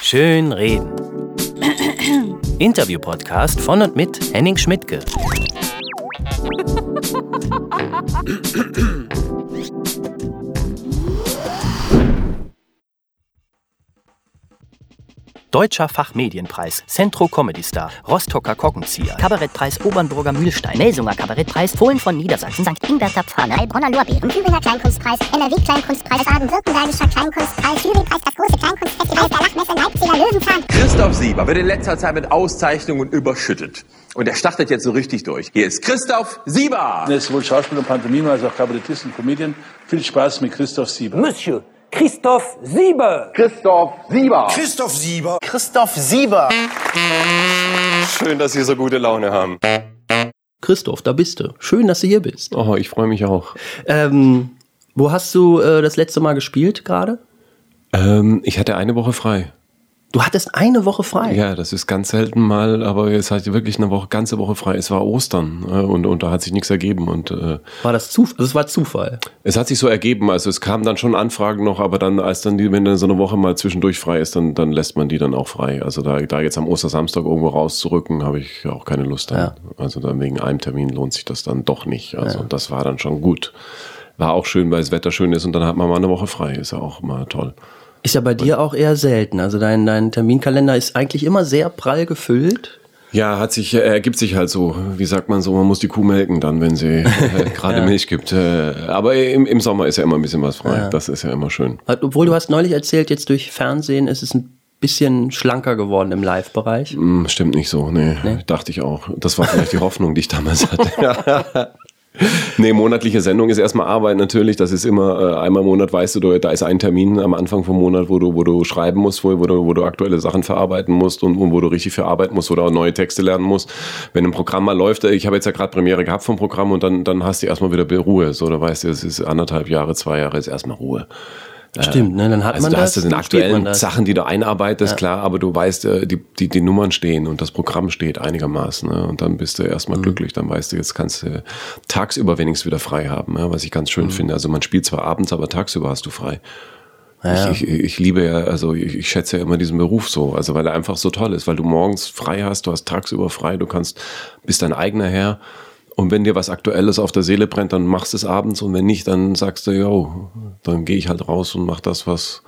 Schön reden. Interview-Podcast von und mit Henning Schmidtke. Deutscher Fachmedienpreis, Centro Comedy Star, Rostocker Kockenzieher, Kabarettpreis Obernburger Mühlstein, Melsunger Kabarettpreis, Fohlen von Niedersachsen, St. Ingberter Pfanne, Heilbronner Lorbeeren, Thüringer Kleinkunstpreis, NRW Kleinkunstpreis, Baden-Württembergischer Kleinkunstpreis, Jurypreis, das große Kleinkunstfestival der Lachmesse Leipziger Löwenzahn. Christoph Sieber wird in letzter Zeit mit Auszeichnungen überschüttet. Und er startet jetzt so richtig durch. Hier ist Christoph Sieber. Er ist sowohl Schauspieler und Pantomime als auch Kabarettist und Comedian. Viel Spaß mit Christoph Sieber. Monsieur Christoph Sieber. Christoph Sieber. Christoph Sieber. Christoph Sieber. Schön, dass Sie so gute Laune haben. Christoph, da bist du. Schön, dass du hier bist. Oh, ich freue mich auch. Ähm, wo hast du äh, das letzte Mal gespielt gerade? Ähm, ich hatte eine Woche frei. Du hattest eine Woche frei. Ja, das ist ganz selten mal, aber jetzt hatte ich wirklich eine Woche, ganze Woche frei. Es war Ostern äh, und, und da hat sich nichts ergeben. Und, äh, War das Zufall? Also es war Zufall. es hat sich so ergeben. Also es kamen dann schon Anfragen noch, aber dann, als dann die, wenn dann so eine Woche mal zwischendurch frei ist, dann, dann lässt man die dann auch frei. Also da, da jetzt am Ostersamstag irgendwo rauszurücken, habe ich auch keine Lust an. Ja. Also dann wegen einem Termin lohnt sich das dann doch nicht. Also Ja. das war dann schon gut. War auch schön, weil das Wetter schön ist und dann hat man mal eine Woche frei. Ist ja auch mal toll. Ist ja bei dir auch eher selten. Also dein, dein Terminkalender ist eigentlich immer sehr prall gefüllt. Ja, hat sich, äh, ergibt sich halt so. Wie sagt man so, man muss die Kuh melken dann, wenn sie äh, gerade Ja. Milch gibt. Äh, aber im, im Sommer ist ja immer ein bisschen was frei. Das ist ja immer schön. Obwohl du hast neulich erzählt, jetzt durch Fernsehen ist es ein bisschen schlanker geworden im Live-Bereich. Hm, stimmt nicht so, nee, Dachte ich auch. Das war vielleicht die Hoffnung, die ich damals hatte. nee, monatliche Sendung ist erstmal Arbeit natürlich. Das ist immer, äh, einmal im Monat weißt du, da ist ein Termin am Anfang vom Monat, wo du, wo du schreiben musst, wo, wo, du, wo du aktuelle Sachen verarbeiten musst und, und wo du richtig viel arbeiten musst oder auch neue Texte lernen musst. Wenn ein Programm mal läuft, äh, ich habe jetzt ja gerade Premiere gehabt vom Programm und dann, dann hast du erstmal wieder Ruhe. So, da weißt du, es ist anderthalb Jahre, zwei Jahre ist erstmal Ruhe. Stimmt, ne? Dann hat Also man da das. hast du den dann spielt man aktuellen. Sachen, die du einarbeitest, Ja. klar, aber du weißt, äh, die, die, die Nummern stehen und das Programm steht einigermaßen. Ne? Und dann bist du Mhm. erstmal glücklich. Dann weißt du, jetzt kannst du tagsüber wenigstens wieder frei haben, ja? was ich ganz Mhm. schön finde. Also man spielt zwar abends, aber tagsüber hast du frei. Ja. Ich, ich, ich liebe ja, also ich, ich schätze ja immer diesen Beruf so, also weil er einfach so toll ist, weil du morgens frei hast, du hast tagsüber frei, du kannst, bist dein eigener Herr. Und wenn dir was Aktuelles auf der Seele brennt, dann machst du es abends. Und wenn nicht, dann sagst du, jo, dann gehe ich halt raus und mach das, was,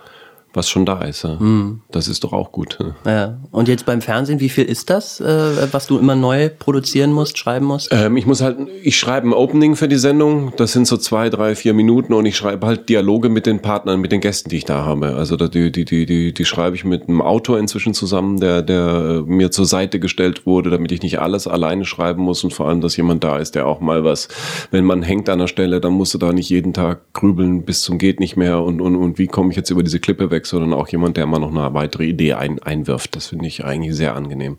was schon da ist. Ja. Mhm. Das ist doch auch gut. Ja. Und jetzt beim Fernsehen, wie viel ist das, äh, was du immer neu produzieren musst, schreiben musst? Ähm, ich muss halt, ich schreibe ein Opening für die Sendung. Das sind so zwei, drei, vier Minuten und ich schreibe halt Dialoge mit den Partnern, mit den Gästen, die ich da habe. Also die, die, die, die, die schreibe ich mit einem Autor inzwischen zusammen, der, der äh, mir zur Seite gestellt wurde, damit ich nicht alles alleine schreiben muss und vor allem, dass jemand da ist, der auch mal was, wenn man hängt an der Stelle, dann musst du da nicht jeden Tag grübeln bis zum geht nicht mehr und, und, und wie komme ich jetzt über diese Klippe weg, sondern auch jemand, der mal noch eine weitere Idee ein, einwirft. Das finde ich eigentlich sehr angenehm.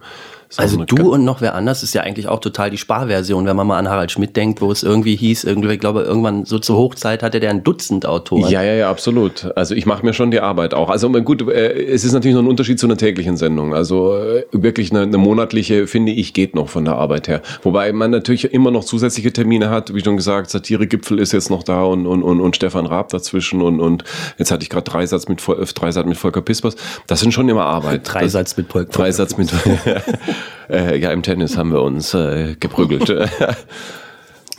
Ist Also du und noch wer anders ist ja eigentlich auch total die Sparversion, wenn man mal an Harald Schmidt denkt, wo es irgendwie hieß, irgendwie, ich glaube, irgendwann so zur Hochzeit hatte der ein Dutzend Autoren. Ja, ja, ja, absolut. Also ich mache mir schon die Arbeit auch. Also gut, äh, es ist natürlich noch ein Unterschied zu einer täglichen Sendung. Also äh, wirklich eine, eine monatliche, finde ich, geht noch von der Arbeit her. Wobei man natürlich immer noch zusätzliche Termine hat. Wie schon gesagt, Satiregipfel ist jetzt noch da und, und, und, und Stefan Raab dazwischen und, und jetzt hatte ich gerade Dreisatz mit, äh, Dreisatz mit Volker Pispers. Das sind schon immer Arbeit. Dreisatz mit Volker Dreisatz mit... äh, ja, im Tennis haben wir uns äh, geprügelt.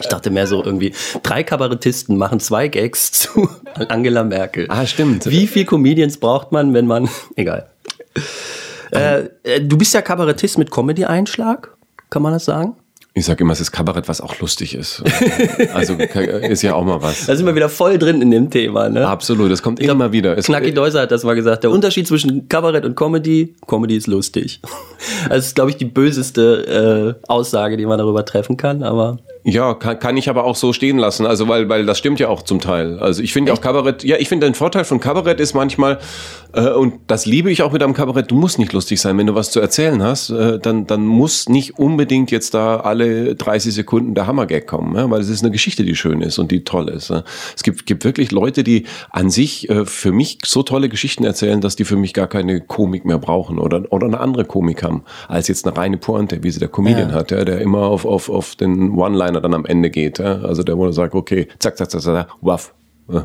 Ich dachte mehr so irgendwie, drei Kabarettisten machen zwei Gags zu Angela Merkel. Ah, stimmt. Wie viel Comedians braucht man, wenn man. Egal. Äh, äh, du bist ja Kabarettist mit Comedy-Einschlag, kann man das sagen? Ich sage immer, es ist Kabarett, was auch lustig ist. Also ist ja auch mal was. Da sind wir wieder voll drin in dem Thema, ne? Absolut, das kommt immer mal wieder. Es, Knacki Deuser hat das mal gesagt. Der Unterschied zwischen Kabarett und Comedy, Comedy ist lustig. Das ist, glaube ich, die böseste äh, Aussage, die man darüber treffen kann, aber. Ja, kann, kann ich aber auch so stehen lassen. Also, weil, weil das stimmt ja auch zum Teil. Also, ich finde auch Kabarett, ja, ich finde, ein Vorteil von Kabarett ist manchmal, äh, und das liebe ich auch mit einem Kabarett, du musst nicht lustig sein. Wenn du was zu erzählen hast, äh, dann, dann muss nicht unbedingt jetzt da alle 30 Sekunden der Hammergag kommen, ja? weil es ist eine Geschichte, die schön ist und die toll ist. Ja? Es gibt, gibt wirklich Leute, die an sich äh, für mich so tolle Geschichten erzählen, dass die für mich gar keine Komik mehr brauchen oder, oder eine andere Komik haben, als jetzt eine reine Pointe, wie sie der Comedian Ja. hat, ja? der immer auf, auf, auf den One-Liner dann am Ende geht. Ja? Also der, wo er sagt, okay, zack, zack, zack, zack, waff. Äh,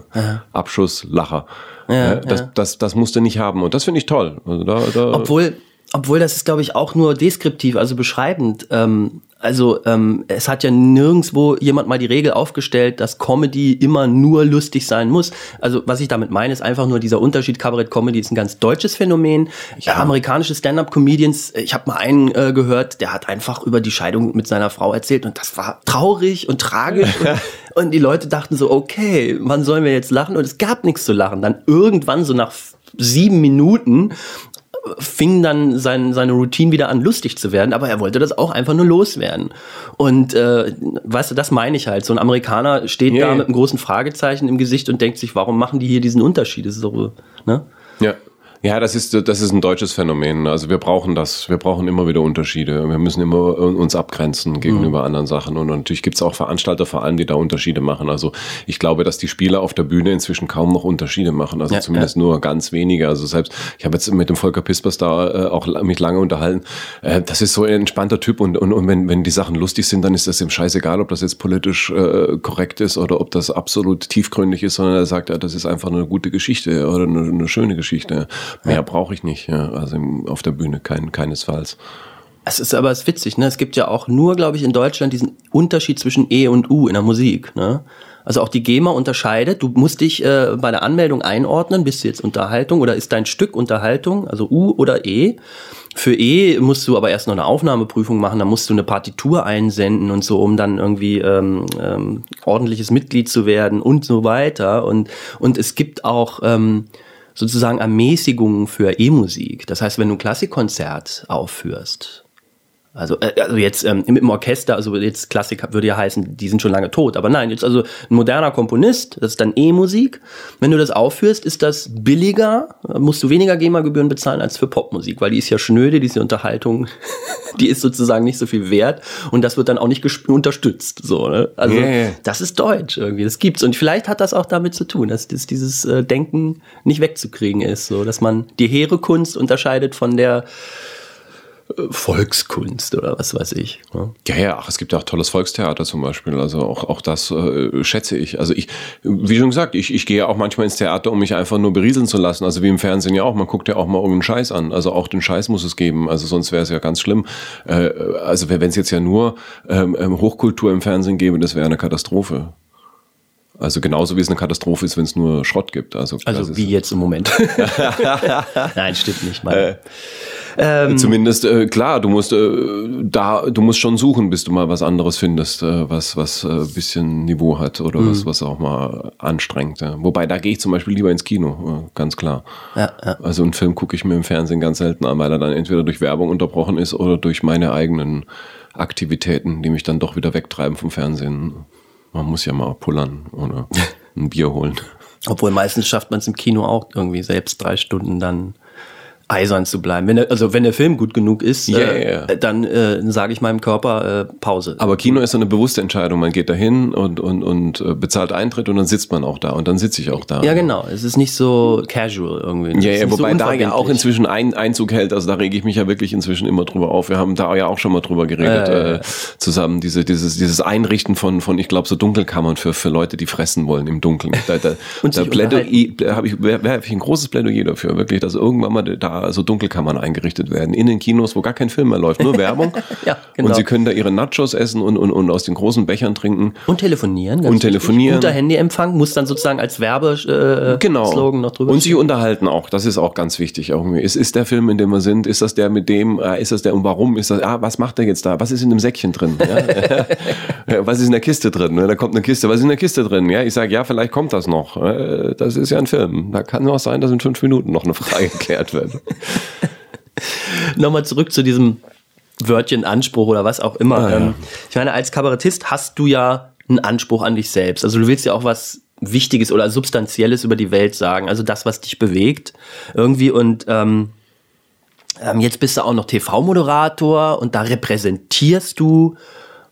Abschuss, Lacher. Ja, das, ja. Das, das musst du nicht haben. Und das finde ich toll. Also da, da, Obwohl, obwohl das ist, glaube ich, auch nur deskriptiv, also beschreibend. Ähm, also ähm, es hat ja nirgendwo jemand mal die Regel aufgestellt, dass Comedy immer nur lustig sein muss. Also was ich damit meine, ist einfach nur dieser Unterschied. Kabarett-Comedy ist ein ganz deutsches Phänomen. Ja. Amerikanische Stand-up-Comedians, ich habe mal einen äh, gehört, der hat einfach über die Scheidung mit seiner Frau erzählt und das war traurig und tragisch. und, und die Leute dachten so, okay, wann sollen wir jetzt lachen? Und es gab nichts zu lachen. Dann irgendwann so nach sieben Minuten fing dann sein, seine Routine wieder an, lustig zu werden, aber er wollte das auch einfach nur loswerden. Und äh, weißt du, das meine ich halt. So ein Amerikaner steht Ja, da mit einem großen Fragezeichen im Gesicht und denkt sich, warum machen die hier diesen Unterschied? Das ist so, ne? Ja. Ja, das ist, das ist ein deutsches Phänomen. Also wir brauchen das. Wir brauchen immer wieder Unterschiede. Wir müssen immer uns abgrenzen gegenüber Mhm. anderen Sachen. Und natürlich gibt es auch Veranstalter vor allem, die da Unterschiede machen. Also ich glaube, dass die Spieler auf der Bühne inzwischen kaum noch Unterschiede machen. Also Ja, zumindest nur ganz wenige. Also selbst, ich habe jetzt mit dem Volker Pispers da äh, auch mich lange unterhalten. Äh, das ist so ein entspannter Typ und, und, und wenn, wenn die Sachen lustig sind, dann ist das ihm scheißegal, ob das jetzt politisch äh, korrekt ist oder ob das absolut tiefgründig ist, sondern er sagt, ja, das ist einfach eine gute Geschichte oder eine, eine schöne Geschichte. Mehr brauche ich nicht. Ja. Also auf der Bühne kein, keinesfalls. Es ist aber es ist witzig, ne? Es gibt ja auch nur, glaube ich, in Deutschland diesen Unterschied zwischen E und U in der Musik, ne? Also auch die GEMA unterscheidet. Du musst dich äh, bei der Anmeldung einordnen. Bist du jetzt Unterhaltung oder ist dein Stück Unterhaltung, also U oder E? Für E musst du aber erst noch eine Aufnahmeprüfung machen. Da musst du eine Partitur einsenden und so, um dann irgendwie ähm, ähm, ordentliches Mitglied zu werden und so weiter. Und und es gibt auch ähm, sozusagen Ermäßigungen für E-Musik. Das heißt, wenn du ein Klassikkonzert aufführst, also, äh, also jetzt ähm, im, Orchester, also jetzt Klassik würde ja heißen, die sind schon lange tot. Aber nein, jetzt also ein moderner Komponist, das ist dann E-Musik. Wenn du das aufführst, ist das billiger, musst du weniger GEMA-Gebühren bezahlen als für Popmusik, weil die ist ja schnöde, diese Unterhaltung, die ist sozusagen nicht so viel wert und das wird dann auch nicht unterstützt. So, ne? Also ja. das ist Deutsch irgendwie, das gibt's. Und vielleicht hat das auch damit zu tun, dass, dass dieses äh, Denken nicht wegzukriegen ist, so dass man die hehre Kunst unterscheidet von der Volkskunst oder was weiß ich. ne? Ja, ja, ach, es gibt ja auch tolles Volkstheater zum Beispiel. Also auch, auch das äh, schätze ich. Also ich, wie schon gesagt, ich, ich gehe auch manchmal ins Theater, um mich einfach nur berieseln zu lassen. Also wie im Fernsehen ja auch. Man guckt ja auch mal irgendeinen Scheiß an. Also auch den Scheiß muss es geben. Also sonst wäre es ja ganz schlimm. Äh, also wenn es jetzt ja nur ähm, ähm, Hochkultur im Fernsehen gäbe, das wäre eine Katastrophe. Also genauso wie es eine Katastrophe ist, wenn es nur Schrott gibt. Also, Also wie jetzt im Moment. Nein, stimmt nicht. Meine. Zumindest äh, klar, du musst äh, da, du musst schon suchen, bis du mal was anderes findest, äh, was was äh, bisschen Niveau hat oder Mhm. was was auch mal anstrengt. Ja. Wobei da gehe ich zum Beispiel lieber ins Kino, äh, ganz klar. Ja, ja. Also einen Film gucke ich mir im Fernsehen ganz selten an, weil er dann entweder durch Werbung unterbrochen ist oder durch meine eigenen Aktivitäten, die mich dann doch wieder wegtreiben vom Fernsehen. Man muss ja mal pullern oder ein Bier holen. Obwohl meistens schafft man es im Kino auch irgendwie selbst drei Stunden dann eisern zu bleiben. Wenn der, also wenn der Film gut genug ist, Ja, äh, ja. dann äh, sage ich meinem Körper äh, Pause. Aber Kino ist so eine bewusste Entscheidung. Man geht dahin und, und, und äh, bezahlt Eintritt und dann sitzt man auch da und dann sitze ich auch da. ja, genau. Es ist nicht so casual irgendwie. Ja, ja, nicht so wobei da ja auch inzwischen ein Einzug hält, also da rege ich mich ja wirklich inzwischen immer drüber auf. Wir haben da ja auch schon mal drüber geredet. Äh, zusammen, diese, dieses, dieses Einrichten von, von ich glaube, so Dunkelkammern für, für Leute, die fressen wollen im Dunkeln. Da, da, Und da habe ich, werfe ich ein großes Plädoyer dafür, wirklich, dass irgendwann mal da so Dunkelkammern eingerichtet werden, in den Kinos, wo gar kein Film mehr läuft, nur Werbung. Ja, genau. Und sie können da ihre Nachos essen und, und, und aus den großen Bechern trinken. Und telefonieren. Und telefonieren. Guter Handyempfang muss dann sozusagen als Werbeslogan äh, Genau. Noch drüber und sich unterhalten auch. Das ist auch ganz wichtig. Irgendwie. Ist, ist der Film, in dem wir sind, ist das der mit dem, äh, ist das der und warum? Ist das, ah, was macht der jetzt da? Was ist in dem Säckchen drin? Ja? Was ist in der Kiste drin? Da kommt eine Kiste. Was ist in der Kiste drin? Ja, ich sage, ja, vielleicht kommt das noch. Äh, Das ist ja ein Film. Da kann auch sein, dass in fünf Minuten noch eine Frage geklärt wird. Nochmal zurück zu diesem Wörtchen Anspruch oder was auch immer. Ah, ja. ähm, ich meine, als Kabarettist hast du ja einen Anspruch an dich selbst. Also du willst ja auch was Wichtiges oder Substanzielles über die Welt sagen. Also das, was dich bewegt irgendwie. Und ähm, ähm, jetzt bist du auch noch TV-Moderator und da repräsentierst du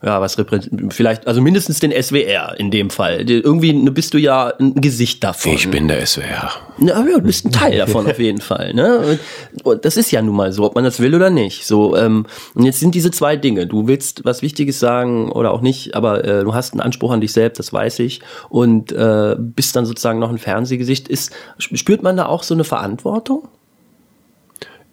ja, was repräsentiert, vielleicht, also mindestens den SWR in dem Fall. Irgendwie bist du ja ein Gesicht davon. Ich bin der SWR. Ja, du bist ein Teil davon auf jeden Fall. Ne? Und das ist ja nun mal so, ob man das will oder nicht. So, ähm, und jetzt sind diese zwei Dinge. Du willst was Wichtiges sagen oder auch nicht, aber äh, du hast einen Anspruch an dich selbst, das weiß ich. Und äh, bist dann sozusagen noch ein Fernsehgesicht. Ist, spürt man da auch so eine Verantwortung?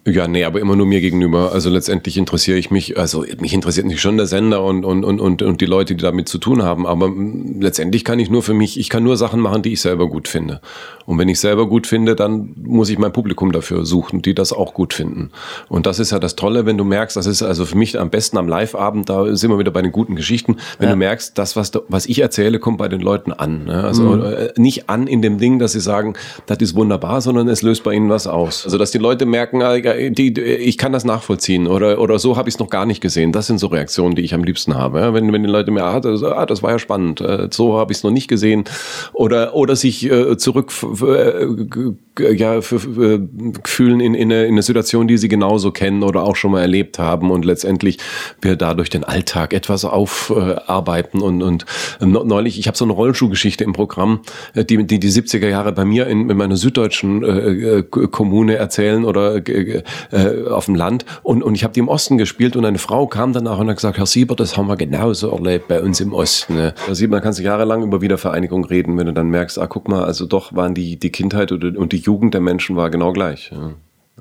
Ja, nee, aber immer nur mir gegenüber. Also letztendlich interessiere ich mich, also mich interessiert nicht schon der Sender und, und, und, und, die Leute, die damit zu tun haben. Aber letztendlich kann ich nur für mich, ich kann nur Sachen machen, die ich selber gut finde. Und wenn ich selber gut finde, dann muss ich mein Publikum dafür suchen, die das auch gut finden. Und das ist ja das Tolle, wenn du merkst, das ist also für mich am besten am Live-Abend, da sind wir wieder bei den guten Geschichten, wenn ja. du merkst, das, was, was ich erzähle, kommt bei den Leuten an. Ne? Also mhm. Äh, nicht an in dem Ding, dass sie sagen, das ist wunderbar, sondern es löst bei ihnen was aus. Also dass die Leute merken, ah, die, die, ich kann das nachvollziehen oder, oder so habe ich es noch gar nicht gesehen. Das sind so Reaktionen, die ich am liebsten habe. Wenn, wenn die Leute mir, ah, das, ah, das war ja spannend, äh, so habe ich es noch nicht gesehen. Oder, oder sich äh, zurück äh, ja, fühlen in, in, eine, in eine Situation, die sie genauso kennen oder auch schon mal erlebt haben und letztendlich wir dadurch den Alltag etwas aufarbeiten. und, und neulich, ich habe so eine Rollschuhgeschichte im Programm, äh, die die, die 70er Jahre bei mir in, in meiner süddeutschen äh, Kommune erzählen oder äh, äh, auf dem Land. Und, und ich habe die im Osten gespielt und eine Frau kam danach und hat gesagt, Herr Siebert, das haben wir genauso erlebt bei uns im Osten. Ne? Da sieht man, kannst du jahrelang über Wiedervereinigung reden, wenn du dann merkst, ah, guck mal, also doch waren die, die Kindheit und die Jugend der Menschen war genau gleich. Ja.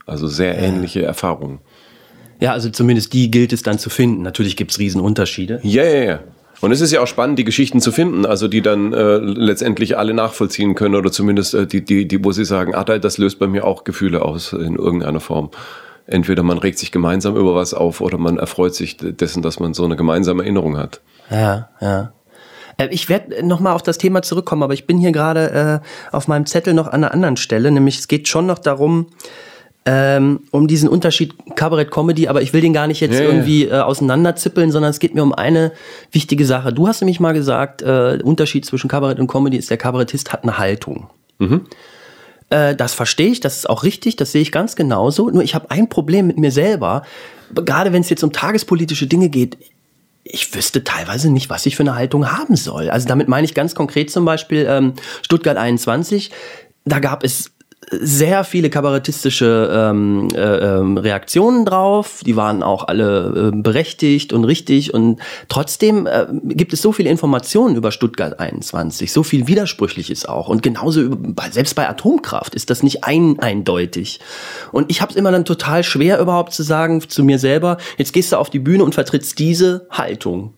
Also sehr ähnliche Erfahrungen. Ja, also zumindest die gilt es dann zu finden. Natürlich gibt es Riesenunterschiede. Ja, ja, ja. Und es ist ja auch spannend, die Geschichten zu finden, also die dann äh, letztendlich alle nachvollziehen können oder zumindest äh, die, die, die, wo sie sagen, ah, das löst bei mir auch Gefühle aus in irgendeiner Form. Entweder man regt sich gemeinsam über was auf oder man erfreut sich dessen, dass man so eine gemeinsame Erinnerung hat. Ja, ja. Äh, ich werde nochmal auf das Thema zurückkommen, aber ich bin hier gerade äh, auf meinem Zettel noch an einer anderen Stelle, nämlich es geht schon noch darum, ähm, um diesen Unterschied Kabarett-Comedy, aber ich will den gar nicht jetzt ja, irgendwie äh, auseinanderzippeln, sondern es geht mir um eine wichtige Sache. Du hast nämlich mal gesagt, äh, Unterschied zwischen Kabarett und Comedy ist, der Kabarettist hat eine Haltung. Mhm. Äh, das verstehe ich, das ist auch richtig, das sehe ich ganz genauso. Nur ich habe ein Problem mit mir selber, gerade wenn es jetzt um tagespolitische Dinge geht. Ich wüsste teilweise nicht, was ich für eine Haltung haben soll. Also damit meine ich ganz konkret zum Beispiel ähm, Stuttgart 21. Da gab es sehr viele kabarettistische ähm, äh, ähm, Reaktionen drauf. Die waren auch alle äh, berechtigt und richtig. Und trotzdem äh, gibt es so viele Informationen über Stuttgart 21, so viel Widersprüchliches auch. Und genauso über, selbst bei Atomkraft ist das nicht ein, eindeutig. Und ich habe es immer dann total schwer überhaupt zu sagen zu mir selber, jetzt gehst du auf die Bühne und vertrittst diese Haltung.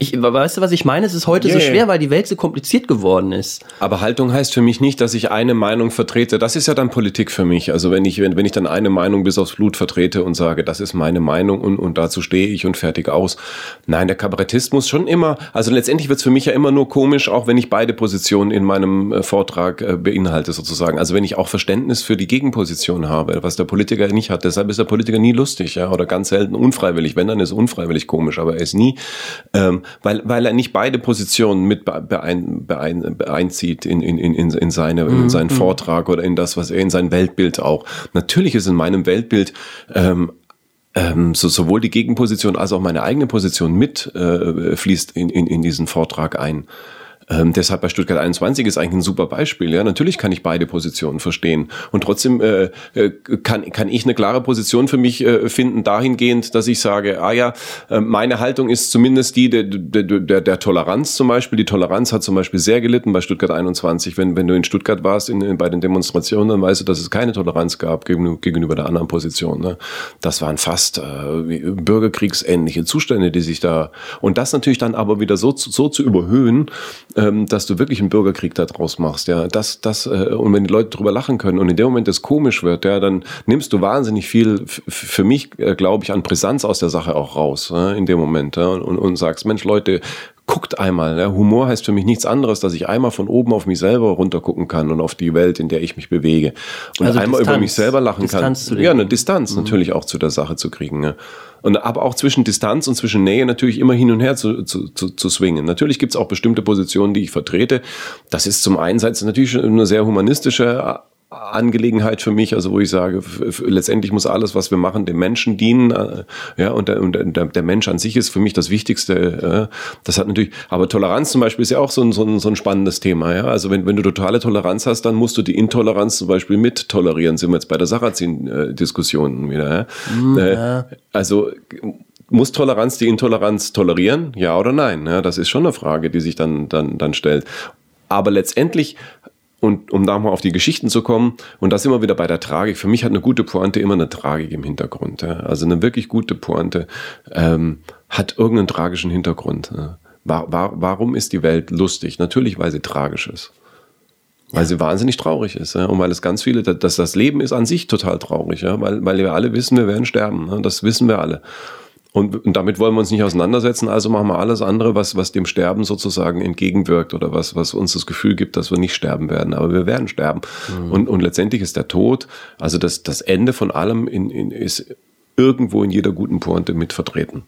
Ich, weißt du, was ich meine? Es ist heute yeah. so schwer, weil die Welt so kompliziert geworden ist. Aber Haltung heißt für mich nicht, dass ich eine Meinung vertrete. Das ist ja dann Politik für mich. Also wenn ich, wenn, wenn ich dann eine Meinung bis aufs Blut vertrete und sage, das ist meine Meinung und, und dazu stehe ich und fertig aus. Nein, der Kabarettismus schon immer, also letztendlich wird es für mich ja immer nur komisch, auch wenn ich beide Positionen in meinem äh, Vortrag äh, beinhalte sozusagen. Also wenn ich auch Verständnis für die Gegenposition habe, was der Politiker nicht hat. Deshalb ist der Politiker nie lustig, ja, oder ganz selten unfreiwillig. Wenn, dann ist unfreiwillig komisch, aber er ist nie ähm, weil, weil er nicht beide Positionen mit beein, beein, beeinzieht in, in, in, in, seine, in mhm. seinen mhm. Vortrag oder in das, was er in sein Weltbild auch. Natürlich ist in meinem Weltbild ähm, ähm, so, sowohl die Gegenposition als auch meine eigene Position mit äh, fließt in, in, in diesen Vortrag ein. Ähm, deshalb bei Stuttgart 21 ist eigentlich ein super Beispiel. Ja, natürlich kann ich beide Positionen verstehen und trotzdem äh, äh, kann kann ich eine klare Position für mich äh, finden dahingehend, dass ich sage, ah ja, äh, meine Haltung ist zumindest die der, der, der, der Toleranz zum Beispiel. Die Toleranz hat zum Beispiel sehr gelitten bei Stuttgart 21. Wenn wenn du in Stuttgart warst in, in bei den Demonstrationen, dann weißt du, dass es keine Toleranz gab gegenüber, der anderen Position. Ne? Das waren fast äh, bürgerkriegsähnliche Zustände, die sich da und das natürlich dann aber wieder so so zu überhöhen ähm, dass du wirklich einen Bürgerkrieg da draus machst. Ja, das, das, äh, und wenn die Leute drüber lachen können und in dem Moment das komisch wird, ja, dann nimmst du wahnsinnig viel für mich, äh, glaube ich, an Brisanz aus der Sache auch raus, ja, in dem Moment. Ja, und, und sagst, Mensch, Leute, guckt einmal. Ja. Humor heißt für mich nichts anderes, dass ich einmal von oben auf mich selber runtergucken kann und auf die Welt, in der ich mich bewege. Und also einmal Distanz, über mich selber lachen Distanz kann. Ja, eine Distanz mhm. natürlich auch zu der Sache zu kriegen. Ja. Und aber auch zwischen Distanz und zwischen Nähe natürlich immer hin und her zu, zu, zu, zu swingen. Natürlich gibt es auch bestimmte Positionen, die ich vertrete. Das ist zum einen natürlich eine sehr humanistische Angelegenheit für mich, also wo ich sage, letztendlich muss alles, was wir machen, dem Menschen dienen, äh, ja, und der, und der, der Mensch an sich ist für mich das Wichtigste. Äh, das hat natürlich, aber Toleranz zum Beispiel ist ja auch so ein, so ein, so ein spannendes Thema, ja. Also wenn, wenn du totale Toleranz hast, dann musst du die Intoleranz zum Beispiel mit tolerieren. Sind wir jetzt bei der Sarrazin-Diskussion wieder, ja. Mhm, ja. Also muss Toleranz die Intoleranz tolerieren? Ja oder nein? Ja, das ist schon eine Frage, die sich dann, dann, dann stellt. Aber letztendlich und um da mal auf die Geschichten zu kommen, und das immer wieder bei der Tragik. Für mich hat eine gute Pointe immer eine Tragik im Hintergrund. Ja. Also eine wirklich gute Pointe ähm, hat irgendeinen tragischen Hintergrund. Ja. War, war, warum ist die Welt lustig? Natürlich, weil sie tragisch ist. Weil sie wahnsinnig traurig ist. Ja. Und weil es ganz viele, dass das Leben ist an sich total traurig. Ja. Weil, weil wir alle wissen, wir werden sterben. Ja. Das wissen wir alle. Und, und, damit wollen wir uns nicht auseinandersetzen, also machen wir alles andere, was, was dem Sterben sozusagen entgegenwirkt oder was, was uns das Gefühl gibt, dass wir nicht sterben werden. Aber wir werden sterben. Mhm. Und, und letztendlich ist der Tod, also das, das Ende von allem in, in, ist irgendwo in jeder guten Pointe mit vertreten.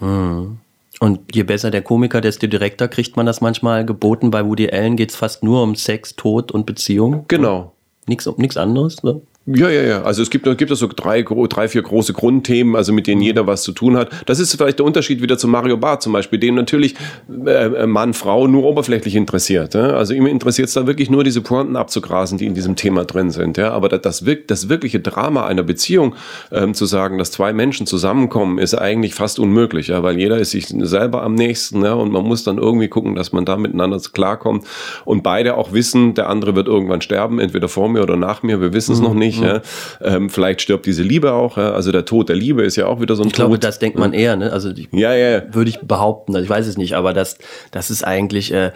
Mhm. Und je besser der Komiker, desto direkter kriegt man das manchmal geboten. Bei Woody Allen geht es fast nur um Sex, Tod und Beziehung. Genau. Nichts nichts anderes. Ne? Ja, ja, ja. Also es gibt, gibt so drei, drei, vier große Grundthemen, also mit denen mhm. jeder was zu tun hat. Das ist vielleicht der Unterschied wieder zu Mario Barth zum Beispiel, dem natürlich äh, äh Mann, Frau nur oberflächlich interessiert. Ja? Also ihm interessiert es da wirklich nur diese Pointen abzugrasen, die in diesem Thema drin sind. Ja? Aber das, das, das wirkliche Drama einer Beziehung ähm, zu sagen, dass zwei Menschen zusammenkommen, ist eigentlich fast unmöglich, ja? weil jeder ist sich selber am nächsten ja? und man muss dann irgendwie gucken, dass man da miteinander klarkommt und beide auch wissen, der andere wird irgendwann sterben, entweder vor mir oder nach mir, wir wissen es mhm. noch nicht nicht. Mhm. Ja. Ähm, vielleicht stirbt diese Liebe auch. Ja. Also der Tod der Liebe ist ja auch wieder so ein Ich Tod. glaube, das denkt man eher. Ne? Also die, ja, ja. würde ich behaupten. Also ich weiß es nicht, aber das, das ist eigentlich. Äh,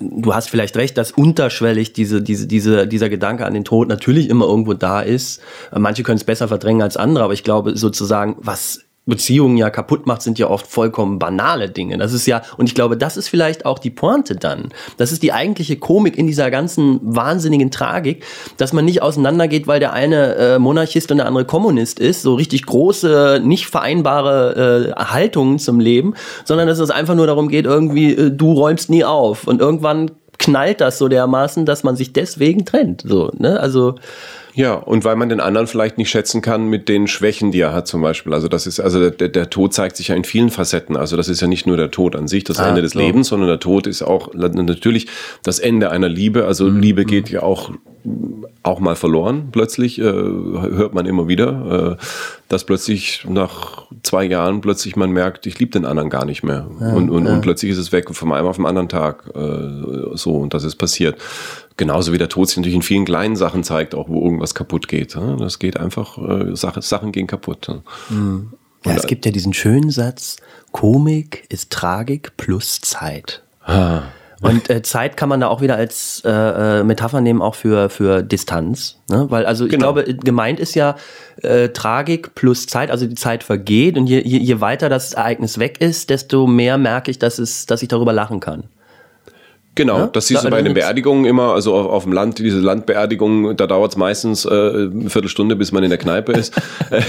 du hast vielleicht recht, dass unterschwellig diese, diese, diese, dieser Gedanke an den Tod natürlich immer irgendwo da ist. Manche können es besser verdrängen als andere, aber ich glaube sozusagen, was Beziehungen ja kaputt macht, sind ja oft vollkommen banale Dinge. Das ist ja, und ich glaube, das ist vielleicht auch die Pointe dann. Das ist die eigentliche Komik in dieser ganzen wahnsinnigen Tragik, dass man nicht auseinandergeht, weil der eine äh, Monarchist und der andere Kommunist ist, so richtig große, nicht vereinbare äh, Haltungen zum Leben, sondern dass es einfach nur darum geht, irgendwie, äh, du räumst nie auf. Und irgendwann knallt das so dermaßen, dass man sich deswegen trennt. So, ne? Also ja, und weil man den anderen vielleicht nicht schätzen kann mit den Schwächen, die er hat zum Beispiel. Also das ist, also der, der Tod zeigt sich ja in vielen Facetten. Also das ist ja nicht nur der Tod an sich, das ah, Ende des so. Lebens, sondern der Tod ist auch natürlich das Ende einer Liebe. Also mhm. Liebe geht ja auch auch mal verloren plötzlich, äh, hört man immer wieder, äh, dass plötzlich nach zwei Jahren plötzlich man merkt, ich liebe den anderen gar nicht mehr. Ja, und, und, ja. und plötzlich ist es weg von einem auf den anderen Tag. Äh, so, und das ist passiert. Genauso wie der Tod sich natürlich in vielen kleinen Sachen zeigt, auch wo irgendwas kaputt geht. Das geht einfach, äh, Sache, Sachen gehen kaputt. Mhm. Ja, es gibt ja diesen schönen Satz, Komik ist Tragik plus Zeit. Ah. Und äh, Zeit kann man da auch wieder als äh, äh, Metapher nehmen, auch für, für Distanz. Ne? Weil, also ich genau. glaube, gemeint ist ja äh, Tragik plus Zeit, also die Zeit vergeht und je, je, je weiter das Ereignis weg ist, desto mehr merke ich, dass, es, dass ich darüber lachen kann. Genau, ja? das siehst da, du bei den Beerdigungen immer, also auf, auf dem Land, diese Landbeerdigungen, da dauert es meistens äh, eine Viertelstunde, bis man in der Kneipe ist, äh,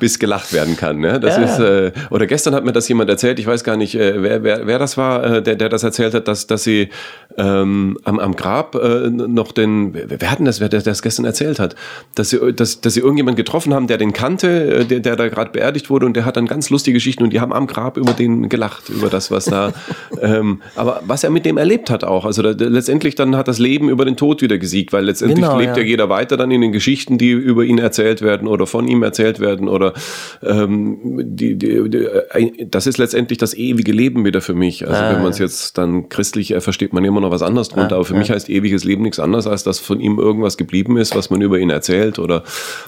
bis gelacht werden kann. Ne? Das ja. ist, äh, oder gestern hat mir das jemand erzählt, ich weiß gar nicht, äh, wer, wer, wer das war, äh, der, der das erzählt hat, dass, dass sie ähm, am, am Grab äh, noch den, wer hat denn das, wer der das gestern erzählt hat, dass sie, dass, dass sie irgendjemand getroffen haben, der den kannte, äh, der, der da gerade beerdigt wurde und der hat dann ganz lustige Geschichten und die haben am Grab über den gelacht, über das, was da, ähm, aber was er mit dem erlebt hat auch. Also da, letztendlich dann hat das Leben über den Tod wieder gesiegt, weil letztendlich genau, lebt ja. ja. jeder weiter dann in den Geschichten, die über ihn erzählt werden oder von ihm erzählt werden oder ähm, die, die, die, äh, das ist letztendlich das ewige Leben wieder für mich. Also ah, wenn man es jetzt dann christlich äh, versteht, man immer noch was anderes drunter, ah, aber für ja. mich heißt ewiges Leben nichts anderes, als dass von ihm irgendwas geblieben ist, was man über ihn erzählt oder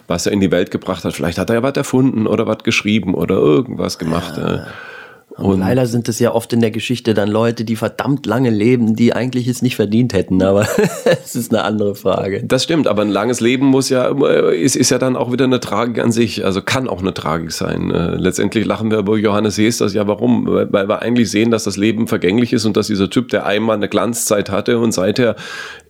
was er in die Welt gebracht hat. Vielleicht hat er ja was erfunden oder was geschrieben oder irgendwas gemacht. Ah. Und, und leider sind es ja oft in der Geschichte dann Leute, die verdammt lange leben, die eigentlich es nicht verdient hätten, aber es ist eine andere Frage. Das stimmt, aber ein langes Leben muss ja, ist, ist ja dann auch wieder eine Tragik an sich, also kann auch eine Tragik sein. Äh, letztendlich lachen wir über Johannes Hesters, ja warum? Weil wir eigentlich sehen, dass das Leben vergänglich ist und dass dieser Typ, der einmal eine Glanzzeit hatte und seither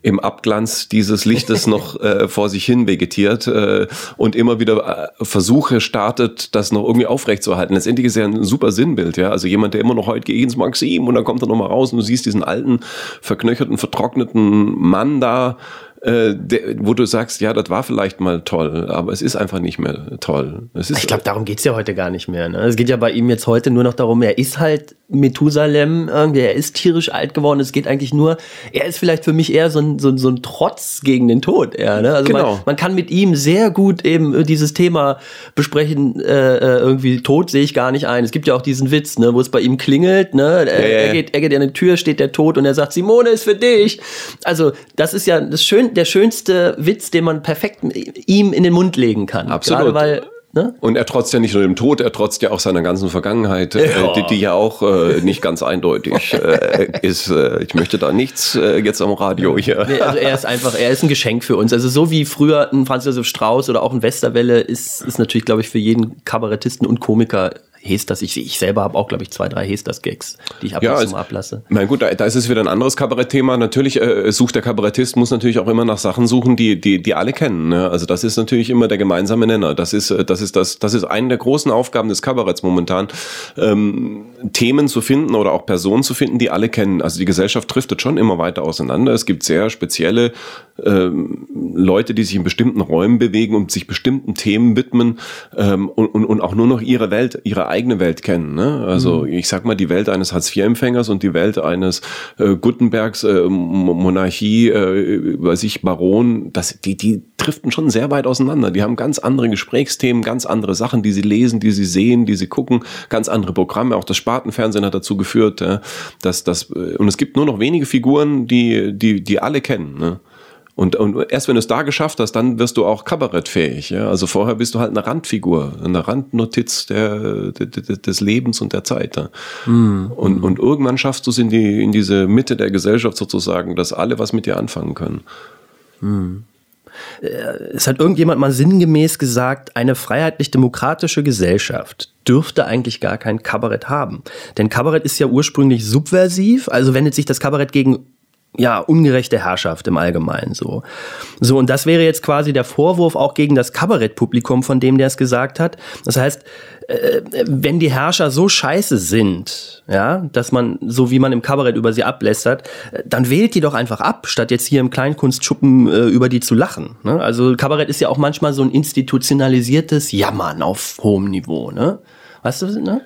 im Abglanz dieses Lichtes noch äh, vor sich hin vegetiert äh, und immer wieder äh, Versuche startet, das noch irgendwie aufrechtzuerhalten. Letztendlich ist ja ein super Sinnbild, ja. Also jemand, der immer noch heute geht ins Maxim und dann kommt er nochmal raus und du siehst diesen alten, verknöcherten, vertrockneten Mann da, äh, der, wo du sagst, ja, das war vielleicht mal toll, aber es ist einfach nicht mehr toll. Es ist, Ich glaube, darum geht's ja heute gar nicht mehr. Ne? Es geht ja bei ihm jetzt heute nur noch darum, er ist halt Methusalem, irgendwie, er ist tierisch alt geworden. Es geht eigentlich nur, er ist vielleicht für mich eher so ein, so, ein- so ein Trotz gegen den Tod. Eher, ne? Also Genau. man, man kann mit ihm sehr gut eben dieses Thema besprechen, äh, äh, irgendwie Tod sehe ich gar nicht ein. Es gibt ja auch diesen Witz, ne, wo es bei ihm klingelt, ne? Er, ja, er geht, er geht an die Tür, steht der Tod und er sagt, Simone ist für dich. Also das ist ja das schön, der schönste Witz, den man perfekt ihm in den Mund legen kann. Absolut. Gerade weil, ne? Und er trotzt ja nicht nur dem Tod, er trotzt ja auch seiner ganzen Vergangenheit, äh, die, die ja auch äh, nicht ganz eindeutig äh, ist. Äh, ich möchte da nichts äh, jetzt am Radio hier. Nee, also er ist einfach, er ist ein Geschenk für uns. Also so wie früher ein Franz Josef Strauß oder auch ein Westerwelle ist, ist natürlich, glaube ich, für jeden Kabarettisten und Komiker Hesters. Ich, ich selber habe auch, glaube ich, zwei, drei Hesters-Gags, die ich ab Ja, und zu also- mal ablasse. Na gut, da, da ist es wieder ein anderes Kabarettthema. Natürlich äh, sucht der Kabarettist, muss natürlich auch immer nach Sachen suchen, die, die, die alle kennen. Ne? Also das ist natürlich immer der gemeinsame Nenner. Das ist, äh, das ist das, das ist eine der großen Aufgaben des Kabaretts momentan, ähm, Themen zu finden oder auch Personen zu finden, die alle kennen. Also die Gesellschaft driftet schon immer weiter auseinander. Es gibt sehr spezielle ähm, Leute, die sich in bestimmten Räumen bewegen und sich bestimmten Themen widmen ähm, und, und, und auch nur noch ihre Welt, ihre eigene Welt kennen. Ne? Also ich sag mal, die Welt eines Hartz-IV-Empfängers und die Welt eines äh, Gutenbergs, äh, Mo- Monarchie, äh, weiß ich, Baron, das, die, die driften schon sehr weit auseinander. Die haben ganz andere Gesprächsthemen, ganz andere Sachen, die sie lesen, die sie sehen, die sie gucken, ganz andere Programme. Auch das Spartenfernsehen hat dazu geführt, äh, dass das äh, und es gibt nur noch wenige Figuren, die die die alle kennen. Ne? Und, und erst wenn du es da geschafft hast, dann wirst du auch kabarettfähig. Ja? Also vorher bist du halt eine Randfigur, eine Randnotiz der, de- de- des Lebens und der Zeit. Ja? Und, und irgendwann schaffst du es in, die, in diese Mitte der Gesellschaft sozusagen, dass alle was mit dir anfangen können. Es hat irgendjemand mal sinngemäß gesagt, eine freiheitlich-demokratische Gesellschaft dürfte eigentlich gar kein Kabarett haben. Denn Kabarett ist ja ursprünglich subversiv, also wendet sich das Kabarett gegen ja, ungerechte Herrschaft im Allgemeinen so. So, und das wäre jetzt quasi der Vorwurf auch gegen das Kabarettpublikum, von dem der es gesagt hat. Das heißt, äh, wenn die Herrscher so scheiße sind, ja, dass man, so wie man im Kabarett über sie ablästert, äh, dann wählt die doch einfach ab, statt jetzt hier im Kleinkunstschuppen äh, über die zu lachen. Ne? Also Kabarett ist ja auch manchmal so ein institutionalisiertes Jammern auf hohem Niveau, ne? Weißt du, ne?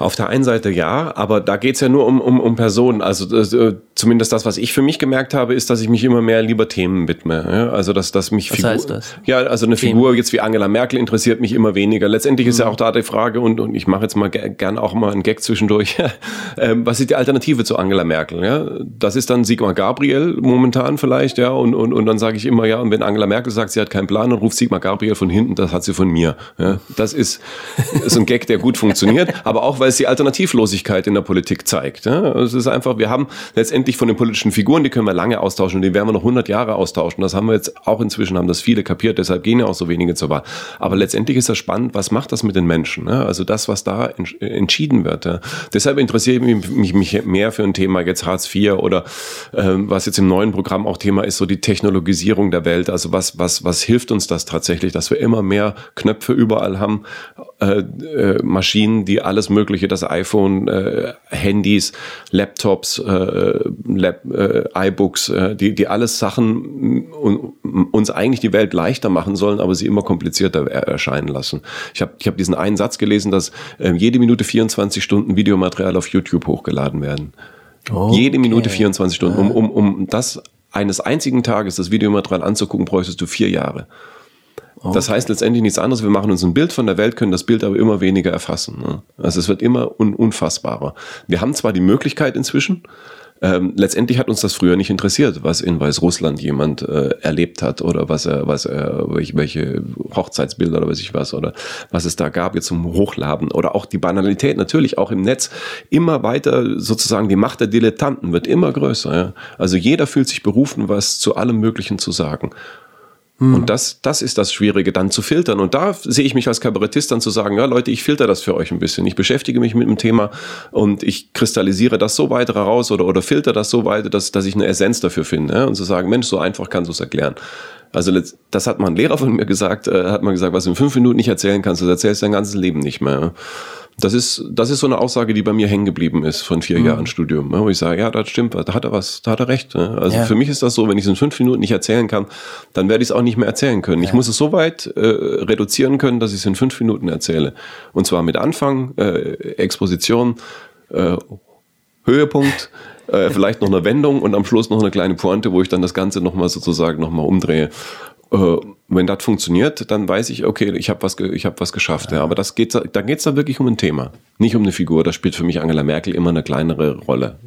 Auf der einen Seite ja, aber da geht's ja nur um, um, um Personen. Also äh, zumindest das, was ich für mich gemerkt habe, ist, dass ich mich immer mehr lieber Themen widme. Ja? Also dass, dass mich Was Figur, heißt das? Ja, also eine Themen. Figur jetzt wie Angela Merkel interessiert mich immer weniger. Letztendlich ist ja Mhm. auch da die Frage, und, und ich mache jetzt mal ge- gern auch mal einen Gag zwischendurch, ähm, was ist die Alternative zu Angela Merkel? Ja? Das ist dann Sigmar Gabriel momentan vielleicht, ja, und, und, und dann sage ich immer, ja, und wenn Angela Merkel sagt, sie hat keinen Plan, dann ruft Sigmar Gabriel von hinten, das hat sie von mir. Ja? Das ist, ist ein Gag, der gut funktioniert, aber auch, weil es die Alternativlosigkeit in der Politik zeigt. Es ist einfach, wir haben letztendlich von den politischen Figuren, die können wir lange austauschen und die werden wir noch 100 Jahre austauschen. Das haben wir jetzt auch inzwischen, haben das viele kapiert, deshalb gehen ja auch so wenige zur Wahl. Aber letztendlich ist das spannend, was macht das mit den Menschen? Also das, was da ents- entschieden wird. Deshalb interessiert mich, mich, mich mehr für ein Thema jetzt Hartz IV oder ähm, was jetzt im neuen Programm auch Thema ist, so die Technologisierung der Welt. Also was, was, was hilft uns das tatsächlich, dass wir immer mehr Knöpfe überall haben, äh, äh, Maschinen, die alles Mögliche, das iPhone, äh, Handys, Laptops, äh, Lap, äh, iBooks, äh, die, die alles Sachen un, uns eigentlich die Welt leichter machen sollen, aber sie immer komplizierter er- erscheinen lassen. Ich habe ich hab diesen einen Satz gelesen, dass äh, jede Minute 24 Stunden Videomaterial auf YouTube hochgeladen werden. Jede Minute 24 Stunden. Um, um, um das eines einzigen Tages, das Videomaterial anzugucken, bräuchtest du vier Jahre. Das heißt letztendlich nichts anderes. Wir machen uns ein Bild von der Welt, können das Bild aber immer weniger erfassen. Ne? Also es wird immer un unfassbarer. Wir haben zwar die Möglichkeit inzwischen, ähm, letztendlich hat uns das früher nicht interessiert, was in Weißrussland jemand äh, erlebt hat oder was er, was er, welche, welche Hochzeitsbilder oder weiß ich was oder was es da gab jetzt zum Hochladen oder auch die Banalität natürlich auch im Netz immer weiter sozusagen die Macht der Dilettanten wird immer größer. Ja? Also jeder fühlt sich berufen, was zu allem Möglichen zu sagen. Und das, das ist das Schwierige, dann zu filtern. Und da sehe ich mich als Kabarettist dann zu sagen, ja Leute, ich filter das für euch ein bisschen. Ich beschäftige mich mit dem Thema und ich kristallisiere das so weit raus oder, oder filter das so weit, dass, dass ich eine Essenz dafür finde. Ja? Und zu sagen, Mensch, so einfach kannst du es erklären. Also das hat mal ein Lehrer von mir gesagt, äh, hat mal gesagt, was du in fünf Minuten nicht erzählen kannst, das erzählst du dein ganzes Leben nicht mehr. Das ist, das ist so eine Aussage, die bei mir hängen geblieben ist von vier mhm. Jahren Studium, ne, wo ich sage, ja, das stimmt, da hat er was, da hat er recht. Ne? Also ja. für mich ist das so, wenn ich es in fünf Minuten nicht erzählen kann, dann werde ich es auch nicht mehr erzählen können. Ja. Ich muss es so weit äh, reduzieren können, dass ich es in fünf Minuten erzähle. Und zwar mit Anfang, äh, Exposition, äh, Höhepunkt, äh, vielleicht noch eine Wendung und am Schluss noch eine kleine Pointe, wo ich dann das Ganze nochmal sozusagen nochmal umdrehe. Äh, wenn das funktioniert, dann weiß ich, okay, ich habe was, ich was geschafft. Ja. Aber das geht, da geht es dann wirklich um ein Thema, nicht um eine Figur. Da spielt für mich Angela Merkel immer eine kleinere Rolle.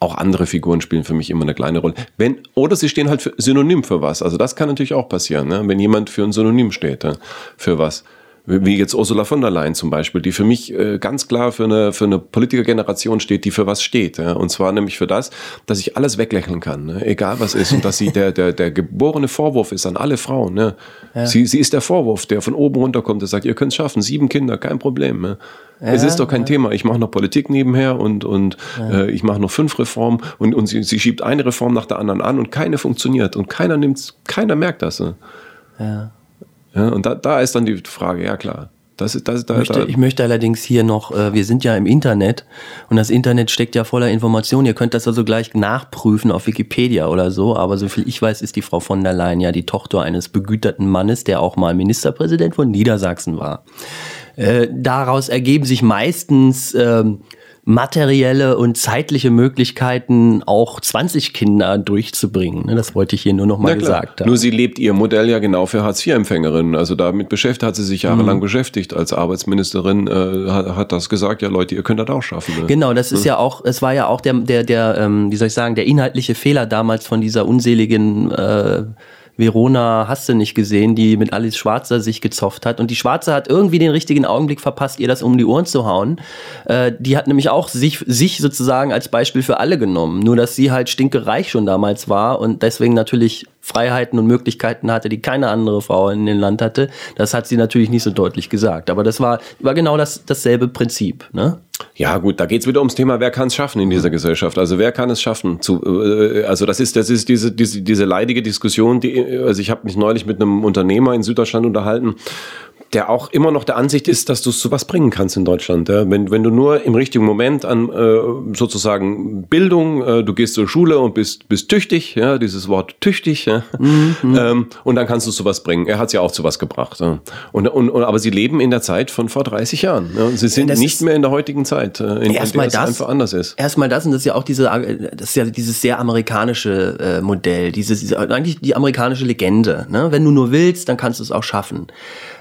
Auch andere Figuren spielen für mich immer eine kleine Rolle. Wenn, oder sie stehen halt für, synonym für was. Also das kann natürlich auch passieren, ne? wenn jemand für ein Synonym steht, ja? für was wie jetzt Ursula von der Leyen zum Beispiel, die für mich äh, ganz klar für eine, für eine Politikergeneration steht, die für was steht. Ja? Und zwar nämlich für das, dass ich alles weglächeln kann, ne? egal was ist. Und dass sie der, der, der geborene Vorwurf ist an alle Frauen. Ne? Ja. Sie, sie ist der Vorwurf, der von oben runterkommt, der sagt, ihr könnt es schaffen, sieben Kinder, kein Problem. Ne? Ja, es ist doch kein. Thema. Ich mache noch Politik nebenher und, und äh, ich mache noch fünf Reformen und, und sie, sie schiebt eine Reform nach der anderen an und keine funktioniert und keiner nimmt, keiner merkt das. Ne? Ja. Ja, und da, da ist dann die Frage, ja klar. Das das, da, ich, möchte, ich möchte allerdings hier noch, äh, wir sind ja im Internet und das Internet steckt ja voller Informationen. Ihr könnt das also gleich nachprüfen auf Wikipedia oder so, aber so viel ich weiß, ist die Frau von der Leyen ja die Tochter eines begüterten Mannes, der auch mal Ministerpräsident von Niedersachsen war. Äh, daraus ergeben sich meistens ähm, materielle und zeitliche Möglichkeiten, auch 20 Kinder durchzubringen. Ne, das wollte ich hier nur noch mal gesagt haben. Nur sie lebt ihr Modell ja genau für Hartz-IV-Empfängerinnen. Also damit beschäftigt, hat sie sich jahrelang mhm. beschäftigt. Als Arbeitsministerin äh, hat, hat, das gesagt, ja Leute, ihr könnt das auch schaffen. Ne? Genau, das ist mhm. ja auch, es war ja auch der, der, der, ähm, wie soll ich sagen, der inhaltliche Fehler damals von dieser unseligen äh, Verona hast du nicht gesehen, die mit Alice Schwarzer sich gezofft hat. Und die Schwarze hat irgendwie den richtigen Augenblick verpasst, ihr das um die Ohren zu hauen. Äh, die hat nämlich auch sich, sich sozusagen als Beispiel für alle genommen. Nur, dass sie halt stinkereich schon damals war und deswegen natürlich Freiheiten und Möglichkeiten hatte, die keine andere Frau in dem Land hatte. Das hat sie natürlich nicht so deutlich gesagt. Aber das war, war genau das, dasselbe Prinzip. Ne? Ja, gut, da geht's wieder ums Thema, wer kann es schaffen in dieser Gesellschaft? Also wer kann es schaffen? Zu, äh, also das ist, das ist diese, diese, diese leidige Diskussion, die, also ich habe mich neulich mit einem Unternehmer in Süddeutschland unterhalten der auch immer noch der Ansicht ist, dass du es zu was bringen kannst in Deutschland. Ja? Wenn, wenn du nur im richtigen Moment an äh, sozusagen Bildung, äh, du gehst zur Schule und bist, bist tüchtig, ja, dieses Wort tüchtig, ja? Mhm. Ähm, und dann kannst du zu was bringen. Er hat es ja auch zu was gebracht. Ja? Und, und, und, aber sie leben in der Zeit von vor 30 Jahren. Ja? Und sie sind ja, nicht mehr in der heutigen Zeit, äh, in, in der das, es einfach anders ist. Erstmal das, und das ist ja auch diese, das ist ja dieses sehr amerikanische äh, Modell, dieses, diese, eigentlich die amerikanische Legende. Ne? Wenn du nur willst, dann kannst du es auch schaffen.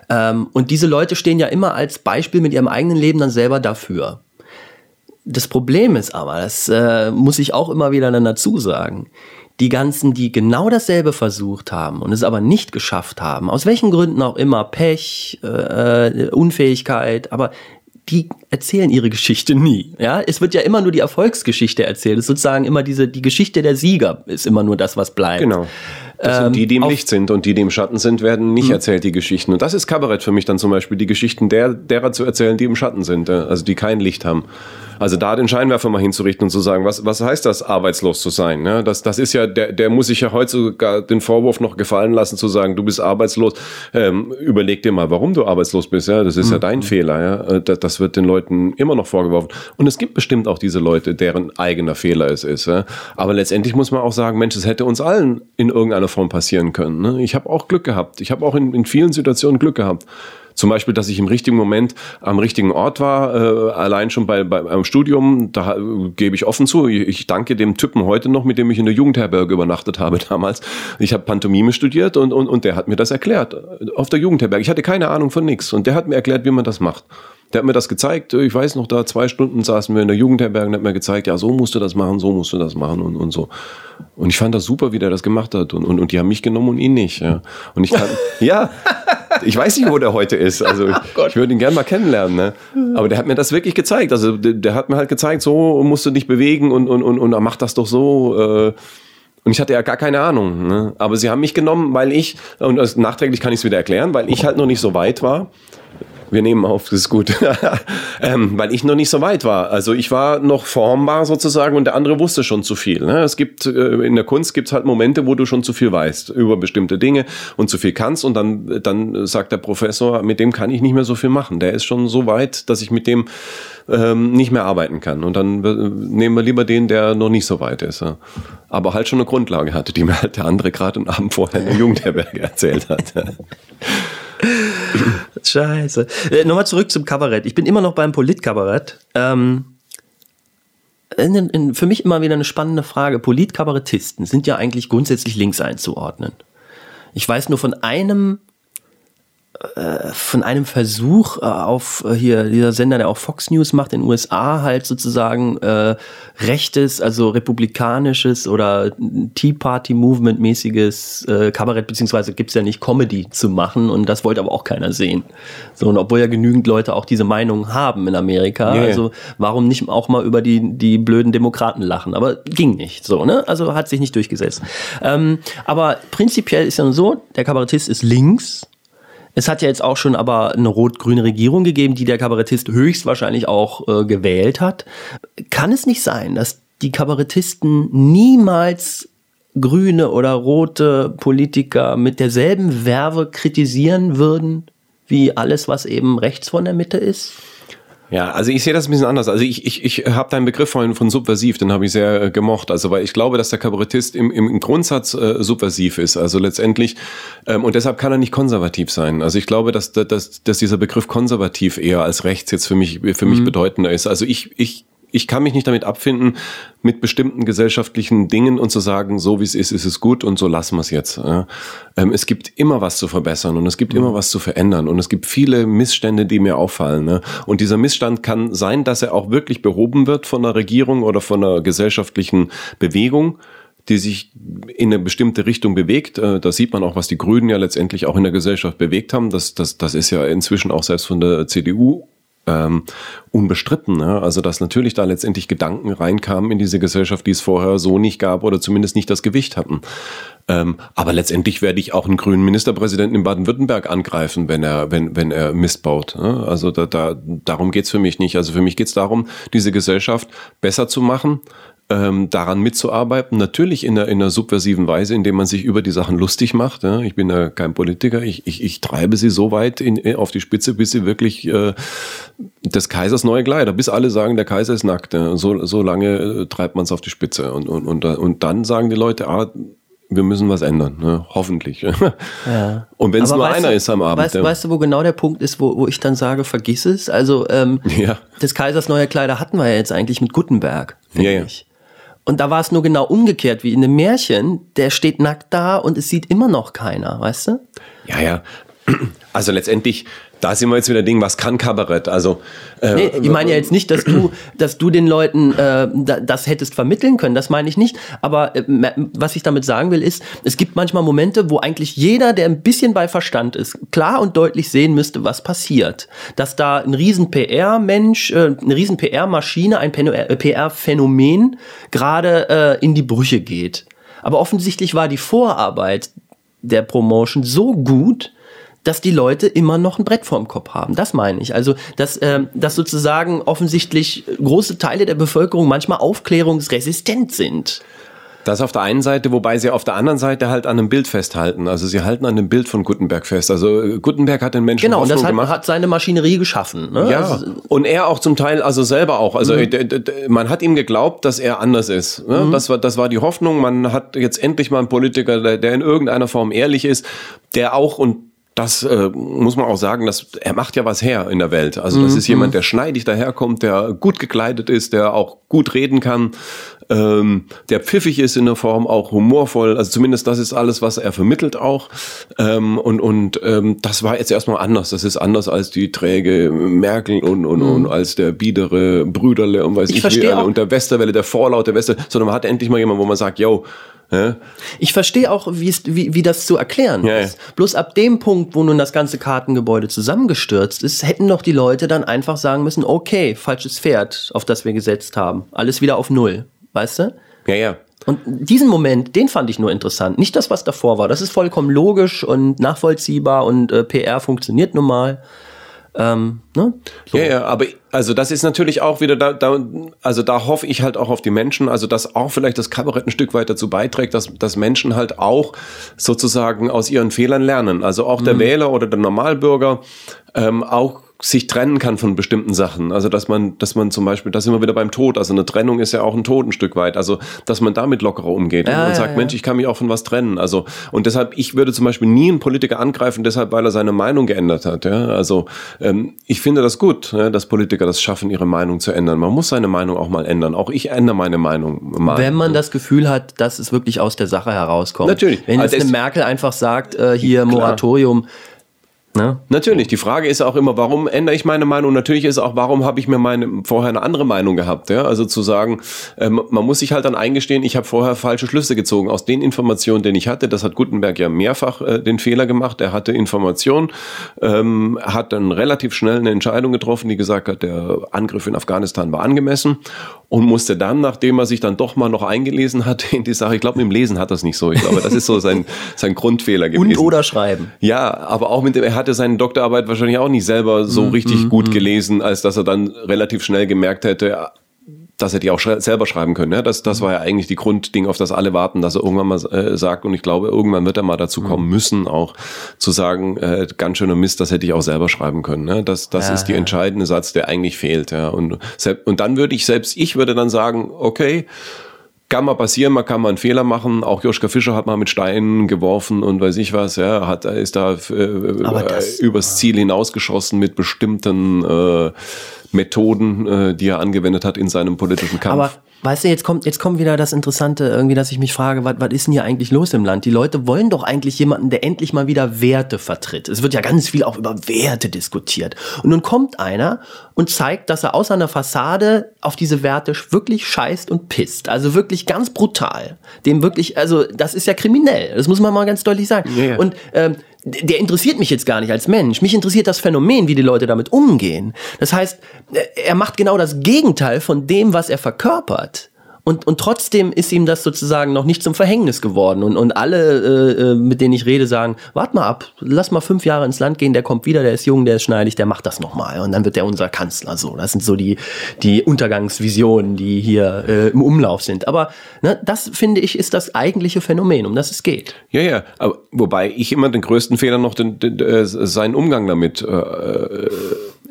Ähm, und diese Leute stehen ja immer als Beispiel mit ihrem eigenen Leben dann selber dafür. Das Problem ist aber, das äh, muss ich auch immer wieder dann dazu sagen, die ganzen, die genau dasselbe versucht haben und es aber nicht geschafft haben, aus welchen Gründen auch immer, Pech, äh, äh Unfähigkeit, aber die erzählen ihre Geschichte nie. Ja, es wird ja immer nur die Erfolgsgeschichte erzählt. Es ist sozusagen immer diese, die Geschichte der Sieger ist immer nur das, was bleibt. Genau. Das sind die, die im ähm, Licht sind und die, die im Schatten sind, werden nicht mhm. erzählt, die Geschichten. Und das ist Kabarett für mich dann zum Beispiel, die Geschichten der, derer zu erzählen, die im Schatten sind, also die kein Licht haben. Also da den Scheinwerfer mal hinzurichten und zu sagen, was, was heißt das, arbeitslos zu sein? Ne? Das, das ist ja, der, der muss sich ja heute sogar den Vorwurf noch gefallen lassen, zu sagen, du bist arbeitslos. Ähm, überleg dir mal, warum du arbeitslos bist. Ja? Das ist mhm. ja dein Fehler. Ja? Äh, das, das wird den Leuten immer noch vorgeworfen. Und es gibt bestimmt auch diese Leute, deren eigener Fehler es ist. Ja? Aber letztendlich muss man auch sagen, Mensch, es hätte uns allen in irgendeiner Form passieren können. Ne? Ich habe auch Glück gehabt. Ich habe auch in, in vielen Situationen Glück gehabt. Zum Beispiel, dass ich im richtigen Moment am richtigen Ort war, äh, allein schon bei, bei einem Studium, da äh, gebe ich offen zu. Ich, ich danke dem Typen heute noch, mit dem ich in der Jugendherberge übernachtet habe damals. Ich habe Pantomime studiert und, und, und der hat mir das erklärt auf der Jugendherberge. Ich hatte keine Ahnung von nichts und der hat mir erklärt, wie man das macht. Der hat mir das gezeigt. Ich weiß noch, da zwei Stunden saßen wir in der Jugendherberge und hat mir gezeigt, ja, so musst du das machen, so musst du das machen und, und so. Und ich fand das super, wie der das gemacht hat. Und, und, und die haben mich genommen und ihn nicht. Ja. Und ich kann, ja, ich weiß nicht, wo der heute ist. Also oh ich würde ihn gerne mal kennenlernen. Ne? Aber der hat mir das wirklich gezeigt. Also der, der, hat mir halt gezeigt, so musst du dich bewegen und, und, und, und mach das doch so. Äh, und ich hatte ja gar keine Ahnung. Ne? Aber sie haben mich genommen, weil ich, und nachträglich kann ich es wieder erklären, weil ich halt noch nicht so weit war Wir nehmen auf, das ist gut. ähm, weil ich noch nicht so weit war. Also ich war noch formbar sozusagen und der andere wusste schon zu viel. Ne? Es gibt, äh, in der Kunst gibt es halt Momente, wo du schon zu viel weißt über bestimmte Dinge und zu viel kannst und dann, dann sagt der Professor, mit dem kann ich nicht mehr so viel machen. Der ist schon so weit, dass ich mit dem ähm, nicht mehr arbeiten kann. Und dann äh, nehmen wir lieber den, der noch nicht so weit ist. Ja. Aber halt schon eine Grundlage hatte, die mir halt der andere gerade einen Abend vorher in der Jugendherberge erzählt hat. Scheiße. Äh, Nochmal zurück zum Kabarett. Ich bin immer noch beim Politkabarett. Ähm, für mich immer wieder eine spannende Frage. Politkabarettisten sind ja eigentlich grundsätzlich links einzuordnen. Ich weiß nur von einem von einem Versuch äh, auf äh, hier dieser Sender, der auch Fox News macht in den USA, halt sozusagen äh, rechtes, also republikanisches oder Tea Party Movement mäßiges äh, Kabarett, beziehungsweise gibt's ja nicht Comedy zu machen und das wollte aber auch keiner sehen. So, und obwohl ja genügend Leute auch diese Meinung haben in Amerika, Yeah. also warum nicht auch mal über die, die blöden Demokraten lachen? Aber ging nicht so, ne? Also hat sich nicht durchgesetzt. Ähm, aber prinzipiell ist ja so, der Kabarettist ist links, es hat ja jetzt auch schon aber eine rot-grüne Regierung gegeben, die der Kabarettist höchstwahrscheinlich auch äh, gewählt hat. Kann es nicht sein, dass die Kabarettisten niemals grüne oder rote Politiker mit derselben Werbe kritisieren würden, wie alles, was eben rechts von der Mitte ist? Ja, also ich sehe das ein bisschen anders. Also ich, ich, ich habe deinen Begriff vorhin von subversiv, den habe ich sehr äh, gemocht. Also weil ich glaube, dass der Kabarettist im, im Grundsatz äh, subversiv ist. Also letztendlich ähm, und deshalb kann er nicht konservativ sein. Also ich glaube, dass, dass, dass dieser Begriff konservativ eher als rechts jetzt für mich für mich bedeutender ist. Also ich ich ich kann mich nicht damit abfinden, mit bestimmten gesellschaftlichen Dingen und zu sagen, so wie es ist, ist es gut und so lassen wir es jetzt. Ähm, es gibt immer was zu verbessern und es gibt immer was zu verändern und es gibt viele Missstände, die mir auffallen. Ne. Und dieser Missstand kann sein, dass er auch wirklich behoben wird von einer Regierung oder von einer gesellschaftlichen Bewegung die sich in eine bestimmte Richtung bewegt. Äh, Da sieht man auch, was die Grünen ja letztendlich auch in der Gesellschaft bewegt haben. Das, das, das ist ja inzwischen auch selbst von der CDU ähm, unbestritten. Ne? Also dass natürlich da letztendlich Gedanken reinkamen in diese Gesellschaft, die es vorher so nicht gab oder zumindest nicht das Gewicht hatten. Ähm, aber letztendlich werde ich auch einen grünen Ministerpräsidenten in Baden-Württemberg angreifen, wenn er, wenn, wenn er Mist baut. Ne? Also da, da, darum geht's für mich nicht. Also für mich geht's darum, diese Gesellschaft besser zu machen, ähm, daran mitzuarbeiten, natürlich in einer, in einer subversiven Weise, indem man sich über die Sachen lustig macht. Ja. Ich bin ja kein Politiker, ich, ich, ich treibe sie so weit in, auf die Spitze, bis sie wirklich äh, des Kaisers neue Kleider, bis alle sagen, der Kaiser ist nackt. Ja. So, so lange äh, treibt man es auf die Spitze. Und, und, und, und dann sagen die Leute, ah, wir müssen was ändern, ne? hoffentlich. Ja. Und wenn es nur einer du- ist am Abend. Weißt, ja. weißt du, wo genau der Punkt ist, wo, wo ich dann sage, vergiss es? Also, ähm, Ja. des Kaisers neue Kleider hatten wir ja jetzt eigentlich mit Gutenberg, finde ich. Und da war es nur genau umgekehrt, wie in einem Märchen. Der steht nackt da und es sieht immer noch keiner, weißt du? Ja, ja. Also letztendlich, da sind wir jetzt wieder Ding, was kann Kabarett? Also äh, Nee, ich meine ja jetzt nicht, dass du, dass du den Leuten äh, da, das hättest vermitteln können, das meine ich nicht. Aber äh, was ich damit sagen will, ist, es gibt manchmal Momente, wo eigentlich jeder, der ein bisschen bei Verstand ist, klar und deutlich sehen müsste, was passiert. Dass da ein riesen PR-Mensch, äh, eine riesen PR-Maschine, ein äh, PR-Phänomen gerade äh, in die Brüche geht. Aber offensichtlich war die Vorarbeit der Promotion so gut, dass die Leute immer noch ein Brett vorm Kopf haben. Das meine ich. Also, dass, ähm, dass sozusagen offensichtlich große Teile der Bevölkerung manchmal aufklärungsresistent sind. Das auf der einen Seite, wobei sie auf der anderen Seite halt an einem Bild festhalten. Also sie halten an dem Bild von Gutenberg fest. Also äh, Gutenberg hat den Menschen Genau, und das Hoffnung hat, gemacht. hat seine Maschinerie geschaffen. Ne? ja, Also, und er auch zum Teil, also selber auch. Also Mhm. äh, man hat ihm geglaubt, dass er anders ist. Ne? Mhm. Das, war, das war die Hoffnung. Man hat jetzt endlich mal einen Politiker, der, der in irgendeiner Form ehrlich ist, der auch und das äh, muss man auch sagen, dass er macht ja was her in der Welt. Also Mhm. das ist jemand, der schneidig daherkommt, der gut gekleidet ist, der auch gut reden kann, ähm, der pfiffig ist in der Form, auch humorvoll. Also zumindest das ist alles, was er vermittelt auch. Ähm, und und ähm, das war jetzt erstmal anders. Das ist anders als die träge Merkel und und, und als der biedere Brüderle und weiß Mhm. Ich ich, wie alle und der Westerwelle, der Vorlaut der Weste, sondern man hat endlich mal jemanden, wo man sagt, yo, hä? ich verstehe auch, wie, wie, das zu erklären Ja, ist. Bloß ab dem Punkt, wo nun das ganze Kartengebäude zusammengestürzt ist, hätten doch die Leute dann einfach sagen müssen, okay, falsches Pferd, auf das wir gesetzt haben. Alles wieder auf Null. Weißt du? ja, ja. Und diesen Moment, den fand ich nur interessant. Nicht das, was davor war. Das ist vollkommen logisch und nachvollziehbar und äh, PR funktioniert nun mal. Ähm, ne? so. Ja, ja, aber also das ist natürlich auch wieder da, da, also da hoffe ich halt auch auf die Menschen, also dass auch vielleicht das Kabarett ein Stück weit dazu beiträgt, dass, dass Menschen halt auch sozusagen aus ihren Fehlern lernen. Also auch der Wähler oder der Normalbürger ähm, auch sich trennen kann von bestimmten Sachen. Also dass man, dass man zum Beispiel, das sind wir wieder beim Tod. Also eine Trennung ist ja auch ein Tod ein Stück weit. Also dass man damit lockerer umgeht Ja, und ja, sagt, ja. Mensch, ich kann mich auch von was trennen. Also und deshalb, ich würde zum Beispiel nie einen Politiker angreifen, deshalb, weil er seine Meinung geändert hat. Ja, also ähm, ich finde das gut, ja, dass Politiker das schaffen, ihre Meinung zu ändern. Man muss seine Meinung auch mal ändern. Auch ich ändere meine Meinung mal. Wenn man das Gefühl hat, dass es wirklich aus der Sache herauskommt. Natürlich. Wenn jetzt Also eine Merkel einfach sagt, äh, hier Moratorium, ne? Natürlich, die Frage ist auch immer, warum ändere ich meine Meinung? Natürlich ist auch, warum habe ich mir meine vorher eine andere Meinung gehabt? Ja? Also zu sagen, ähm, man muss sich halt dann eingestehen, ich habe vorher falsche Schlüsse gezogen aus den Informationen, den ich hatte. Das hat Gutenberg ja mehrfach äh, den Fehler gemacht. Er hatte Informationen, ähm, hat dann relativ schnell eine Entscheidung getroffen, die gesagt hat, der Angriff in Afghanistan war angemessen und musste dann, nachdem er sich dann doch mal noch eingelesen hat in die Sache, ich glaube, mit dem Lesen hat das nicht so. Ich glaube, das ist so sein, sein Grundfehler gewesen. Und oder schreiben. Ja, aber auch mit dem, er hatte seine Doktorarbeit wahrscheinlich auch nicht selber so richtig gut gelesen, als dass er dann relativ schnell gemerkt hätte, dass er die auch schrei- selber schreiben können. Ja, das, das war ja eigentlich die Grundding, auf das alle warten, dass er irgendwann mal äh, sagt. Und ich glaube, irgendwann wird er mal dazu kommen müssen, auch zu sagen, äh, ganz schöner Mist, das hätte ich auch selber schreiben können. Ne? Das, das Ja, ist die entscheidende Satz, der eigentlich fehlt. Ja. Und, und dann würde ich, selbst ich würde dann sagen, okay, kann mal passieren, man kann mal einen Fehler machen. Auch Joschka Fischer hat mal mit Steinen geworfen und weiß ich was. Ja, hat ist da äh, Aber äh, das- übers Ziel hinausgeschossen mit bestimmten äh, Methoden, äh, die er angewendet hat in seinem politischen Kampf. Aber weißt du, jetzt kommt, jetzt kommt wieder das Interessante, irgendwie, dass ich mich frage, was, was ist denn hier eigentlich los im Land? Die Leute wollen doch eigentlich jemanden, der endlich mal wieder Werte vertritt. Es wird ja ganz viel auch über Werte diskutiert. Und nun kommt einer und zeigt, dass er außer einer Fassade auf diese Werte wirklich scheißt und pisst. Also wirklich ganz brutal. Dem wirklich, also das ist ja kriminell. Das muss man mal ganz deutlich sagen. Ja. Und ähm, der interessiert mich jetzt gar nicht als Mensch. Mich interessiert das Phänomen, wie die Leute damit umgehen. Das heißt, er macht genau das Gegenteil von dem, was er verkörpert. Und, und trotzdem ist ihm das sozusagen noch nicht zum Verhängnis geworden. Und, und alle, äh, äh, mit denen ich rede, sagen, wart mal ab, lass mal fünf Jahre ins Land gehen, der kommt wieder, der ist jung, der ist schneidig, der macht das nochmal. Und dann wird der unser Kanzler so. Das sind so die, die Untergangsvisionen, die hier äh, im Umlauf sind. Aber ne, das, finde ich, ist das eigentliche Phänomen, um das es geht. Ja, ja, aber wobei ich immer den größten Fehler noch den, den, äh, seinen Umgang damit äh, äh,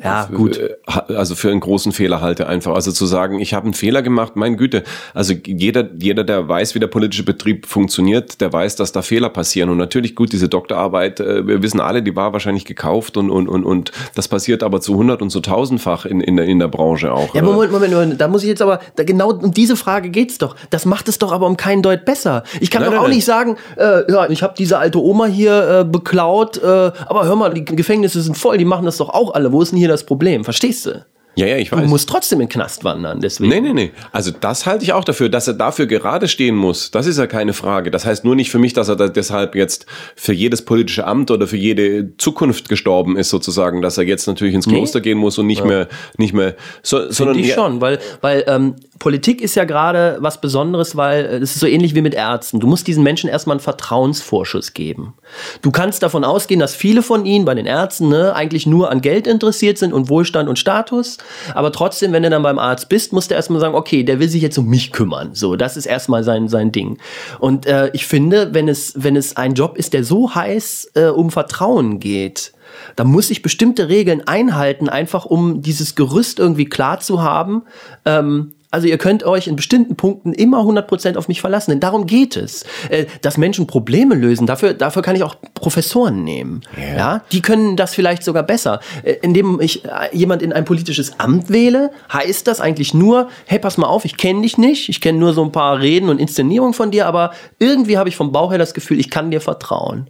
Ja, gut. äh, also für einen großen Fehler halte einfach. Also zu sagen, ich habe einen Fehler gemacht, mein Güte. Also jeder, jeder, der weiß, wie der politische Betrieb funktioniert, der weiß, dass da Fehler passieren. Und natürlich, gut, diese Doktorarbeit, äh, wir wissen alle, die war wahrscheinlich gekauft und, und, und, und das passiert aber zu hundert und zu tausendfach in, in, der, in der Branche auch. Ja, Äh, Moment, Moment, Moment, da muss ich jetzt aber, da genau um diese Frage geht's doch. Das macht es doch aber um keinen Deut besser. Ich kann Nein, doch nein, auch nein. nicht sagen, äh, ja, ich habe diese alte Oma hier äh, beklaut, äh, aber hör mal, die Gefängnisse sind voll, die machen das doch auch alle. Wo ist denn hier das Problem? Verstehst du? Ja, ja, ich Du weiß. musst trotzdem in den Knast wandern, deswegen. Nee, nee, nee. Also das halte ich auch dafür, dass er dafür gerade stehen muss. Das ist ja keine Frage. Das heißt nur nicht für mich, dass er da deshalb jetzt für jedes politische Amt oder für jede Zukunft gestorben ist, sozusagen, dass er jetzt natürlich ins Kloster gehen muss und nicht mehr, nicht mehr, so, sondern ich ja, schon, weil, weil ähm, Politik ist ja gerade was Besonderes, weil äh, es ist so ähnlich wie mit Ärzten. Du musst diesen Menschen erstmal einen Vertrauensvorschuss geben. Du kannst davon ausgehen, dass viele von ihnen bei den Ärzten ne, eigentlich nur an Geld interessiert sind und Wohlstand und Status. Aber trotzdem, wenn du dann beim Arzt bist, musst du erstmal sagen, okay, der will sich jetzt um mich kümmern. So, das ist erstmal sein, sein Ding. Und äh, ich finde, wenn es, wenn es ein Job ist, der so heiß äh, um Vertrauen geht, da muss ich bestimmte Regeln einhalten, einfach um dieses Gerüst irgendwie klar zu haben. Ähm, also ihr könnt euch in bestimmten Punkten immer 100% auf mich verlassen, denn darum geht es. Äh, dass Menschen Probleme lösen, dafür, dafür kann ich auch Professoren nehmen. Ja. die können das vielleicht sogar besser. Äh, indem ich äh, jemand in ein politisches Amt wähle, heißt das eigentlich nur, hey, pass mal auf, ich kenne dich nicht, ich kenne nur so ein paar Reden und Inszenierungen von dir, aber irgendwie habe ich vom Bauch her das Gefühl, ich kann dir vertrauen.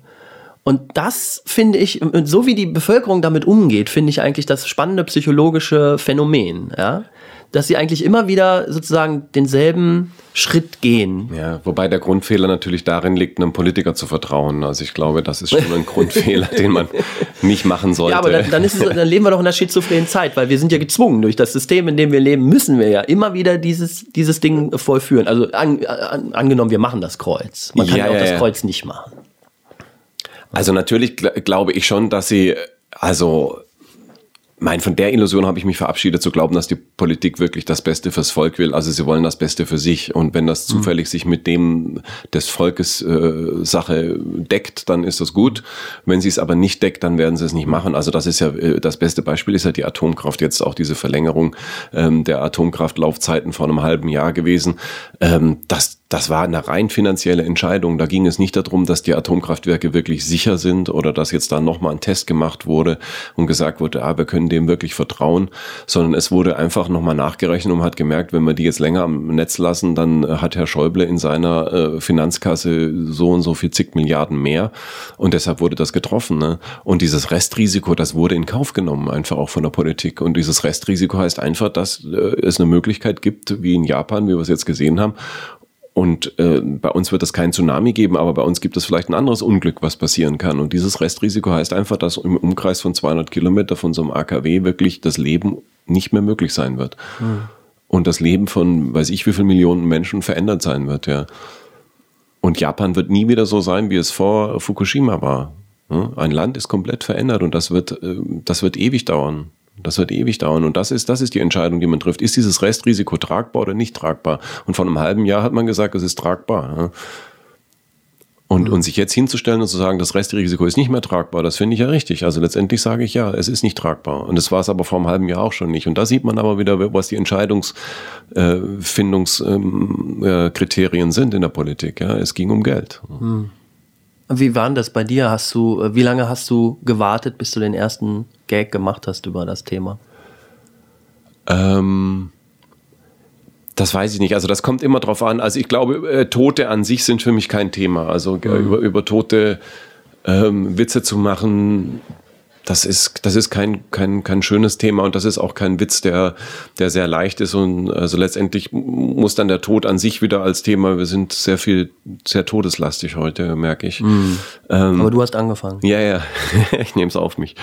Und das finde ich, so wie die Bevölkerung damit umgeht, finde ich eigentlich das spannende psychologische Phänomen, ja. Dass sie eigentlich immer wieder sozusagen denselben Schritt gehen. Ja, wobei der Grundfehler natürlich darin liegt, einem Politiker zu vertrauen. Also ich glaube, das ist schon ein Grundfehler, den man nicht machen sollte. Ja, aber dann, dann, es, dann leben wir doch in einer schizophrenen Zeit, weil wir sind ja gezwungen. Durch das System, in dem wir leben, müssen wir ja immer wieder dieses, dieses Ding vollführen. Also an, an, angenommen, wir machen das Kreuz. Man kann Ja, ja, auch das. Kreuz nicht machen. Also natürlich gl glaube ich schon, dass sie, also mein, von der Illusion habe ich mich verabschiedet, zu glauben, dass die Politik wirklich das Beste fürs Volk will. Also sie wollen das Beste für sich. Und wenn das zufällig sich mit dem des Volkes äh, Sache deckt, dann ist das gut. Wenn sie es aber nicht deckt, dann werden sie es nicht machen. Also das ist ja äh, das beste Beispiel ist ja die Atomkraft. Jetzt auch diese Verlängerung ähm, der Atomkraftlaufzeiten vor einem halben Jahr gewesen. Ähm, das das war eine rein finanzielle Entscheidung. Da ging es nicht darum, dass die Atomkraftwerke wirklich sicher sind oder dass jetzt da nochmal ein Test gemacht wurde und gesagt wurde, ah, wir können dem wirklich vertrauen, sondern es wurde einfach nochmal nachgerechnet und hat gemerkt, wenn wir die jetzt länger am Netz lassen, dann hat Herr Schäuble in seiner äh, Finanzkasse so und so viel zig Milliarden mehr und deshalb wurde das getroffen. Ne? Und dieses Restrisiko, das wurde in Kauf genommen, einfach auch von der Politik. Und dieses Restrisiko heißt einfach, dass äh, es eine Möglichkeit gibt, wie in Japan, wie wir es jetzt gesehen haben, und äh, bei uns wird es kein Tsunami geben, aber bei uns gibt es vielleicht ein anderes Unglück, was passieren kann. Und dieses Restrisiko heißt einfach, dass im Umkreis von 200 Kilometer von so einem AKW wirklich das Leben nicht mehr möglich sein wird. Hm. Und das Leben von, weiß ich, wie viele Millionen Menschen verändert sein wird, ja. Und Japan wird nie wieder so sein, wie es vor Fukushima war. Ein Land ist komplett verändert und das wird, äh, das wird ewig dauern. Das wird ewig dauern. Und das ist, das ist die Entscheidung, die man trifft. Ist dieses Restrisiko tragbar oder nicht tragbar? Und vor einem halben Jahr hat man gesagt, es ist tragbar. Und, mhm. und sich jetzt hinzustellen und zu sagen, das Restrisiko ist nicht mehr tragbar, das finde ich ja richtig. Also letztendlich sage ich ja, es ist nicht tragbar. Und das war es aber vor einem halben Jahr auch schon nicht. Und da sieht man aber wieder, was die Entscheidungsfindungskriterien äh, ähm, äh, sind in der Politik. Ja, es ging um Geld. Mhm. Wie war denn das bei dir? Hast du, äh, wie lange hast du gewartet, bis du den ersten Gag gemacht hast über das Thema? Ähm, das weiß ich nicht. Also das kommt immer drauf an. Also ich glaube, äh, Tote an sich sind für mich kein Thema. Also mhm. über, über Tote ähm, Witze zu machen, das ist, das ist kein, kein, kein schönes Thema und das ist auch kein Witz, der, der sehr leicht ist. Und also letztendlich muss dann der Tod an sich wieder als Thema. Wir sind sehr viel, sehr todeslastig heute, merke ich. Mm. Ähm, Aber du hast angefangen. Ja, ja, ich nehme es auf mich.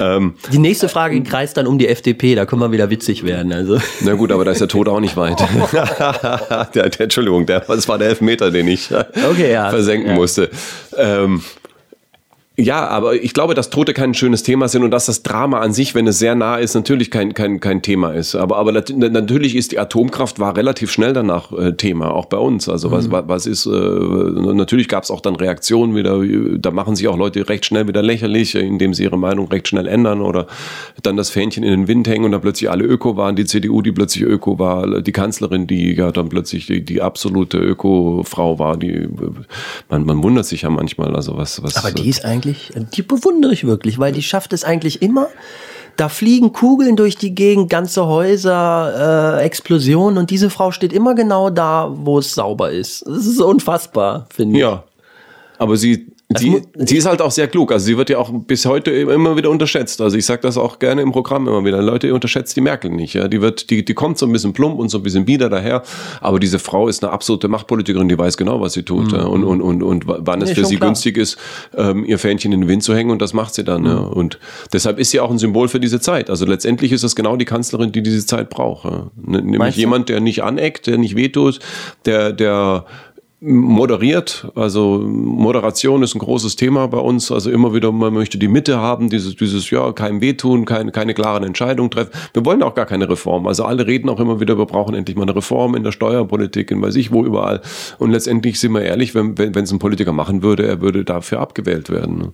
Ähm, die nächste Frage kreist dann um die FDP, da können wir wieder witzig werden. Also. Na gut, aber da ist der Tod auch nicht weit. der, der, Entschuldigung, der, das war der Elfmeter, den ich okay, ja. versenken ja. musste. Ähm, ja, aber ich glaube, dass Tote kein schönes Thema sind und dass das Drama an sich, wenn es sehr nah ist, natürlich kein, kein, kein Thema ist. Aber, aber natürlich ist die Atomkraft war relativ schnell danach äh, Thema, auch bei uns. Also was, mhm. was ist, äh, natürlich gab es auch dann Reaktionen wieder, da machen sich auch Leute recht schnell wieder lächerlich, indem sie ihre Meinung recht schnell ändern oder dann das Fähnchen in den Wind hängen und dann plötzlich alle Öko waren, die CDU, die plötzlich Öko war, die Kanzlerin, die ja dann plötzlich die, die absolute Öko-Frau war, die man, man wundert sich ja manchmal, also was, was. Aber die ist eigentlich eigentlich, die bewundere ich wirklich, weil die schafft es eigentlich immer. Da fliegen Kugeln durch die Gegend, ganze Häuser, äh, Explosionen und diese Frau steht immer genau da, wo es sauber ist. Das ist unfassbar, finde ich. Ja. Aber sie Sie, sie ist halt auch sehr klug. Also sie wird ja auch bis heute immer wieder unterschätzt. Also ich sage das auch gerne im Programm immer wieder. Leute, ihr unterschätzt die Merkel nicht. Ja? Die, wird, die, die kommt so ein bisschen plump und so ein bisschen bieder daher. Aber diese Frau ist eine absolute Machtpolitikerin, die weiß genau, was sie tut. Mhm. Ja? Und, und, und, und wann es für sie klar. günstig ist, ähm, ihr Fähnchen in den Wind zu hängen. Und das macht sie dann. Mhm. Ja? Und deshalb ist sie auch ein Symbol für diese Zeit. Also letztendlich ist das genau die Kanzlerin, die diese Zeit braucht. Ja? Nämlich Meinst jemand, der nicht aneckt, der nicht wehtut, der, der moderiert. Also Moderation ist ein großes Thema bei uns. Also immer wieder, man möchte die Mitte haben, dieses, dieses ja, keinem wehtun, keine, keine klaren Entscheidungen treffen. Wir wollen auch gar keine Reform. Also alle reden auch immer wieder, wir brauchen endlich mal eine Reform in der Steuerpolitik, in weiß ich wo, überall. Und letztendlich sind wir ehrlich, wenn wenn es ein Politiker machen würde, er würde dafür abgewählt werden.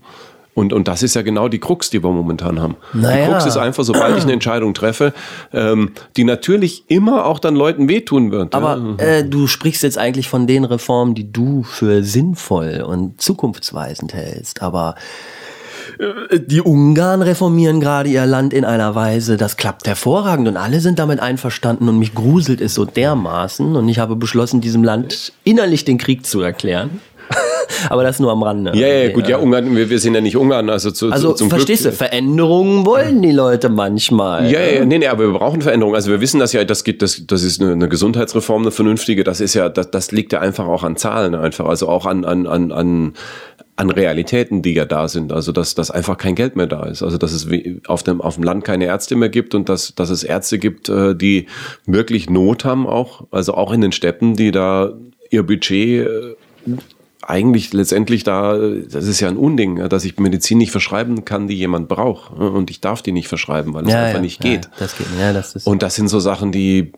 Und, und das ist ja genau die Krux, die wir momentan haben. Naja. Die Krux ist einfach, sobald ich eine Entscheidung treffe, ähm, die natürlich immer auch dann Leuten wehtun wird. Aber ja. äh, du sprichst jetzt eigentlich von den Reformen, die du für sinnvoll und zukunftsweisend hältst. Aber äh, die Ungarn reformieren gerade ihr Land in einer Weise, das klappt hervorragend und alle sind damit einverstanden und mich gruselt es so dermaßen und ich habe beschlossen, diesem Land innerlich den Krieg zu erklären. Aber das nur am Rande. Ja, ja, gut, ja, Ungarn, wir, wir sind ja nicht Ungarn, also zu, Also zum verstehst Glück. du, Veränderungen wollen die Leute manchmal. Ja, ja, nee, nee, aber wir brauchen Veränderungen. Also wir wissen das ja, das geht, das, das ist eine, eine Gesundheitsreform, eine vernünftige, das ist ja, das, das liegt ja einfach auch an Zahlen einfach, also auch an, an, an, an an Realitäten, die ja da sind. Also dass, dass einfach kein Geld mehr da ist. Also dass es auf dem, auf dem Land keine Ärzte mehr gibt und dass, dass es Ärzte gibt, äh, die wirklich Not haben auch. Also auch in den Städten, die da ihr Budget äh, eigentlich letztendlich da, das ist ja ein Unding, dass ich Medizin nicht verschreiben kann, die jemand braucht. Und ich darf die nicht verschreiben, weil es Ja, einfach ja, nicht ja, geht. das geht. Ja, das ist. Und das sind so Sachen, die,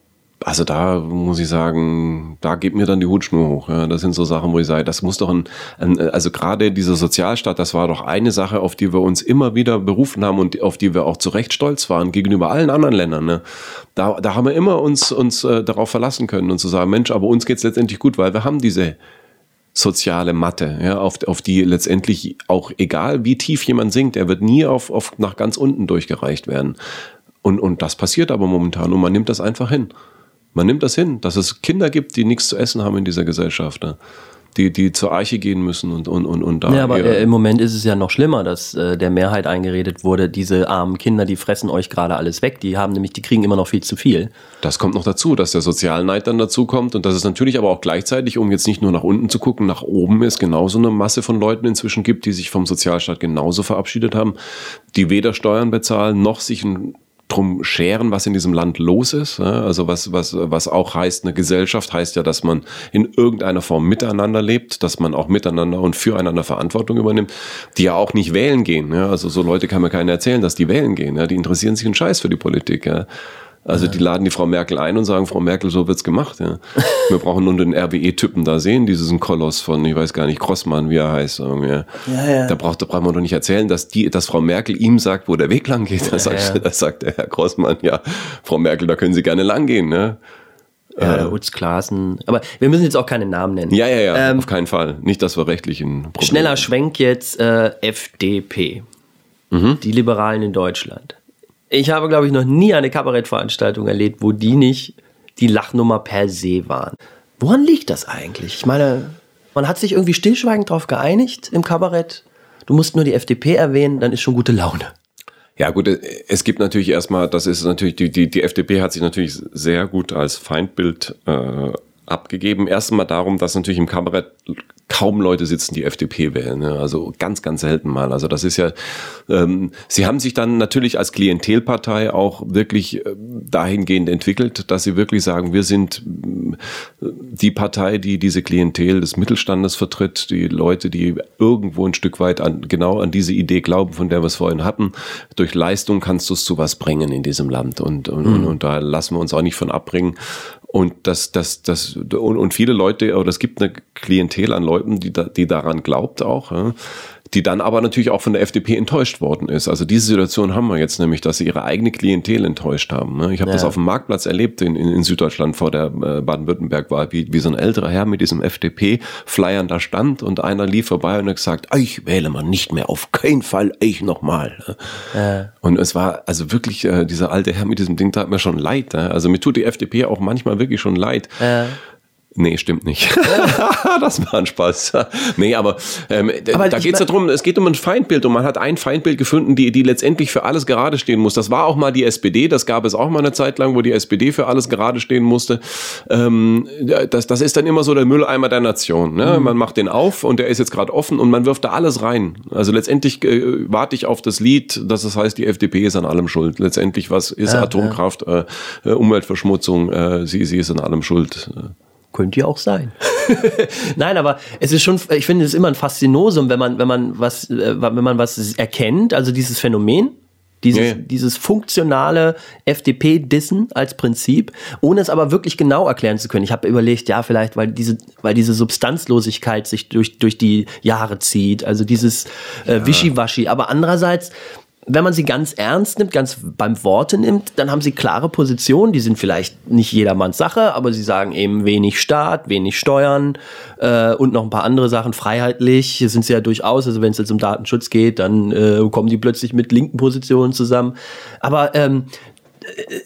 also da muss ich sagen, da geht mir dann die Hutschnur hoch. Ja. Das sind so Sachen, wo ich sage, das muss doch ein, ein also gerade diese Sozialstaat, das war doch eine Sache, auf die wir uns immer wieder berufen haben und auf die wir auch zu Recht stolz waren gegenüber allen anderen Ländern. Ne. Da, da haben wir immer uns, uns äh, darauf verlassen können und zu sagen, Mensch, aber uns geht's letztendlich gut, weil wir haben diese soziale Matte, ja, auf, auf die letztendlich auch egal wie tief jemand singt, er wird nie auf, auf nach ganz unten durchgereicht werden. Und, und das passiert aber momentan und man nimmt das einfach hin. Man nimmt das hin, dass es Kinder gibt, die nichts zu essen haben in dieser Gesellschaft, ne? Die, die zur Arche gehen müssen und, und, und, und da. Ja, aber äh, im Moment ist es ja noch schlimmer, dass äh, der Mehrheit eingeredet wurde, diese armen Kinder, die fressen euch gerade alles weg. Die haben nämlich, die kriegen immer noch viel zu viel. Das kommt noch dazu, dass der Sozialneid dann dazu kommt und dass es natürlich aber auch gleichzeitig, um jetzt nicht nur nach unten zu gucken, nach oben es genauso eine Masse von Leuten inzwischen gibt, die sich vom Sozialstaat genauso verabschiedet haben, die weder Steuern bezahlen noch sich ein drum scheren, was in diesem Land los ist. ja. Also was, was, was auch heißt, eine Gesellschaft heißt ja, dass man in irgendeiner Form miteinander lebt, dass man auch miteinander und füreinander Verantwortung übernimmt, die ja auch nicht wählen gehen. Also so Leute kann mir keiner erzählen, dass die wählen gehen. Die interessieren sich einen Scheiß für die Politik. Also die laden die Frau Merkel ein und sagen, Frau Merkel, so wird's gemacht. Ja. Wir brauchen nur den RWE-Typen da sehen, diesen Koloss von, ich weiß gar nicht, Grossmann, wie er heißt. Ja, ja. Da braucht, da braucht man doch nicht erzählen, dass die, dass Frau Merkel ihm sagt, wo der Weg lang geht. Da, sagt, da sagt der Herr Grossmann, ja, Frau Merkel, da können Sie gerne lang gehen. Ne? Ja, Utz Klaassen. Aber wir müssen jetzt auch keine Namen nennen. Ja, ja, ja, Ähm, auf keinen Fall. Nicht, dass wir rechtlich ein Problem Schneller Schwenk jetzt äh, FDP. Mhm. Die Liberalen in Deutschland. Ich habe, glaube ich, noch nie eine Kabarettveranstaltung erlebt, wo die nicht die Lachnummer per se waren. Woran liegt das eigentlich? Ich meine, man hat sich irgendwie stillschweigend darauf geeinigt im Kabarett. Du musst nur die FDP erwähnen, dann ist schon gute Laune. Ja gut, es gibt natürlich erstmal, das ist natürlich, die, die, die FDP hat sich natürlich sehr gut als Feindbild äh, abgegeben. Erstmal darum, dass natürlich im Kabarett kaum Leute sitzen, die FDP wählen. Ne? Also ganz, ganz selten mal. Also das ist ja, ähm, sie haben sich dann natürlich als Klientelpartei auch wirklich äh, dahingehend entwickelt, dass sie wirklich sagen, wir sind äh, die Partei, die diese Klientel des Mittelstandes vertritt, die Leute, die irgendwo ein Stück weit an, genau an diese Idee glauben, von der wir es vorhin hatten. Durch Leistung kannst du es zu was bringen in diesem Land und, und, und, und da lassen wir uns auch nicht von abbringen. Und das, das, das, und, und viele Leute, oder es gibt eine Klientel an Leuten, die, da, die daran glaubt auch, ja, die dann aber natürlich auch von der FDP enttäuscht worden ist. Also diese Situation haben wir jetzt nämlich, dass sie ihre eigene Klientel enttäuscht haben. ne? Ich habe das auf dem Marktplatz erlebt in, in, in Süddeutschland vor der äh, Baden-Württemberg-Wahl, wie, wie so ein älterer Herr mit diesem FDP-Flyern da stand und einer lief vorbei und hat gesagt, ich wähle mal nicht mehr, auf keinen Fall, ich nochmal. Und es war also wirklich, äh, dieser alte Herr mit diesem Ding tat mir schon leid. Ne? Also mir tut die FDP auch manchmal wirklich schon leid. Nee, stimmt nicht. das war ein Spaß. nee, aber, ähm, Aber da ich geht's mein- darum, es geht um ein Feindbild und man hat ein Feindbild gefunden, die, die letztendlich für alles gerade stehen muss. Das war auch mal die SPD, das gab es auch mal eine Zeit lang, wo die SPD für alles gerade stehen musste. Ähm, das, das ist dann immer so der Mülleimer der Nation. Ne? Mhm. Man macht den auf und der ist jetzt gerade offen und man wirft da alles rein. Also letztendlich äh, warte ich auf das Lied, dass es heißt, die FDP ist an allem schuld. Letztendlich, was ist Atomkraft, Äh, äh, Umweltverschmutzung, äh, sie, sie ist an allem schuld. Könnte ja auch sein. Nein, aber es ist schon, ich finde es immer ein Faszinosum, wenn man, wenn man was, äh, wenn man was erkennt, also dieses Phänomen, dieses, Ja, ja. dieses funktionale FDP-Dissen als Prinzip, ohne es aber wirklich genau erklären zu können. Ich habe überlegt, ja, vielleicht, weil diese, weil diese Substanzlosigkeit sich durch, durch die Jahre zieht, also dieses äh, Wischiwaschi. Aber andererseits, wenn man sie ganz ernst nimmt, ganz beim Worte nimmt, dann haben sie klare Positionen, die sind vielleicht nicht jedermanns Sache, aber sie sagen eben wenig Staat, wenig Steuern äh, und noch ein paar andere Sachen. Freiheitlich sind sie ja durchaus, also wenn es jetzt um Datenschutz geht, dann äh, kommen die plötzlich mit linken Positionen zusammen. Aber ähm,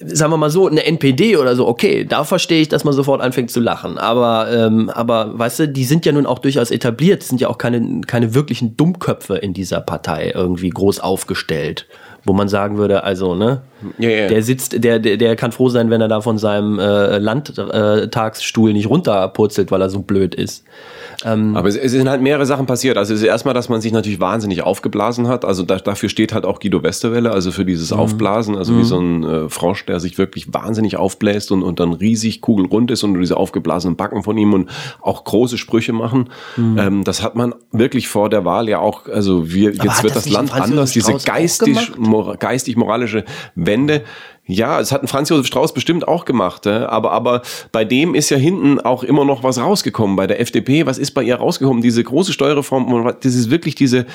sagen wir mal so, eine NPD oder so, okay, da verstehe ich, dass man sofort anfängt zu lachen. Aber, ähm, aber weißt du, die sind ja nun auch durchaus etabliert, sind ja auch keine, keine wirklichen Dummköpfe in dieser Partei irgendwie groß aufgestellt. Wo man sagen würde, also, ne, Ja, ja. der sitzt, der, der, der kann froh sein, wenn er da von seinem äh, Landtagsstuhl nicht runterpurzelt, weil er so blöd ist. Aber es, es sind halt mehrere Sachen passiert. Also es ist erstmal, dass man sich natürlich wahnsinnig aufgeblasen hat. Also da, dafür steht halt auch Guido Westerwelle, also für dieses Aufblasen, also wie so ein äh, Frosch, der sich wirklich wahnsinnig aufbläst und, und dann riesig kugelrund ist und diese aufgeblasenen Backen von ihm und auch große Sprüche machen. Ähm, das hat man wirklich vor der Wahl ja auch, also wir, jetzt wird das Land anders, diese geistig, geistig-moralische Wende. Ja, es hat ein Franz Josef Strauß bestimmt auch gemacht, äh, aber, aber bei dem ist ja hinten auch immer noch was rausgekommen. Bei der FDP, was ist bei ihr rausgekommen? Diese große Steuerreform, das ist wirklich diese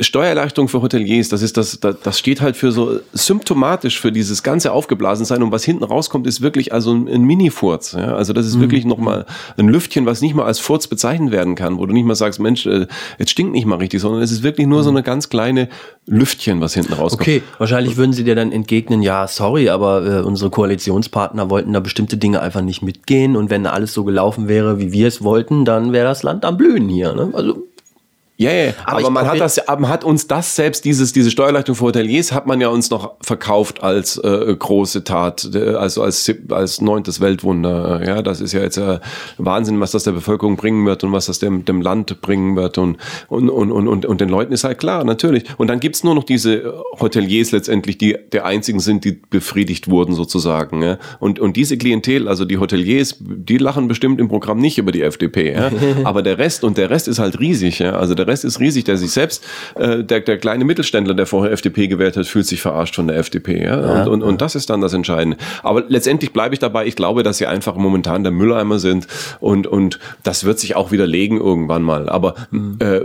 Steuererleichterung für Hoteliers, das ist das, das, das steht halt für so symptomatisch für dieses ganze Aufgeblasensein und was hinten rauskommt, ist wirklich also ein, ein Mini-Furz. Ja? Also das ist wirklich nochmal ein Lüftchen, was nicht mal als Furz bezeichnet werden kann, wo du nicht mal sagst, Mensch, äh, jetzt stinkt nicht mal richtig, sondern es ist wirklich nur so eine ganz kleine Lüftchen, was hinten rauskommt. Okay, wahrscheinlich würden sie dir dann entgegnen, ja, sorry, aber äh, unsere Koalitionspartner wollten da bestimmte Dinge einfach nicht mitgehen und wenn alles so gelaufen wäre, wie wir es wollten, dann wäre das Land am Blühen hier. Ne? Also Ja, ja, Aber aber, man hat das, man hat uns das selbst, dieses, diese Steuerleistung für Hoteliers hat man ja uns noch verkauft als äh, große Tat, äh, also als, als neuntes Weltwunder. Ja, das ist ja jetzt äh, Wahnsinn, was das der Bevölkerung bringen wird und was das dem, dem Land bringen wird und, und, und, und, und, und den Leuten ist halt klar, natürlich. Und dann gibt's nur noch diese Hoteliers letztendlich, die der einzigen sind, die befriedigt wurden sozusagen. Ja. Und, und diese Klientel, also die Hoteliers, die lachen bestimmt im Programm nicht über die FDP. Ja. Aber der Rest, und der Rest ist halt riesig. Ja. Also der Rest ist riesig, der sich selbst, äh, der, der kleine Mittelständler, der vorher FDP gewählt hat, fühlt sich verarscht von der FDP. Ja. Und, und, und das ist dann das Entscheidende. Aber letztendlich bleibe ich dabei, ich glaube, dass sie einfach momentan der Mülleimer sind und, und das wird sich auch widerlegen irgendwann mal. Aber äh,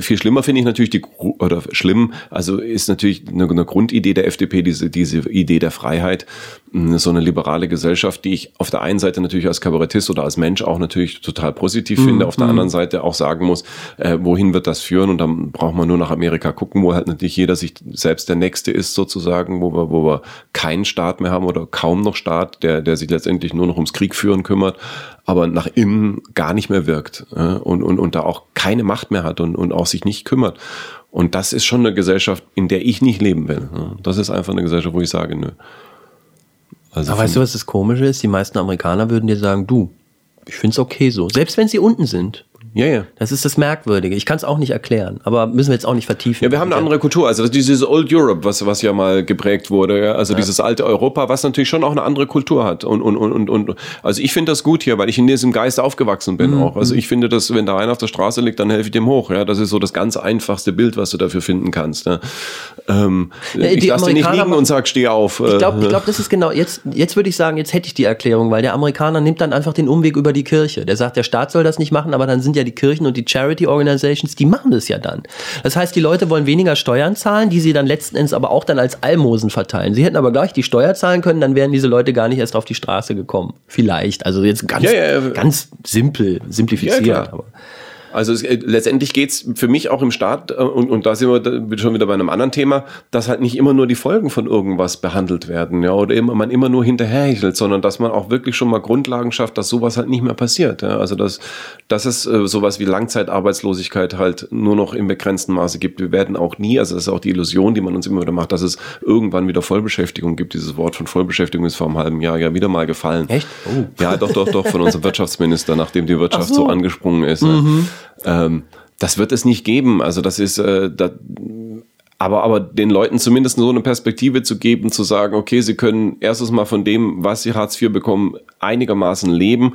viel schlimmer finde ich natürlich die, oder schlimm, also ist natürlich eine, eine Grundidee der FDP, diese, diese Idee der Freiheit, so eine liberale Gesellschaft, die ich auf der einen Seite natürlich als Kabarettist oder als Mensch auch natürlich total positiv finde, auf der anderen Seite auch sagen muss, äh, wohin wird das führen und dann braucht man nur nach Amerika gucken, wo halt natürlich jeder sich selbst der Nächste ist sozusagen, wo wir, wo wir keinen Staat mehr haben oder kaum noch Staat, der, der sich letztendlich nur noch ums Krieg führen kümmert, aber nach innen gar nicht mehr wirkt äh, und, und, und da auch keine Macht mehr hat und, und auch sich nicht kümmert. Und das ist schon eine Gesellschaft, in der ich nicht leben will. ne? Das ist einfach eine Gesellschaft, wo ich sage, nö. Also Aber weißt du, was das Komische ist? Die meisten Amerikaner würden dir sagen, du, ich find's okay so. Selbst wenn sie unten sind. Ja, ja. Das ist das Merkwürdige. Ich kann es auch nicht erklären, aber müssen wir jetzt auch nicht vertiefen. Ja, wir haben eine andere Kultur. Also dieses Old Europe, was, was ja mal geprägt wurde, ja? also dieses alte Europa, was natürlich schon auch eine andere Kultur hat. Und, und, und, und, also ich finde das gut hier, weil ich in diesem Geist aufgewachsen bin Mhm. auch. Also ich finde, dass wenn da einer auf der Straße liegt, dann helfe ich dem hoch. Ja, das ist so das ganz einfachste Bild, was du dafür finden kannst. Ja? Ähm, Ja, ich die lasse den nicht liegen und sag, steh auf. Ich glaube, Äh, ich glaub, das ist genau, jetzt, jetzt würde ich sagen, jetzt hätte ich die Erklärung, weil der Amerikaner nimmt dann einfach den Umweg über die Kirche. Der sagt, der Staat soll das nicht machen, aber dann sind ja die Kirchen und die Charity Organizations, die machen das ja dann. Das heißt, die Leute wollen weniger Steuern zahlen, die sie dann letzten Endes aber auch dann als Almosen verteilen. Sie hätten aber gleich die Steuer zahlen können, dann wären diese Leute gar nicht erst auf die Straße gekommen. Vielleicht. Also jetzt ganz, Ja, ja, ja. ganz simpel, simplifiziert. Ja, aber. Also es, äh, letztendlich geht's für mich auch im Staat, äh, und, und da sind wir da- schon wieder bei einem anderen Thema, dass halt nicht immer nur die Folgen von irgendwas behandelt werden, ja, oder immer, man immer nur hinterherhechelt, sondern dass man auch wirklich schon mal Grundlagen schafft, dass sowas halt nicht mehr passiert. Ja. Also dass, dass es äh, sowas wie Langzeitarbeitslosigkeit halt nur noch im begrenzten Maße gibt. Wir werden auch nie, also das ist auch die Illusion, die man uns immer wieder macht, dass es irgendwann wieder Vollbeschäftigung gibt. Dieses Wort von Vollbeschäftigung ist vor einem halben Jahr ja wieder mal gefallen. Echt? Oh. Ja, doch, doch, doch, von unserem Wirtschaftsminister, nachdem die Wirtschaft so. so. angesprungen ist. Ähm, das wird es nicht geben. Also das ist, äh, da, aber, aber den Leuten zumindest so eine Perspektive zu geben, zu sagen, okay, sie können erstens mal von dem, was sie Hartz IV bekommen, einigermaßen leben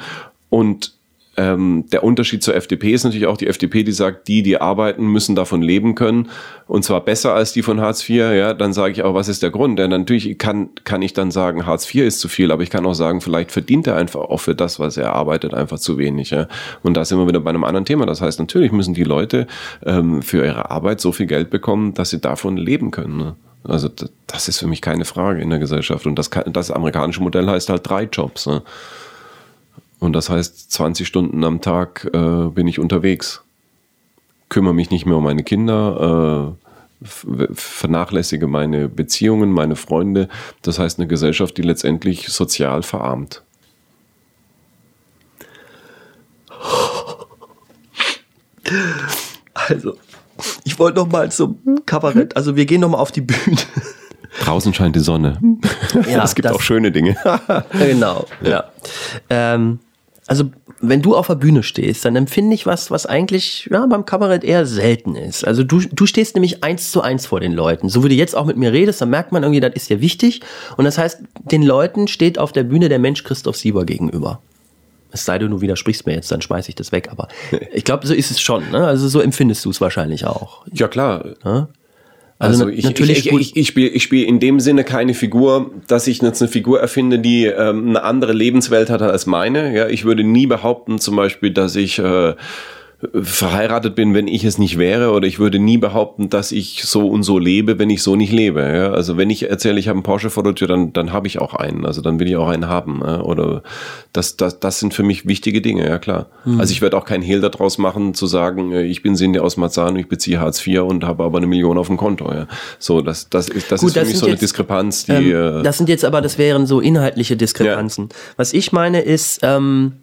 und ähm, der Unterschied zur FDP ist natürlich auch die FDP, die sagt, die, die arbeiten, müssen davon leben können und zwar besser als die von Hartz IV. Ja, dann sage ich auch, was ist der Grund? Denn natürlich kann kann ich dann sagen, Hartz IV ist zu viel, aber ich kann auch sagen, vielleicht verdient er einfach auch für das, was er arbeitet, einfach zu wenig. Ja? Und da sind wir wieder bei einem anderen Thema. Das heißt, natürlich müssen die Leute ähm, für ihre Arbeit so viel Geld bekommen, dass sie davon leben können. Ne? Also das ist für mich keine Frage in der Gesellschaft. Und das, das amerikanische Modell heißt halt drei Jobs. Ne? Und das heißt, 20 Stunden am Tag äh, bin ich unterwegs. Kümmere mich nicht mehr um meine Kinder, äh, vernachlässige meine Beziehungen, meine Freunde. Das heißt, eine Gesellschaft, die letztendlich sozial verarmt. Also, ich wollte noch mal zum Kabarett. Also, wir gehen noch mal auf die Bühne. Draußen scheint die Sonne. Ja, es gibt das- auch schöne Dinge. Genau, ja. Ähm, also, wenn du auf der Bühne stehst, dann empfinde ich was, was eigentlich ja, beim Kabarett eher selten ist. Also, du, du stehst nämlich eins zu eins vor den Leuten. So wie du jetzt auch mit mir redest, dann merkt man irgendwie, das ist dir wichtig. Und das heißt, den Leuten steht auf der Bühne der Mensch Christoph Sieber gegenüber. Es sei denn, du widersprichst mir jetzt, dann schmeiß ich das weg. Aber ich glaube, so ist es schon. Ne? Also, so empfindest du es wahrscheinlich auch. ja, klar. Also, Also, ich, natürlich ich, ich, ich, ich spiele ich spiel in dem Sinne keine Figur, dass ich jetzt eine Figur erfinde, die ähm, eine andere Lebenswelt hat als meine. Ja, ich würde nie behaupten, zum Beispiel, dass ich äh, verheiratet bin, wenn ich es nicht wäre, oder ich würde nie behaupten, dass ich so und so lebe, wenn ich so nicht lebe. Ja? Also wenn ich erzähle, ich habe einen Porsche vor der Tür, dann, dann habe ich auch einen. Also dann will ich auch einen haben. Ja? Oder das, das, das sind für mich wichtige Dinge, ja klar. Also ich werde auch kein Hehl daraus machen, zu sagen, äh, ich bin Sinne aus Marzahn, ich beziehe Hartz IV und habe aber eine Million auf dem Konto. Ja? So, das, das ist, das Gut, ist für das mich so eine jetzt, Diskrepanz, die. Ähm, äh, das sind jetzt aber, das wären so inhaltliche Diskrepanzen. Was ich meine ist, ähm,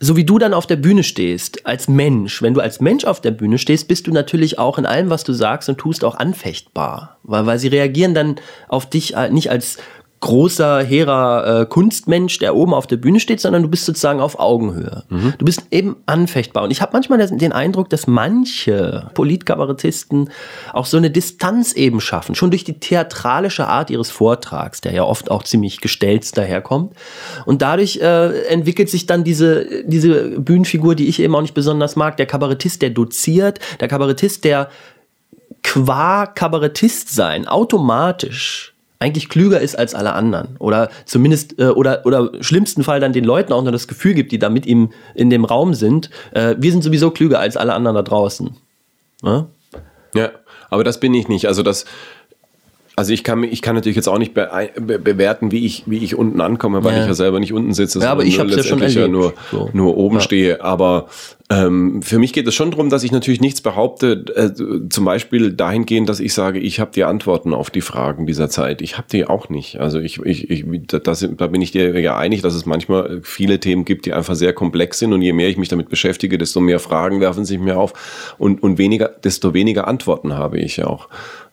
so wie du dann auf der Bühne stehst, als Mensch, wenn du als Mensch auf der Bühne stehst, bist du natürlich auch in allem, was du sagst und tust, auch anfechtbar. Weil, weil sie reagieren dann auf dich äh, nicht als großer, hehrer äh, Kunstmensch, der oben auf der Bühne steht, sondern du bist sozusagen auf Augenhöhe. Du bist eben anfechtbar. Und ich habe manchmal den Eindruck, dass manche Politkabarettisten auch so eine Distanz eben schaffen, schon durch die theatralische Art ihres Vortrags, der ja oft auch ziemlich gestellt daherkommt. Und dadurch äh, entwickelt sich dann diese, diese Bühnenfigur, die ich eben auch nicht besonders mag, der Kabarettist, der doziert, der Kabarettist, der qua Kabarettist sein automatisch eigentlich klüger ist als alle anderen oder zumindest äh, oder oder schlimmsten Fall dann den Leuten auch noch das Gefühl gibt, die da mit ihm in dem Raum sind, äh, wir sind sowieso klüger als alle anderen da draußen. Ja? Ja, aber das bin ich nicht. Also das, also ich kann, ich kann natürlich jetzt auch nicht be be bewerten, wie ich, wie ich unten ankomme, weil Ja. ich ja selber nicht unten sitze, Ja, aber sondern ich hab's ja schon erlebt. nur, So. nur oben Ja. stehe. Aber ähm, für mich geht es schon darum, dass ich natürlich nichts behaupte, äh, zum Beispiel dahingehend, dass ich sage, ich habe die Antworten auf die Fragen dieser Zeit. Ich habe die auch nicht. Also ich, ich, ich das, da bin ich dir ja einig, dass es manchmal viele Themen gibt, die einfach sehr komplex sind und je mehr ich mich damit beschäftige, desto mehr Fragen werfen sich mir auf und, und weniger, desto weniger Antworten habe ich ja auch.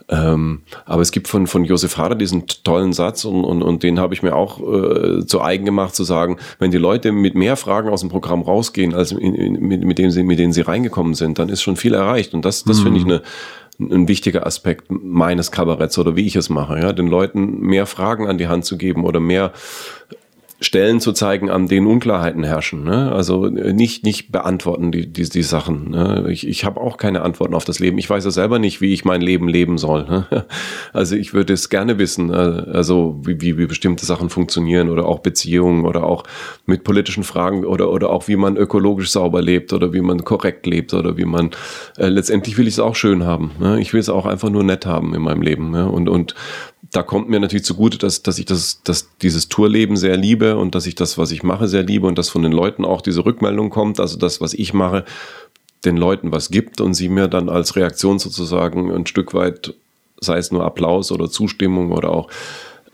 Ähm, aber es gibt von, von Josef Hader diesen tollen Satz und, und, und den habe ich mir auch äh, zu eigen gemacht, zu sagen, wenn die Leute mit mehr Fragen aus dem Programm rausgehen, als in, in, mit, mit, denen sie, mit denen sie reingekommen sind, dann ist schon viel erreicht. Und das, das finde ich eine, ein wichtiger Aspekt meines Kabaretts oder wie ich es mache, ja, den Leuten mehr Fragen an die Hand zu geben oder mehr Stellen zu zeigen, an denen Unklarheiten herrschen. Ne? Also äh, nicht, nicht beantworten die, die, die Sachen. Ne? Ich, ich habe auch keine Antworten auf das Leben. Ich weiß ja selber nicht, wie ich mein Leben leben soll. Ne? Also ich würde es gerne wissen, äh, also wie, wie, wie bestimmte Sachen funktionieren oder auch Beziehungen oder auch mit politischen Fragen oder, oder auch wie man ökologisch sauber lebt oder wie man korrekt lebt oder wie man äh, letztendlich will ich es auch schön haben. Ne? Ich will es auch einfach nur nett haben in meinem Leben. Ne? Und, und da kommt mir natürlich zugute, dass, dass ich das, dass dieses Tourleben sehr liebe und dass ich das, was ich mache, sehr liebe und dass von den Leuten auch diese Rückmeldung kommt, also das, was ich mache, den Leuten was gibt und sie mir dann als Reaktion sozusagen ein Stück weit, sei es nur Applaus oder Zustimmung oder auch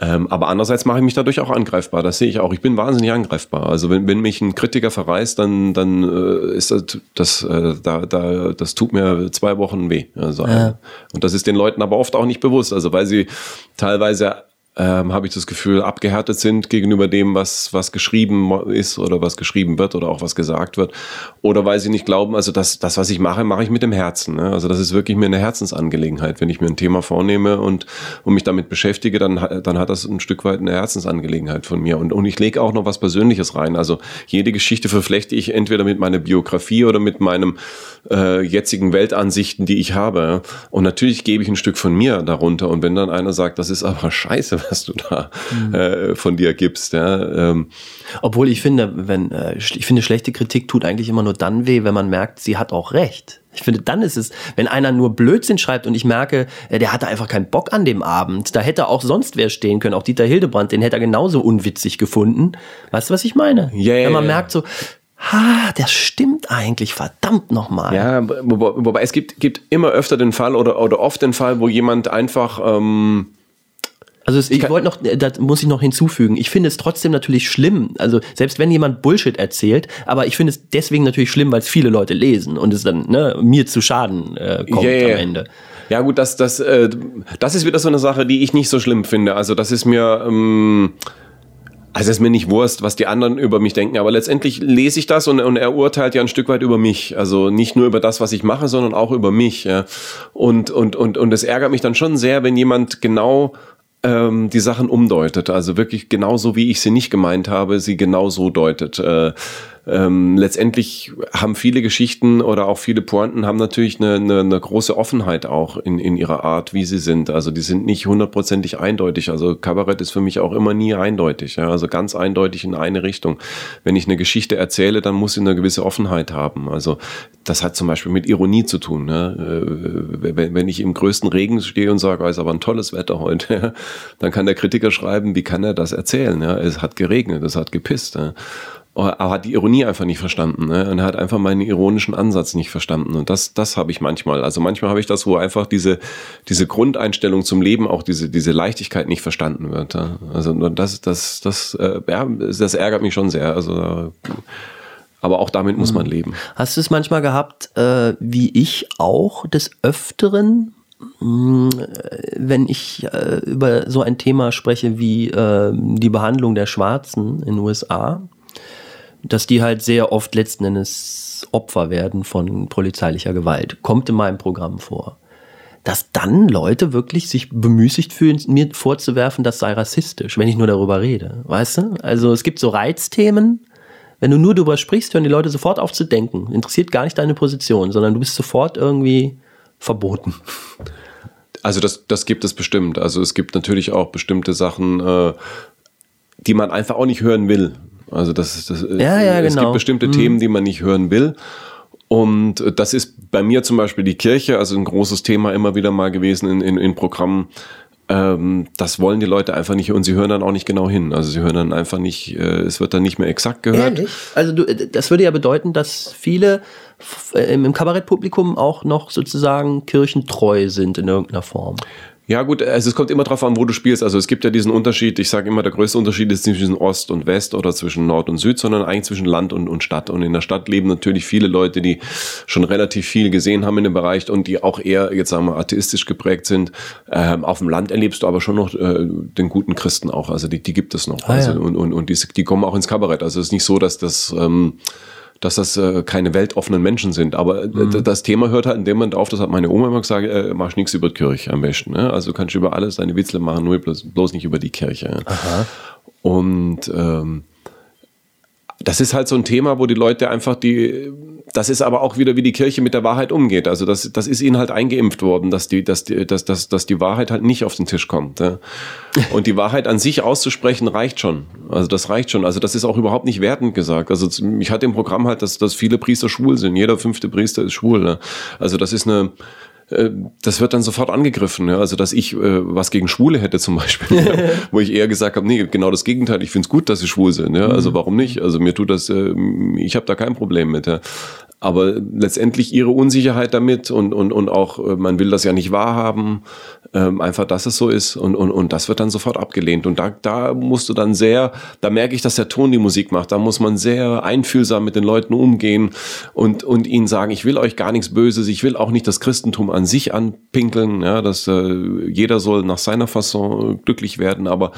ähm, aber andererseits mache ich mich dadurch auch angreifbar. Das sehe ich auch. Ich bin wahnsinnig angreifbar. Also wenn, wenn mich ein Kritiker verreist, dann, dann äh, ist das, das, äh, da, da, das tut mir zwei Wochen weh. Also, Ja. Und das ist den Leuten aber oft auch nicht bewusst. Also weil sie teilweise ähm, habe ich das Gefühl, abgehärtet sind gegenüber dem, was, was geschrieben ist oder was geschrieben wird oder auch was gesagt wird. Oder weil sie nicht glauben, also das, das was ich mache, mache ich mit dem Herzen. Ne? Also das ist wirklich mir eine Herzensangelegenheit. Wenn ich mir ein Thema vornehme und, und mich damit beschäftige, dann, dann hat das ein Stück weit eine Herzensangelegenheit von mir. Und, und ich lege auch noch was Persönliches rein. Also jede Geschichte verflechte ich entweder mit meiner Biografie oder mit meinem äh, jetzigen Weltansichten, die ich habe. Und natürlich gebe ich ein Stück von mir darunter. Und wenn dann einer sagt, das ist aber scheiße, was du da äh, von dir gibst, ja, ähm, Obwohl ich finde, wenn äh, ich finde, schlechte Kritik tut eigentlich immer nur dann weh, wenn man merkt, sie hat auch recht. Ich finde, dann ist es, wenn einer nur Blödsinn schreibt und ich merke, äh, der hatte einfach keinen Bock an dem Abend, da hätte auch sonst wer stehen können, auch Dieter Hildebrand, den hätte er genauso unwitzig gefunden. Weißt du, was ich meine? Ja, wenn man merkt so, ha, das stimmt eigentlich, verdammt nochmal. Ja, wobei, wobei es gibt, gibt immer öfter den Fall oder, oder oft den Fall, wo jemand einfach ähm, Also es, ich wollte noch, äh, das muss ich noch hinzufügen. Ich finde es trotzdem natürlich schlimm. Also selbst wenn jemand Bullshit erzählt, aber ich finde es deswegen natürlich schlimm, weil es viele Leute lesen und es dann ne, mir zu Schaden äh, kommt ja. am Ende. Ja gut, das, das, äh, das ist wieder so eine Sache, die ich nicht so schlimm finde. Also das ist mir, ähm, also es ist mir nicht Wurst, was die anderen über mich denken, aber letztendlich lese ich das und, und er urteilt ja ein Stück weit über mich. Also nicht nur über das, was ich mache, sondern auch über mich. Ja. Und, und, und, und es ärgert mich dann schon sehr, wenn jemand genau ähm, die Sachen umdeutet. Also wirklich genauso, wie ich sie nicht gemeint habe, sie genau so deutet. Äh, ähm, letztendlich haben viele Geschichten oder auch viele Pointen haben natürlich eine, eine, eine große Offenheit auch in, in ihrer Art, wie sie sind. Also die sind nicht hundertprozentig eindeutig. Also Kabarett ist für mich auch immer nie eindeutig. Ja? Also ganz eindeutig in eine Richtung. Wenn ich eine Geschichte erzähle, dann muss sie eine gewisse Offenheit haben. Also das hat zum Beispiel mit Ironie zu tun. Ne? Äh, wenn, wenn ich im größten Regen stehe und sage, oh, ist aber ein tolles Wetter heute, dann kann der Kritiker schreiben, wie kann er das erzählen? Ja? Es hat geregnet, es hat gepisst. Ja? Er hat die Ironie einfach nicht verstanden. Ne? Und er hat einfach meinen ironischen Ansatz nicht verstanden. Und das, das habe ich manchmal. Also manchmal habe ich das, wo einfach diese, diese Grundeinstellung zum Leben, auch diese, diese Leichtigkeit nicht verstanden wird. Ja? Also das, das, das, äh, ja, das ärgert mich schon sehr. Also aber auch damit muss man mhm. leben. Hast du es manchmal gehabt, äh, wie ich auch, des Öfteren, mm, wenn ich äh, über so ein Thema spreche wie äh, die Behandlung der Schwarzen in den USA, dass die halt sehr oft letzten Endes Opfer werden von polizeilicher Gewalt. Kommt in meinem Programm vor. Dass dann Leute wirklich sich bemüßigt fühlen, mir vorzuwerfen, das sei rassistisch, wenn ich nur darüber rede. Weißt du? Also es gibt so Reizthemen. Wenn du nur darüber sprichst, hören die Leute sofort auf zu denken. Interessiert gar nicht deine Position, sondern du bist sofort irgendwie verboten. Also das, das gibt es bestimmt. Also es gibt natürlich auch bestimmte Sachen, äh, die man einfach auch nicht hören will. Also das, das ja, ja, es genau. gibt bestimmte mhm. Themen, die man nicht hören will. Und das ist bei mir zum Beispiel die Kirche, also ein großes Thema immer wieder mal gewesen in, in, in Programmen. Ähm, das wollen die Leute einfach nicht und sie hören dann auch nicht genau hin. Also sie hören dann einfach nicht, äh, es wird dann nicht mehr exakt gehört. Ehrlich? Also du, das würde ja bedeuten, dass viele im Kabarettpublikum auch noch sozusagen kirchentreu sind in irgendeiner Form. Ja gut, also es kommt immer darauf an, wo du spielst. Also es gibt ja diesen Unterschied, ich sage immer, der größte Unterschied ist nicht zwischen Ost und West oder zwischen Nord und Süd, sondern eigentlich zwischen Land und, und Stadt. Und in der Stadt leben natürlich viele Leute, die schon relativ viel gesehen haben in dem Bereich und die auch eher, jetzt sagen wir, atheistisch geprägt sind. Ähm, auf dem Land erlebst du aber schon noch äh, den guten Christen auch. Also die, die gibt es noch. Ah, also, ja. Und, und, und die, die kommen auch ins Kabarett. Also es ist nicht so, dass das... Ähm, dass das äh, keine weltoffenen Menschen sind. Aber äh, mhm. das Thema hört halt in dem Moment auf, das hat meine Oma immer gesagt, äh, mach nichts über die Kirche am besten. Ne? Also kannst du über alles deine Witzel machen, nur bloß, bloß nicht über die Kirche. Aha. Und ähm, das ist halt so ein Thema, wo die Leute einfach die, das ist aber auch wieder, wie die Kirche mit der Wahrheit umgeht. Also das, das ist ihnen halt eingeimpft worden, dass die, dass die, dass, dass, dass die Wahrheit halt nicht auf den Tisch kommt. Ja. Und die Wahrheit an sich auszusprechen reicht schon. Also das reicht schon. Also das ist auch überhaupt nicht wertend gesagt. Also ich hatte im Programm halt, dass, dass viele Priester schwul sind. Jeder fünfte Priester ist schwul. Ne. Also das ist eine, das wird dann sofort angegriffen. Ja? Also, dass ich äh, was gegen Schwule hätte zum Beispiel, ja? wo ich eher gesagt habe, nee, genau das Gegenteil. Ich finde es gut, dass sie schwul sind. Ja? Also, mhm. warum nicht? Also, mir tut das, äh, ich habe da kein Problem mit. Ja? Aber letztendlich ihre Unsicherheit damit und, und, und auch, äh, man will das ja nicht wahrhaben, ähm, einfach, dass es so ist und, und, und das wird dann sofort abgelehnt. Und da, da musst du dann sehr, da merke ich, dass der Ton die Musik macht, da muss man sehr einfühlsam mit den Leuten umgehen und, und ihnen sagen, ich will euch gar nichts Böses, ich will auch nicht das Christentum an sich anpinkeln, ja, dass äh, jeder soll nach seiner Fasson glücklich werden, aber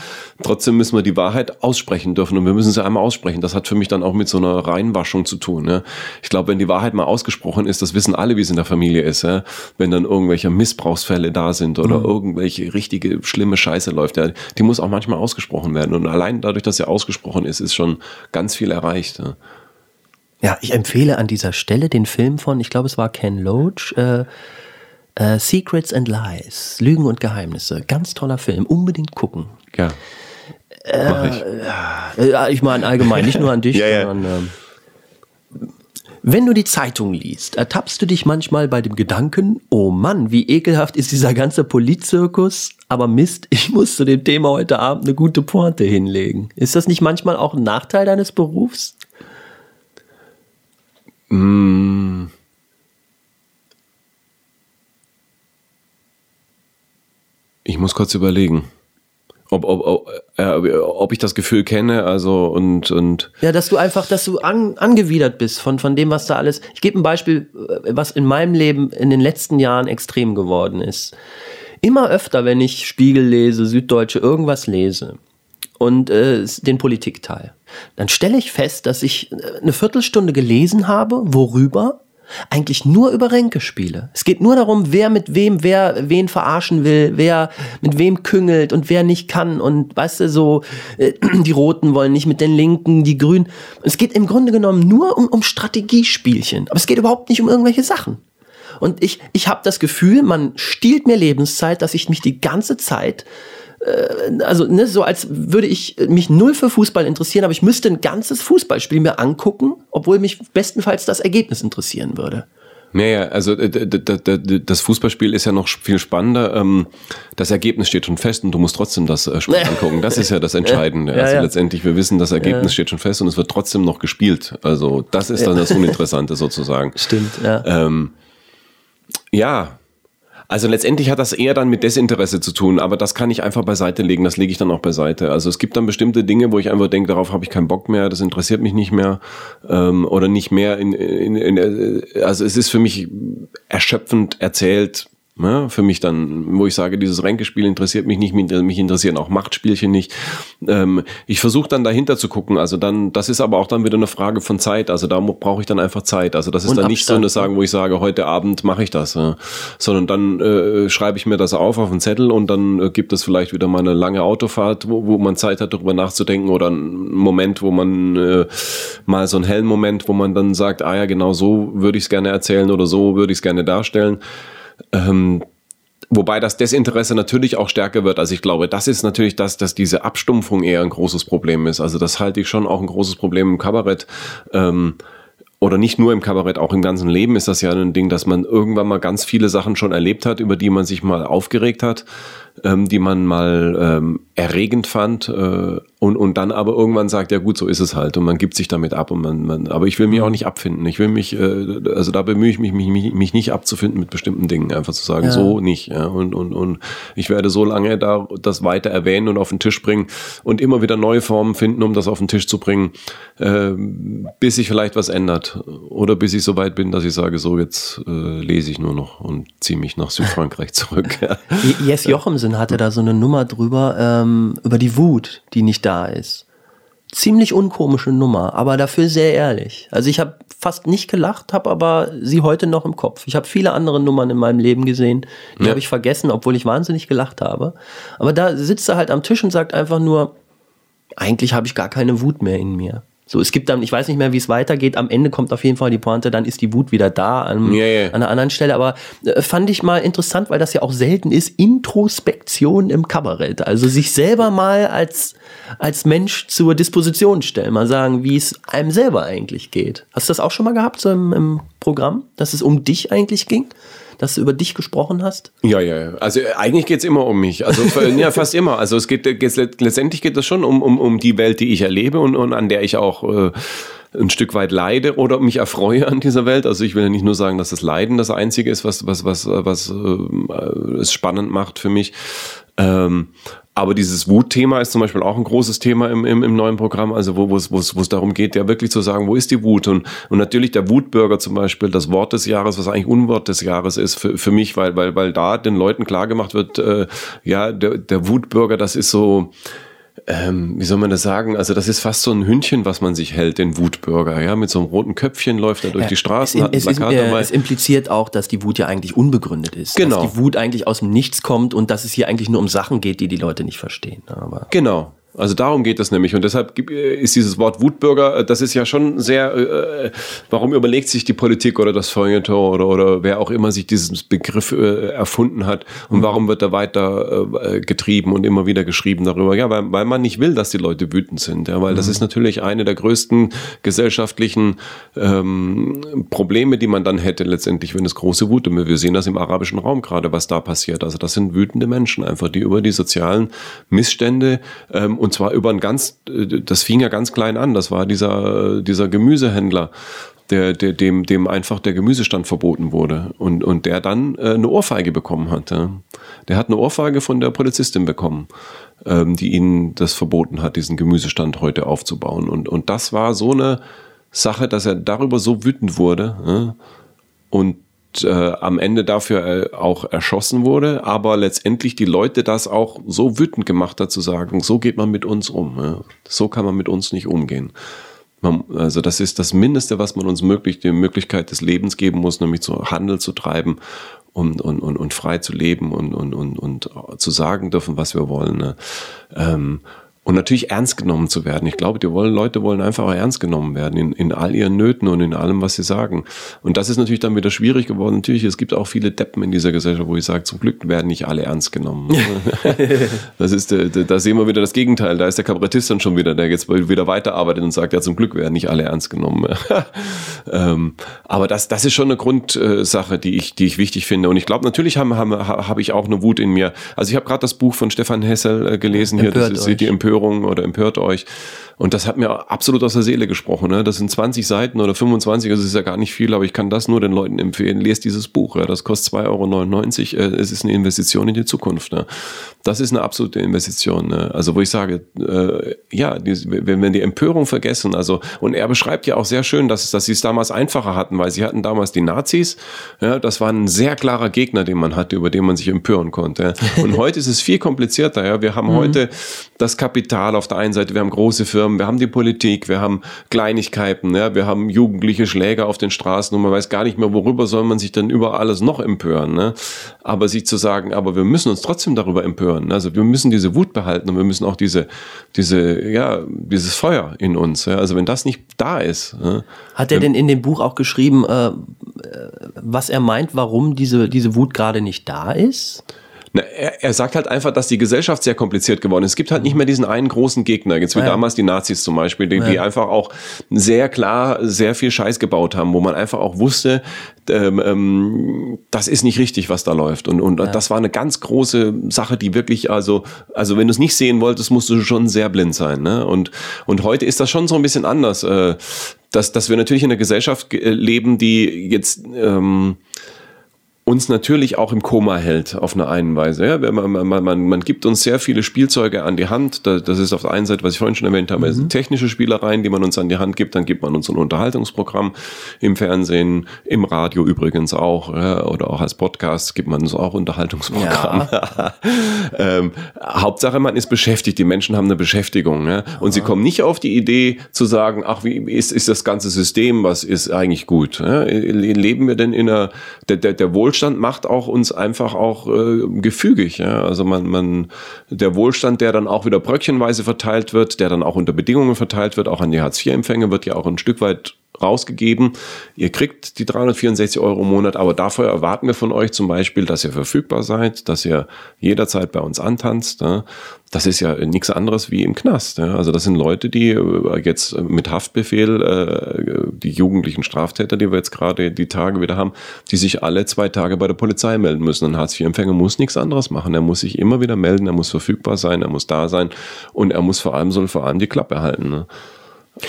trotzdem müssen wir die Wahrheit aussprechen dürfen und wir müssen sie einmal aussprechen. Das hat für mich dann auch mit so einer Reinwaschung zu tun. Ja. Ich glaube, wenn die Wahrheit mal ausgesprochen ist, das wissen alle, wie es in der Familie ist, ja. wenn dann irgendwelche Missbrauchsfälle da sind oder mhm. irgendwelche richtige schlimme Scheiße läuft, ja, die muss auch manchmal ausgesprochen werden. Und allein dadurch, dass sie ausgesprochen ist, ist schon ganz viel erreicht. Ja. Ja, ich empfehle an dieser Stelle den Film von, ich glaube, es war Ken Loach, äh, äh, Secrets and Lies, Lügen und Geheimnisse. Ganz toller Film, unbedingt gucken. Ja. Äh, ich. Äh, ich meine allgemein, nicht nur an dich, ja, ja. sondern ähm, wenn du die Zeitung liest, ertappst du dich manchmal bei dem Gedanken, oh Mann, wie ekelhaft ist dieser ganze Politzirkus, aber Mist, ich muss zu dem Thema heute Abend eine gute Pointe hinlegen. Ist das nicht manchmal auch ein Nachteil deines Berufs? Mm. Ich muss kurz überlegen. Ob, ob, ob, äh, ob ich das Gefühl kenne, also und und Ja, dass du einfach, dass du an, angewidert bist von, von dem, was da alles. Ich gebe ein Beispiel, äh, was in meinem Leben in den letzten Jahren extrem geworden ist. Immer öfter, wenn ich Spiegel lese, Süddeutsche, irgendwas lese und äh, den Politikteil, dann stelle ich fest, dass ich äh, eine Viertelstunde gelesen habe, worüber? Eigentlich nur über Ränkespiele. Es geht nur darum, wer mit wem, wer wen verarschen will, wer mit wem küngelt und wer nicht kann. Und weißt du, so, äh, die Roten wollen nicht mit den Linken, die Grünen. Es geht im Grunde genommen nur um, um Strategiespielchen. Aber es geht überhaupt nicht um irgendwelche Sachen. Und ich, ich habe das Gefühl, man stiehlt mir Lebenszeit, dass ich mich die ganze Zeit also ne, so als würde ich mich null für Fußball interessieren, aber ich müsste ein ganzes Fußballspiel mir angucken, obwohl mich bestenfalls das Ergebnis interessieren würde. Naja, also äh, das Fußballspiel ist ja noch viel spannender. Ähm, Das Ergebnis steht schon fest und du musst trotzdem das äh, Spiel angucken. Das ist ja das Entscheidende. Ja, Also ja. letztendlich, wir wissen, das Ergebnis steht schon fest und es wird trotzdem noch gespielt. Also das ist dann das Uninteressante sozusagen. Stimmt, ja. Ähm, ja, also letztendlich hat das eher dann mit Desinteresse zu tun, aber das kann ich einfach beiseite legen, das lege ich dann auch beiseite. Also es gibt dann bestimmte Dinge, wo ich einfach denke, darauf habe ich keinen Bock mehr, das interessiert mich nicht mehr ähm, oder nicht mehr. In, in, in, äh, also es ist für mich erschöpfend erzählt. Ja, für mich dann, wo ich sage, dieses Ränkespiel interessiert mich nicht, mich interessieren auch Machtspielchen nicht. Ähm, ich versuche dann dahinter zu gucken. Also dann, das ist aber auch dann wieder eine Frage von Zeit. Also da brauche ich dann einfach Zeit. Also das ist Und dann nicht so eine Abstand, Sagen, wo ich sage, heute Abend mache ich das, ja. sondern dann äh, schreibe ich mir das auf auf einen Zettel und dann äh, gibt es vielleicht wieder mal eine lange Autofahrt, wo, wo man Zeit hat, darüber nachzudenken oder einen Moment, wo man äh, mal so einen hellen Moment, wo man dann sagt, ah ja, genau so würde ich es gerne erzählen oder so würde ich es gerne darstellen. Ähm, Wobei das Desinteresse natürlich auch stärker wird. Also ich glaube, das ist natürlich das, dass diese Abstumpfung eher ein großes Problem ist. Also das halte ich schon auch ein großes Problem im Kabarett. Ähm, oder nicht nur im Kabarett, auch im ganzen Leben ist das ja ein Ding, dass man irgendwann mal ganz viele Sachen schon erlebt hat, über die man sich mal aufgeregt hat, ähm, die man mal ähm, erregend fand äh, und, und dann aber irgendwann sagt, ja gut, so ist es halt und man gibt sich damit ab und man, man aber ich will mich auch nicht abfinden. Ich will mich, äh, also da bemühe ich mich, mich, mich, mich nicht abzufinden mit bestimmten Dingen, einfach zu sagen, so nicht. Ja, und, und, und ich werde so lange da das weiter erwähnen und auf den Tisch bringen und immer wieder neue Formen finden, um das auf den Tisch zu bringen, äh, bis sich vielleicht was ändert. Oder bis ich so weit bin, dass ich sage, so jetzt äh, lese ich nur noch und ziehe mich nach Südfrankreich zurück. Ja. Jochemsen hatte da so eine Nummer drüber, ähm, über die Wut, die nicht da ist. Ziemlich unkomische Nummer, aber dafür sehr ehrlich. Also ich habe fast nicht gelacht, habe aber sie heute noch im Kopf. Ich habe viele andere Nummern in meinem Leben gesehen, die Ja. habe ich vergessen, obwohl ich wahnsinnig gelacht habe. Aber da sitzt er halt am Tisch und sagt einfach nur, eigentlich habe ich gar keine Wut mehr in mir. So, es gibt dann, ich weiß nicht mehr, wie es weitergeht. Am Ende kommt auf jeden Fall die Pointe, dann ist die Wut wieder da an, Ja, ja. an einer anderen Stelle. Aber äh, fand ich mal interessant, weil das ja auch selten ist, Introspektion im Kabarett. Also sich selber mal als, als Mensch zur Disposition stellen. Mal sagen, wie es einem selber eigentlich geht. Hast du das auch schon mal gehabt, so im, im Programm? Dass es um dich eigentlich ging? Dass du über dich gesprochen hast? Ja, ja, ja. Also äh, eigentlich geht's immer um mich. Also ja, fast immer. Also es geht, geht letztendlich geht es schon um, um, um die Welt, die ich erlebe und, und an der ich auch äh, ein Stück weit leide oder mich erfreue an dieser Welt. Also ich will ja nicht nur sagen, dass das Leiden das Einzige ist, was, was, was, was äh, es spannend macht für mich. Ähm, aber dieses Wutthema ist zum Beispiel auch ein großes Thema im, im, im neuen Programm, also wo, es darum geht, ja wirklich zu sagen, wo ist die Wut? Und, und natürlich der Wutbürger zum Beispiel, das Wort des Jahres, was eigentlich Unwort des Jahres ist für, für mich, weil, weil, weil da den Leuten klargemacht wird, äh, ja, der, der Wutbürger, das ist so, ähm, wie soll man das sagen? Also das ist fast so ein Hündchen, was man sich hält, den Wutbürger. Ja, mit so einem roten Köpfchen läuft er durch die Straßen, es, es, äh, dabei. es impliziert auch, dass die Wut ja eigentlich unbegründet ist. Genau. Dass die Wut eigentlich aus dem Nichts kommt und dass es hier eigentlich nur um Sachen geht, die die Leute nicht verstehen. Aber Genau. Also darum geht es nämlich. Und deshalb äh, ist dieses Wort Wutbürger, äh, das ist ja schon sehr, äh, warum überlegt sich die Politik oder das Feuilleton oder, oder wer auch immer sich diesen Begriff äh, erfunden hat und warum wird er weiter äh, getrieben und immer wieder geschrieben darüber? Ja, weil, weil man nicht will, dass die Leute wütend sind. Ja, weil das ist natürlich eine der größten gesellschaftlichen ähm, Probleme, die man dann hätte letztendlich, wenn es große Wut und wir sehen das im arabischen Raum gerade, was da passiert. Also das sind wütende Menschen einfach, die über die sozialen Missstände ähm, und zwar über ein ganz, das fing ja ganz klein an, das war dieser, dieser Gemüsehändler, der, der, dem, dem einfach der Gemüsestand verboten wurde und, und der dann äh, eine Ohrfeige bekommen hat. Ja. Der hat eine Ohrfeige von der Polizistin bekommen, ähm, die ihn das verboten hat, diesen Gemüsestand heute aufzubauen. Und, und das war so eine Sache, dass er darüber so wütend wurde und äh, am Ende dafür äh, auch erschossen wurde, aber letztendlich die Leute das auch so wütend gemacht hat, zu sagen, so geht man mit uns um. Ja. So kann man mit uns nicht umgehen. Man, also das ist das Mindeste, was man uns möglich, die Möglichkeit des Lebens geben muss, nämlich zu Handel zu treiben und, und, und, und frei zu leben und, und, und, und zu sagen dürfen, was wir wollen. Ne? Ähm, und natürlich ernst genommen zu werden. Ich glaube, die wollen, Leute wollen einfach auch ernst genommen werden in, in all ihren Nöten und in allem, was sie sagen. Und das ist natürlich dann wieder schwierig geworden. Natürlich, es gibt auch viele Deppen in dieser Gesellschaft, wo ich sage, zum Glück werden nicht alle ernst genommen. das ist, äh, da sehen wir wieder das Gegenteil. Da ist der Kabarettist dann schon wieder, der jetzt wieder weiterarbeitet und sagt, ja, zum Glück werden nicht alle ernst genommen. ähm, aber das, das ist schon eine Grundsache, die ich, die ich wichtig finde. Und ich glaube, natürlich habe hab, hab ich auch eine Wut in mir. Also ich habe gerade das Buch von Stefan Hessel äh, gelesen Empört hier, das ist euch. die Empörung oder empört euch. Und das hat mir absolut aus der Seele gesprochen. Ne? Das sind 20 Seiten oder 25, das ist ja gar nicht viel, aber ich kann das nur den Leuten empfehlen. Lest dieses Buch. Ja? Das kostet 2,99 Euro. Äh, Es ist eine Investition in die Zukunft. Ne? Das ist eine absolute Investition. Ne? Also wo ich sage, äh, ja, die, wenn wir die Empörung vergessen, also und er beschreibt ja auch sehr schön, dass, dass sie es damals einfacher hatten, weil sie hatten damals die Nazis. Ja, das war ein sehr klarer Gegner, den man hatte, über den man sich empören konnte. Ja? Und heute ist es viel komplizierter. Ja? Wir haben heute das Kapital auf der einen Seite, wir haben große Firmen, wir haben die Politik, wir haben Kleinigkeiten, ja? wir haben jugendliche Schläger auf den Straßen und man weiß gar nicht mehr, worüber soll man sich dann über alles noch empören. Ne? Aber sich zu sagen, aber wir müssen uns trotzdem darüber empören. Also wir müssen diese Wut behalten und wir müssen auch diese, diese, ja, dieses Feuer in uns. Ja? Also wenn das nicht da ist. Ja? Hat er denn in dem Buch auch geschrieben, äh, äh, was er meint, warum diese, diese Wut gerade nicht da ist? Na, er, er sagt halt einfach, dass die Gesellschaft sehr kompliziert geworden ist. Es gibt halt nicht mehr diesen einen großen Gegner, jetzt wie Ja. damals die Nazis zum Beispiel, die, die einfach auch sehr klar sehr viel Scheiß gebaut haben, wo man einfach auch wusste, ähm, ähm, das ist nicht richtig, was da läuft. Und, und das war eine ganz große Sache, die wirklich, also, also wenn du es nicht sehen wolltest, musst du schon sehr blind sein. Ne? Und, und heute ist das schon so ein bisschen anders. Äh, dass, dass wir natürlich in einer Gesellschaft äh, leben, die jetzt ähm, uns natürlich auch im Koma hält auf eine einen Weise. Ja, man, man, man, man, man gibt uns sehr viele Spielzeuge an die Hand. Da- Das ist auf der einen Seite, was ich vorhin schon erwähnt habe, sind technische Spielereien, die man uns an die Hand gibt. Dann gibt man uns ein Unterhaltungsprogramm im Fernsehen, im Radio übrigens auch, ja, oder auch als Podcast gibt man uns auch Unterhaltungsprogramm. ähm, Hauptsache, man ist beschäftigt. Die Menschen haben eine Beschäftigung. Ja? Und sie kommen nicht auf die Idee zu sagen, ach, wie ist, ist das ganze System, was ist eigentlich gut? Ja? Leben wir denn in einer, der, der, der Wohlstand macht auch uns einfach auch äh, gefügig. Ja? Also man, man, der Wohlstand, der dann auch wieder bröckchenweise verteilt wird, der dann auch unter Bedingungen verteilt wird, auch an die Hartz-IV-Empfänger, wird ja auch ein Stück weit rausgegeben. Ihr kriegt die 364 Euro im Monat, aber dafür erwarten wir von euch zum Beispiel, dass ihr verfügbar seid, dass ihr jederzeit bei uns antanzt. Ja. Das ist ja nichts anderes wie im Knast. Ja. Also das sind Leute, die äh, jetzt mit Haftbefehl, äh, die jugendlichen Straftäter, die wir jetzt gerade die Tage wieder haben, die sich alle zwei Tage bei der Polizei melden müssen. Ein Hartz-IV-Empfänger muss nichts anderes machen. Er muss sich immer wieder melden, er muss verfügbar sein, er muss da sein und er muss vor allem, soll vor allem die Klappe halten. Ne.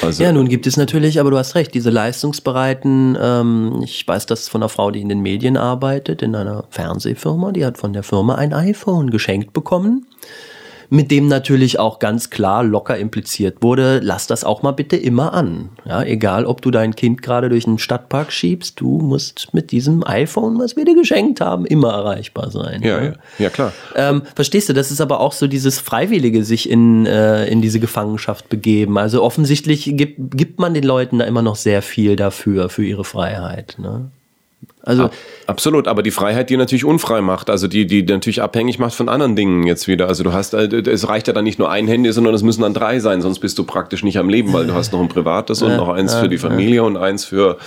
Also, Ja, nun gibt es natürlich, aber du hast recht, diese leistungsbereiten, ähm, ich weiß das von einer Frau, die in den Medien arbeitet, in einer Fernsehfirma, die hat von der Firma ein iPhone geschenkt bekommen, mit dem natürlich auch ganz klar locker impliziert wurde, lass das auch mal bitte immer an. Ja, egal, ob du dein Kind gerade durch den Stadtpark schiebst, du musst mit diesem iPhone, was wir dir geschenkt haben, immer erreichbar sein. ja, ja, ja, klar. Ähm, verstehst du, das ist aber auch so dieses Freiwillige sich in, äh, in diese Gefangenschaft begeben. Also offensichtlich gibt, gibt man den Leuten da immer noch sehr viel dafür, für ihre Freiheit. Ne? Also, Absolut, aber die Freiheit, die natürlich unfrei macht, also die, die natürlich abhängig macht von anderen Dingen jetzt wieder. Also du hast, äh, es reicht ja dann nicht nur ein Handy, sondern es müssen dann drei sein, sonst bist du praktisch nicht am Leben, weil du hast noch ein privates und noch eins für die Familie und eins für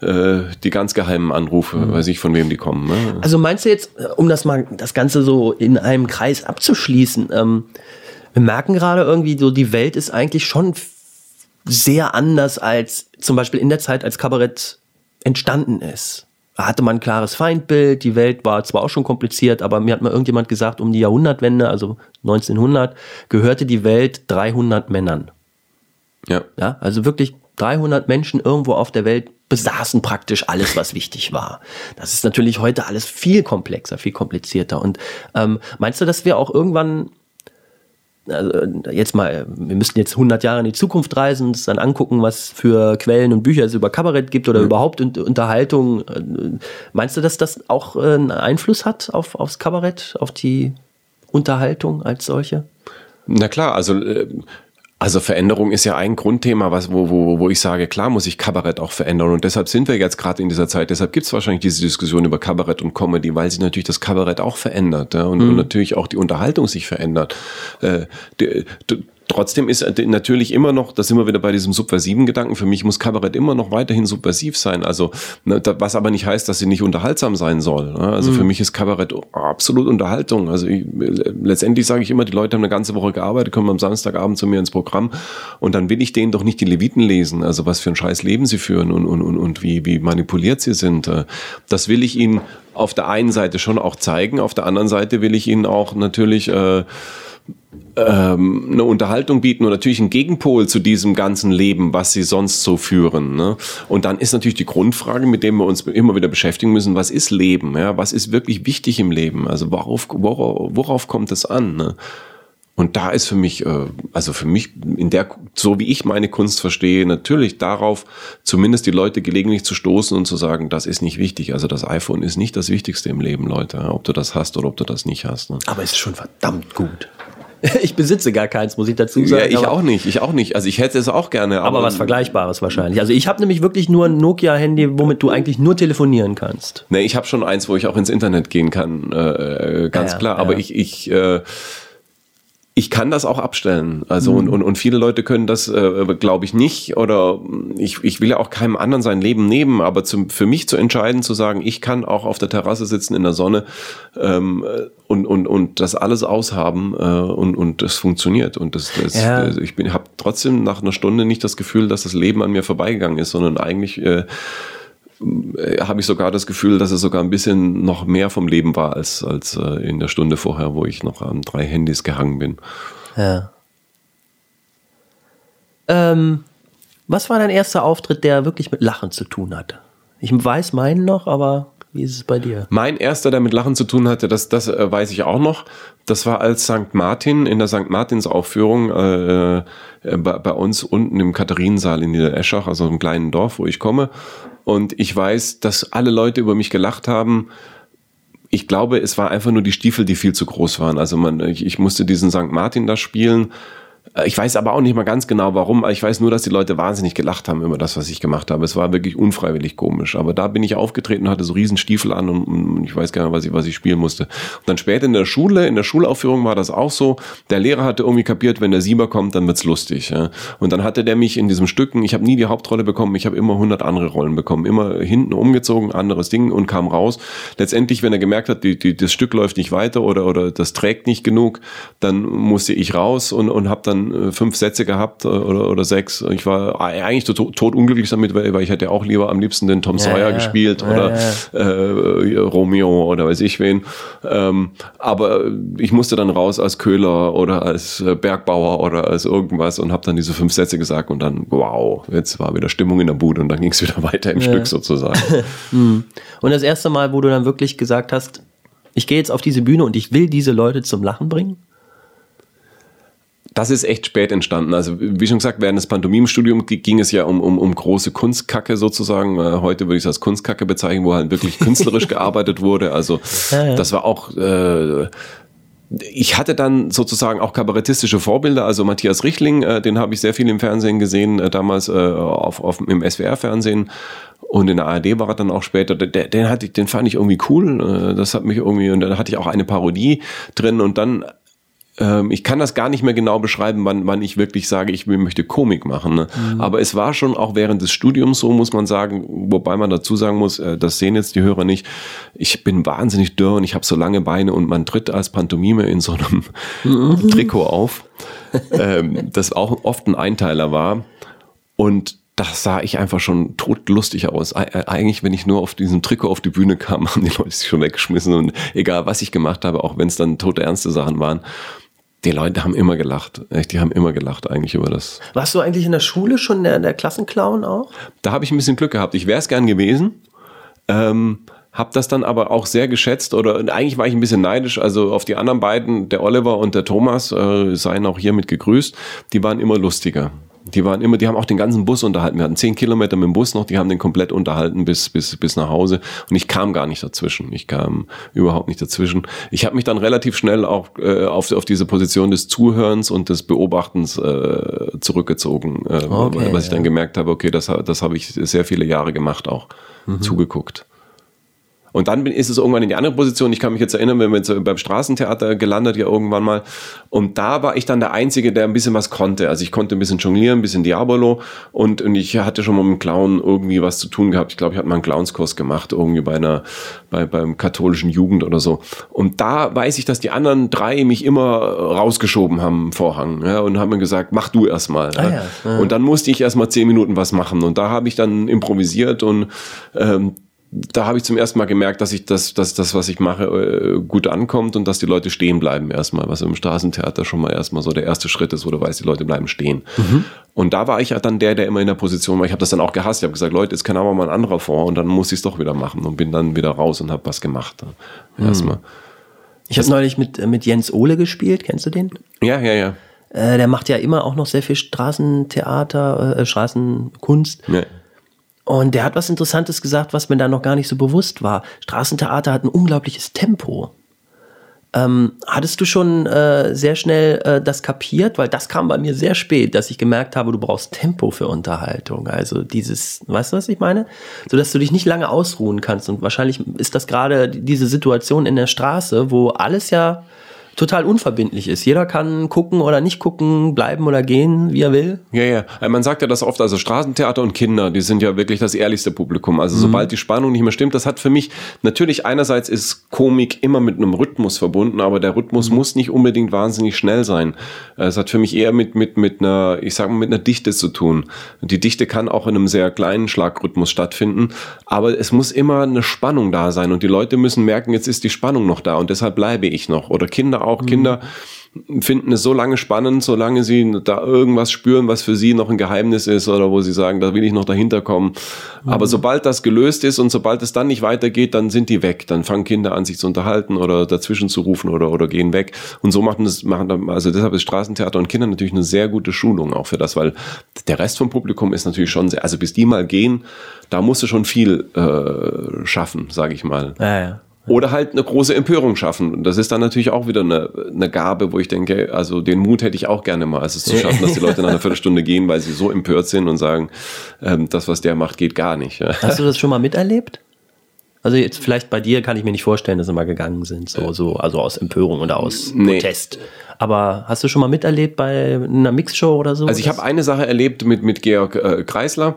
äh, die ganz geheimen Anrufe, weiß ich von wem die kommen. Ne? also meinst du jetzt, äh, um das mal, das Ganze so in einem Kreis abzuschließen, ähm, wir merken gerade irgendwie so, die Welt ist eigentlich schon sehr anders als zum Beispiel in der Zeit, als Kabarett entstanden ist. Da hatte man ein klares Feindbild, die Welt war zwar auch schon kompliziert, aber mir hat mal irgendjemand gesagt, um die Jahrhundertwende, also 1900, gehörte die Welt 300 Männern. Ja. Ja, also wirklich 300 Menschen irgendwo auf der Welt besaßen praktisch alles, was wichtig war. Das ist natürlich heute alles viel komplexer, viel komplizierter. Und ähm, meinst du, dass wir auch irgendwann also jetzt mal, wir müssten jetzt 100 Jahre in die Zukunft reisen und uns dann angucken, was für Quellen und Bücher es über Kabarett gibt oder mhm. überhaupt Unterhaltung. Meinst du, dass das auch äh, einen Einfluss hat auf, aufs Kabarett, auf die Unterhaltung als solche? Na klar, also äh, also Veränderung ist ja ein Grundthema, was, wo, wo, wo ich sage, klar muss ich Kabarett auch verändern. Und deshalb sind wir jetzt gerade in dieser Zeit, deshalb gibt es wahrscheinlich diese Diskussion über Kabarett und Comedy, weil sich natürlich das Kabarett auch verändert ja, und, mhm. und natürlich auch die Unterhaltung sich verändert. Äh, die, die, Trotzdem ist natürlich immer noch, da sind wir wieder bei diesem subversiven Gedanken, für mich muss Kabarett immer noch weiterhin subversiv sein. Also, ne, was aber nicht heißt, dass sie nicht unterhaltsam sein soll. Ne? Also mhm. für mich ist Kabarett absolut Unterhaltung. Also ich, letztendlich sage ich immer, die Leute haben eine ganze Woche gearbeitet, kommen am Samstagabend zu mir ins Programm und dann will ich denen doch nicht die Leviten lesen, also was für ein scheiß Leben sie führen und, und, und, und wie, wie manipuliert sie sind. Äh, das will ich ihnen auf der einen Seite schon auch zeigen, auf der anderen Seite will ich ihnen auch natürlich äh, ähm, eine Unterhaltung bieten und natürlich einen Gegenpol zu diesem ganzen Leben, was sie sonst so führen. Ne? Und dann ist natürlich die Grundfrage, mit der wir uns immer wieder beschäftigen müssen, was ist Leben? Ja? Was ist wirklich wichtig im Leben? Also worauf, worauf, worauf kommt es an? Ne? Und da ist für mich, äh, also für mich in der, so wie ich meine Kunst verstehe, natürlich darauf, zumindest die Leute gelegentlich zu stoßen und zu sagen, das ist nicht wichtig. Also das iPhone ist nicht das Wichtigste im Leben, Leute. Ob du das hast oder ob du das nicht hast. Ne? Aber es ist schon verdammt gut. ich besitze gar keins, muss ich dazu sagen. Ja, ich auch nicht, ich auch nicht. Also ich hätte es auch gerne. Aber, aber was Vergleichbares wahrscheinlich. Also ich habe nämlich wirklich nur ein Nokia-Handy, womit du eigentlich nur telefonieren kannst. Nee, ich habe schon eins, wo ich auch ins Internet gehen kann, äh, ganz ja, klar. Aber ja. ich, ich äh, ich kann das auch abstellen. Also mhm. und, und, und viele Leute können das, äh, glaube ich, nicht. Oder ich, ich will ja auch keinem anderen sein Leben nehmen, aber zum, für mich zu entscheiden, zu sagen, ich kann auch auf der Terrasse sitzen in der Sonne ähm, und, und, und das alles aushaben äh, und, und das funktioniert. Und das, das ja. ich habe trotzdem nach einer Stunde nicht das Gefühl, dass das Leben an mir vorbeigegangen ist, sondern eigentlich äh, äh, habe ich sogar das Gefühl, dass es sogar ein bisschen noch mehr vom Leben war als, als äh, in der Stunde vorher, wo ich noch an drei Handys gehangen bin. Ja. Ähm, was war dein erster Auftritt, der wirklich mit Lachen zu tun hatte? Ich weiß meinen noch, aber wie ist es bei dir? Mein erster, der mit Lachen zu tun hatte, das, das äh, weiß ich auch noch. Das war als St. Martin in der St. Martins Aufführung äh, äh, bei, bei, uns unten im Katharinensaal in Niedereschach, also einem kleinen Dorf, wo ich komme. Und ich weiß, dass alle Leute über mich gelacht haben. Ich glaube, es war einfach nur die Stiefel, die viel zu groß waren. Also man, ich, ich musste diesen St. Martin da spielen ich weiß aber auch nicht mal ganz genau warum. Ich weiß nur, dass die Leute wahnsinnig gelacht haben über das, was ich gemacht habe. Es war wirklich unfreiwillig komisch. Aber da bin ich aufgetreten hatte so riesen Stiefel an und, und ich weiß gar nicht, was ich, was ich spielen musste. Und dann später in der Schule, in der Schulaufführung war das auch so. Der Lehrer hatte irgendwie kapiert, wenn der Sieber kommt, dann wird's lustig. Ja. Und dann hatte der mich in diesem Stücken, ich habe nie die Hauptrolle bekommen, ich habe immer 100 andere Rollen bekommen. Immer hinten umgezogen, anderes Ding und kam raus. Letztendlich, wenn er gemerkt hat, die, die, das Stück läuft nicht weiter oder, oder das trägt nicht genug, dann musste ich raus und, und habe dann äh, fünf Sätze gehabt äh, oder, oder sechs. Ich war eigentlich tot, tot unglücklich damit, weil, weil ich hätte auch lieber am liebsten den Tom Sawyer ja, gespielt ja, oder Äh, Romeo oder weiß ich wen. Ähm, aber ich musste dann raus als Köhler oder als äh, Bergbauer oder als irgendwas und habe dann diese fünf Sätze gesagt und dann, wow, jetzt war wieder Stimmung in der Bude und dann ging es wieder weiter im Stück sozusagen. Hm. und das erste Mal, wo du dann wirklich gesagt hast, ich gehe jetzt auf diese Bühne und ich will diese Leute zum Lachen bringen? Das ist echt spät entstanden. Also wie schon gesagt, während des Pantomimstudiums ging es ja um, um, um große Kunstkacke sozusagen. Äh, heute würde ich es als Kunstkacke bezeichnen, wo halt wirklich künstlerisch gearbeitet wurde. Also ja, ja. das war auch... Äh, ich hatte dann sozusagen auch kabarettistische Vorbilder, also Matthias Richtling, äh, den habe ich sehr viel im Fernsehen gesehen, äh, damals äh, auf, auf, im SWR-Fernsehen und in der ARD war er dann auch später. Der, den, hatte ich, den fand ich irgendwie cool, äh, das hat mich irgendwie, und da hatte ich auch eine Parodie drin und dann ähm, ich kann das gar nicht mehr genau beschreiben, wann, wann ich wirklich sage, ich möchte Komik machen. Ne? Mhm. Aber es war schon auch während des Studiums so, muss man sagen, wobei man dazu sagen muss, äh, das sehen jetzt die Hörer nicht, ich bin wahnsinnig dürr und ich habe so lange Beine und man tritt als Pantomime in so einem mhm. Trikot auf, ähm, das auch oft ein Einteiler war. Und das sah ich einfach schon todlustig aus. Eigentlich, wenn ich nur auf diesem Trikot auf die Bühne kam, haben die Leute sich schon weggeschmissen und egal was ich gemacht habe, auch wenn es dann tote ernste Sachen waren die Leute haben immer gelacht. Echt, die haben immer gelacht eigentlich über das. Warst du eigentlich in der Schule schon der, der Klassenclown auch? Da habe ich ein bisschen Glück gehabt. Ich wäre es gern gewesen. Ähm, hab das dann aber auch sehr geschätzt oder eigentlich war ich ein bisschen neidisch. Also auf die anderen beiden, der Oliver und der Thomas, äh, seien auch hiermit gegrüßt, die waren immer lustiger. Die waren immer, die haben auch den ganzen Bus unterhalten. Wir hatten zehn Kilometer mit dem Bus noch, die haben den komplett unterhalten bis, bis, bis nach Hause. Und ich kam gar nicht dazwischen. Ich kam überhaupt nicht dazwischen. Ich habe mich dann relativ schnell auch äh, auf, auf diese Position des Zuhörens und des Beobachtens äh, zurückgezogen. Äh, Okay, was ich dann gemerkt habe, okay, das, das habe ich sehr viele Jahre gemacht auch. Zugeguckt. Und dann bin- ist es irgendwann in die andere Position. Ich kann mich jetzt erinnern, wenn wir jetzt beim Straßentheater gelandet, ja irgendwann mal. Und da war ich dann der Einzige, der ein bisschen was konnte. Also ich konnte ein bisschen jonglieren, ein bisschen Diabolo. Und, und ich hatte schon mal mit dem Clown irgendwie was zu tun gehabt. Ich glaube, ich hatte mal einen Clownskurs gemacht, irgendwie bei einer, bei, beim katholischen Jugend oder so. Und da weiß ich, dass die anderen drei mich immer rausgeschoben haben im Vorhang. Ja, und haben mir gesagt, mach du erst mal. ja. ja, ja. Und dann musste ich erst mal zehn Minuten was machen. Und da habe ich dann improvisiert und ähm, da habe ich zum ersten Mal gemerkt, dass ich das, dass das, was ich mache, äh, gut ankommt und dass die Leute stehen bleiben erstmal, was im Straßentheater schon mal erstmal so der erste Schritt ist, wo du weißt, die Leute bleiben stehen. Und da war ich ja dann der, der immer in der Position war. Ich habe das dann auch gehasst. Ich habe gesagt, Leute, jetzt kann aber mal ein anderer vor und dann muss ich es doch wieder machen und bin dann wieder raus und habe was gemacht. Erstmal. Ich habe neulich mit, äh, mit Jens Ohle gespielt, kennst du den? Ja, ja, ja. Äh, der macht ja immer auch noch sehr viel Straßentheater, äh, Straßenkunst. ja. Und der hat was Interessantes gesagt, was mir da noch gar nicht so bewusst war. Straßentheater hat ein unglaubliches Tempo. Ähm, hattest du schon äh, sehr schnell äh, das kapiert? Weil das kam bei mir sehr spät, dass ich gemerkt habe, du brauchst Tempo für Unterhaltung. Also dieses, weißt du, was ich meine? So dass du dich nicht lange ausruhen kannst. Und wahrscheinlich ist das gerade diese Situation in der Straße, wo alles ja total unverbindlich ist. Jeder kann gucken oder nicht gucken, bleiben oder gehen, wie er will. Ja, ja. Also Man sagt ja das oft, also Straßentheater und Kinder, die sind ja wirklich das ehrlichste Publikum. Also sobald die Spannung nicht mehr stimmt, das hat für mich, natürlich einerseits ist Komik immer mit einem Rhythmus verbunden, aber der Rhythmus muss nicht unbedingt wahnsinnig schnell sein. Es hat für mich eher mit, mit, mit einer, ich sag mal, mit einer Dichte zu tun. Die Dichte kann auch in einem sehr kleinen Schlagrhythmus stattfinden, aber es muss immer eine Spannung da sein und die Leute müssen merken, jetzt ist die Spannung noch da und deshalb bleibe ich noch. Oder Kinder auch, Kinder finden es so lange spannend, solange sie da irgendwas spüren, was für sie noch ein Geheimnis ist oder wo sie sagen, da will ich noch dahinter kommen. Aber sobald das gelöst ist und sobald es dann nicht weitergeht, dann sind die weg. Dann fangen Kinder an, sich zu unterhalten oder dazwischen zu rufen oder, oder gehen weg. Und so machen das, machen, also deshalb ist Straßentheater und Kinder natürlich eine sehr gute Schulung auch für das, weil der Rest vom Publikum ist natürlich schon sehr, also bis die mal gehen, da musst du schon viel äh, schaffen, sage ich mal. Ja, ja. Oder halt eine große Empörung schaffen. Und das ist dann natürlich auch wieder eine, eine Gabe, wo ich denke, also den Mut hätte ich auch gerne mal, also es zu schaffen, dass die Leute nach einer Viertelstunde gehen, weil sie so empört sind und sagen, ähm, das, was der macht, geht gar nicht. Hast du das schon mal miterlebt? Also jetzt vielleicht bei dir kann ich mir nicht vorstellen, dass sie mal gegangen sind, so, so also aus Empörung oder aus Nee. Protest. Aber hast du schon mal miterlebt bei einer Mixshow oder so? Also ich habe eine Sache erlebt mit, mit Georg äh, Kreisler.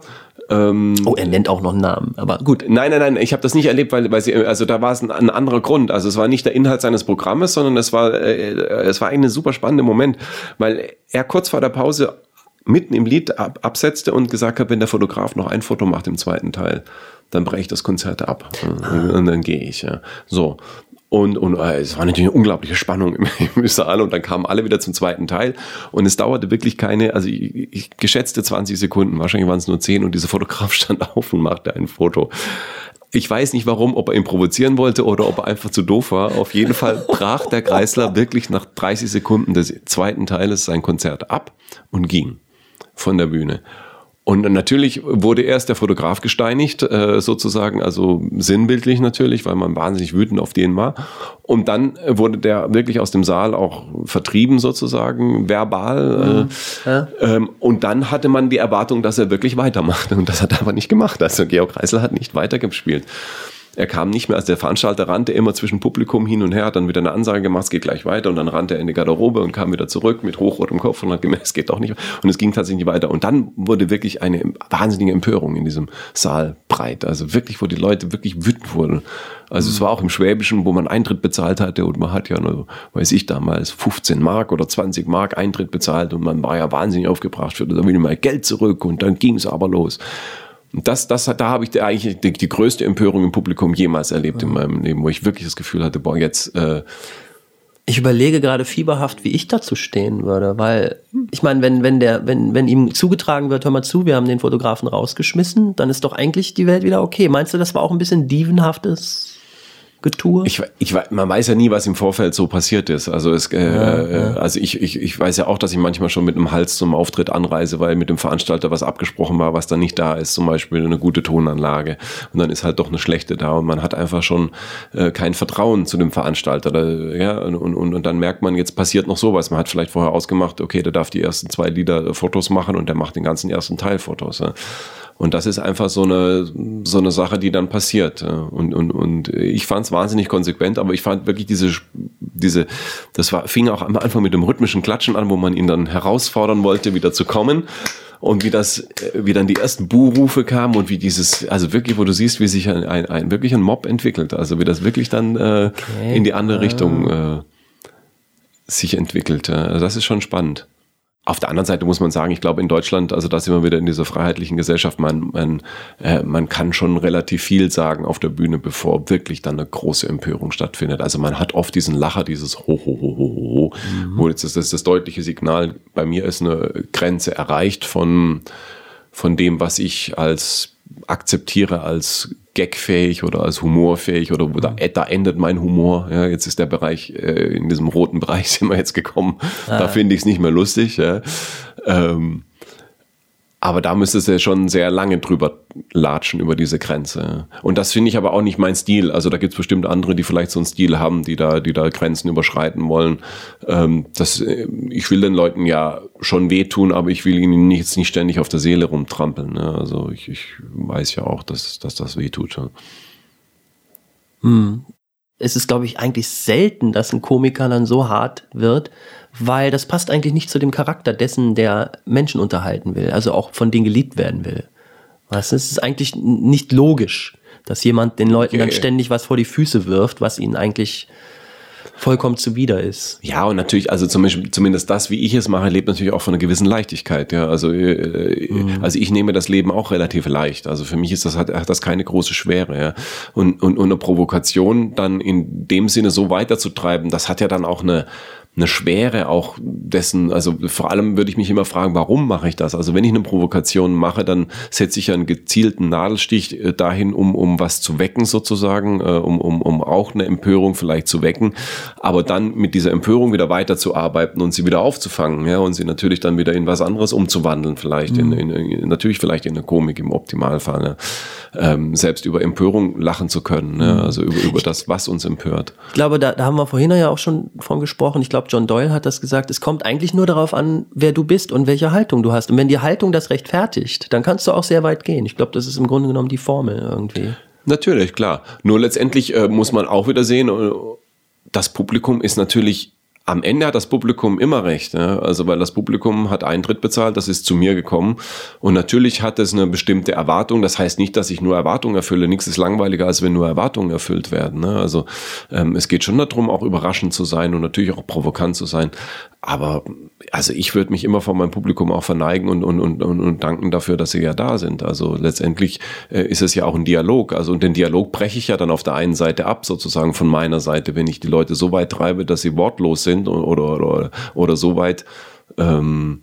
Ähm, Oh, er nennt auch noch einen Namen, aber gut. Nein, nein, nein, ich habe das nicht erlebt, weil, weil sie, also da war es ein, ein anderer Grund. Also es war nicht der Inhalt seines Programmes, sondern es war, äh, es war eigentlich ein super spannender Moment, weil er kurz vor der Pause mitten im Lied ab, absetzte und gesagt hat, wenn der Fotograf noch ein Foto macht im zweiten Teil, dann breche ich das Konzert ab und, und dann gehe ich. Ja. So. Und, und äh, es war natürlich eine unglaubliche Spannung im, im Saal und dann kamen alle wieder zum zweiten Teil und es dauerte wirklich keine, also ich, ich geschätzte 20 Sekunden, wahrscheinlich waren es nur 10 und dieser Fotograf stand auf und machte ein Foto. Ich weiß nicht warum, ob er ihn provozieren wollte oder ob er einfach zu doof war. Auf jeden Fall brach der Kreisler wirklich nach 30 Sekunden des zweiten Teiles sein Konzert ab und ging von der Bühne. Und natürlich wurde erst der Fotograf gesteinigt, äh, sozusagen, also sinnbildlich natürlich, weil man wahnsinnig wütend auf den war. Und dann wurde der wirklich aus dem Saal auch vertrieben, sozusagen, verbal. Äh, ähm, und dann hatte man die Erwartung, dass er wirklich weitermacht. Und das hat er aber nicht gemacht. Also Georg Kreisler hat nicht weitergespielt. Er kam nicht mehr, als der Veranstalter rannte immer zwischen Publikum hin und her, hat dann wieder eine Ansage gemacht, es geht gleich weiter und dann rannte er in die Garderobe und kam wieder zurück mit hochrotem Kopf und hat gemerkt, es geht doch nicht. Und es ging tatsächlich nicht weiter. Und dann wurde wirklich eine wahnsinnige Empörung in diesem Saal breit. Also wirklich, wo die Leute wirklich wütend wurden. Also es war auch im Schwäbischen, wo man Eintritt bezahlt hatte und man hat ja nur, weiß ich damals, 15 Mark oder 20 Mark Eintritt bezahlt und man war ja wahnsinnig aufgebracht für dann wieder mal Geld zurück und dann ging es aber los. Und das, das, hat- da habe ich eigentlich die, die größte Empörung im Publikum jemals erlebt in meinem Leben, wo ich wirklich das Gefühl hatte, boah, jetzt, äh, Ich überlege gerade fieberhaft, wie ich dazu stehen würde, weil ich meine, wenn, wenn der, wenn, wenn ihm zugetragen wird, hör mal zu, wir haben den Fotografen rausgeschmissen, dann ist doch eigentlich die Welt wieder okay. Meinst du, das war auch ein bisschen dievenhaftes Getue? Ich, ich, man weiß ja nie, was im Vorfeld so passiert ist. Also es, äh, Ja, ja. also ich, ich, ich weiß ja auch, dass ich manchmal schon mit einem Hals zum Auftritt anreise, weil mit dem Veranstalter was abgesprochen war, was dann nicht da ist. Zum Beispiel eine gute Tonanlage und dann ist halt doch eine schlechte da und man hat einfach schon äh, kein Vertrauen zu dem Veranstalter. Da, ja und, und, und dann merkt man, jetzt passiert noch sowas. Man hat vielleicht vorher ausgemacht, okay, der darf die ersten zwei Lieder äh, Fotos machen und der macht den ganzen ersten Teil Fotos. Ja. Und das ist einfach so eine, so eine Sache, die dann passiert. ja. Und, und, und ich fand es wahnsinnig konsequent, aber ich fand wirklich diese, diese, das war, fing auch am Anfang mit dem rhythmischen Klatschen an, wo man ihn dann herausfordern wollte, wieder zu kommen. Und wie das, äh, wie dann die ersten Buhrufe kamen und wie dieses, also wirklich, wo du siehst, wie sich ein, ein, ein wirklich ein Mob entwickelt. Also wie das wirklich dann äh, in die andere Richtung äh, sich entwickelt. Also das ist schon spannend. Auf der anderen Seite muss man sagen, ich glaube in Deutschland, also da sind wir wieder in dieser freiheitlichen Gesellschaft, man, man, äh, man kann schon relativ viel sagen auf der Bühne, bevor wirklich dann eine große Empörung stattfindet. Also man hat oft diesen Lacher, dieses Ho, ho, ho, ho, ho, ho, wo jetzt das, das, das deutliche Signal, bei mir ist eine Grenze erreicht von, von dem, was ich als akzeptiere als gagfähig oder als humorfähig oder da, da endet mein Humor. Ja, jetzt ist der Bereich, äh, in diesem roten Bereich sind wir jetzt gekommen. Da finde ich es nicht mehr lustig. Ja. Ähm, aber da müsstest du schon sehr lange drüber latschen über diese Grenze. Und das finde ich aber auch nicht mein Stil. Also da gibt es bestimmt andere, die vielleicht so einen Stil haben, die da, die da Grenzen überschreiten wollen. Ähm, das, äh, ich will den Leuten ja schon wehtun, aber ich will ihnen nicht, jetzt nicht ständig auf der Seele rumtrampeln. Ne? Also ich, ich weiß ja auch, dass, dass das wehtut. Ja. es ist, glaube ich, eigentlich selten, dass ein Komiker dann so hart wird, weil das passt eigentlich nicht zu dem Charakter dessen, der Menschen unterhalten will, also auch von denen geliebt werden will. Was es ist eigentlich nicht logisch, dass jemand den Leuten dann Okay. ständig was vor die Füße wirft, was ihnen eigentlich vollkommen zuwider ist. Ja, und natürlich, also zum Beispiel, zumindest das, wie ich es mache, lebt natürlich auch von einer gewissen Leichtigkeit. Ja, also, äh, also ich nehme das Leben auch relativ leicht. Also für mich ist das hat, hat das keine große Schwere. Ja. Und, und, und eine Provokation dann in dem Sinne so weiterzutreiben, das hat ja dann auch eine eine Schwere auch dessen, also vor allem würde ich mich immer fragen, warum mache ich das? Also wenn ich eine Provokation mache, dann setze ich ja einen gezielten Nadelstich äh, dahin, um, um was zu wecken sozusagen, äh, um, um, um auch eine Empörung vielleicht zu wecken, aber dann mit dieser Empörung wieder weiterzuarbeiten und sie wieder aufzufangen, ja, und sie natürlich dann wieder in was anderes umzuwandeln, vielleicht in, in, in natürlich vielleicht in eine Komik im Optimalfall, ne? ähm, selbst über Empörung lachen zu können, ne? also über, über das, was uns empört. Ich glaube, da, da haben wir vorhin ja auch schon von gesprochen. Ich glaube, John Doyle hat das gesagt. Es kommt eigentlich nur darauf an, wer du bist und welche Haltung du hast. Und wenn die Haltung das rechtfertigt, dann kannst du auch sehr weit gehen. Ich glaube, das ist im Grunde genommen die Formel irgendwie. Natürlich, klar. Nur letztendlich äh, muss man auch wieder sehen, äh, das Publikum ist natürlich, am Ende hat das Publikum immer recht. Ja? Also weil das Publikum hat Eintritt bezahlt, das ist zu mir gekommen. Und natürlich hat es eine bestimmte Erwartung. Das heißt nicht, dass ich nur Erwartungen erfülle. Nichts ist langweiliger, als wenn nur Erwartungen erfüllt werden. Ne? Also ähm, es geht schon darum, auch überraschend zu sein und natürlich auch provokant zu sein. Aber also ich würde mich immer vor meinem Publikum auch verneigen und, und, und, und, und danken dafür, dass sie ja da sind. Also letztendlich äh, ist es ja auch ein Dialog. Also und den Dialog breche ich ja dann auf der einen Seite ab, sozusagen von meiner Seite, wenn ich die Leute so weit treibe, dass sie wortlos sind oder, oder, oder so weit ähm,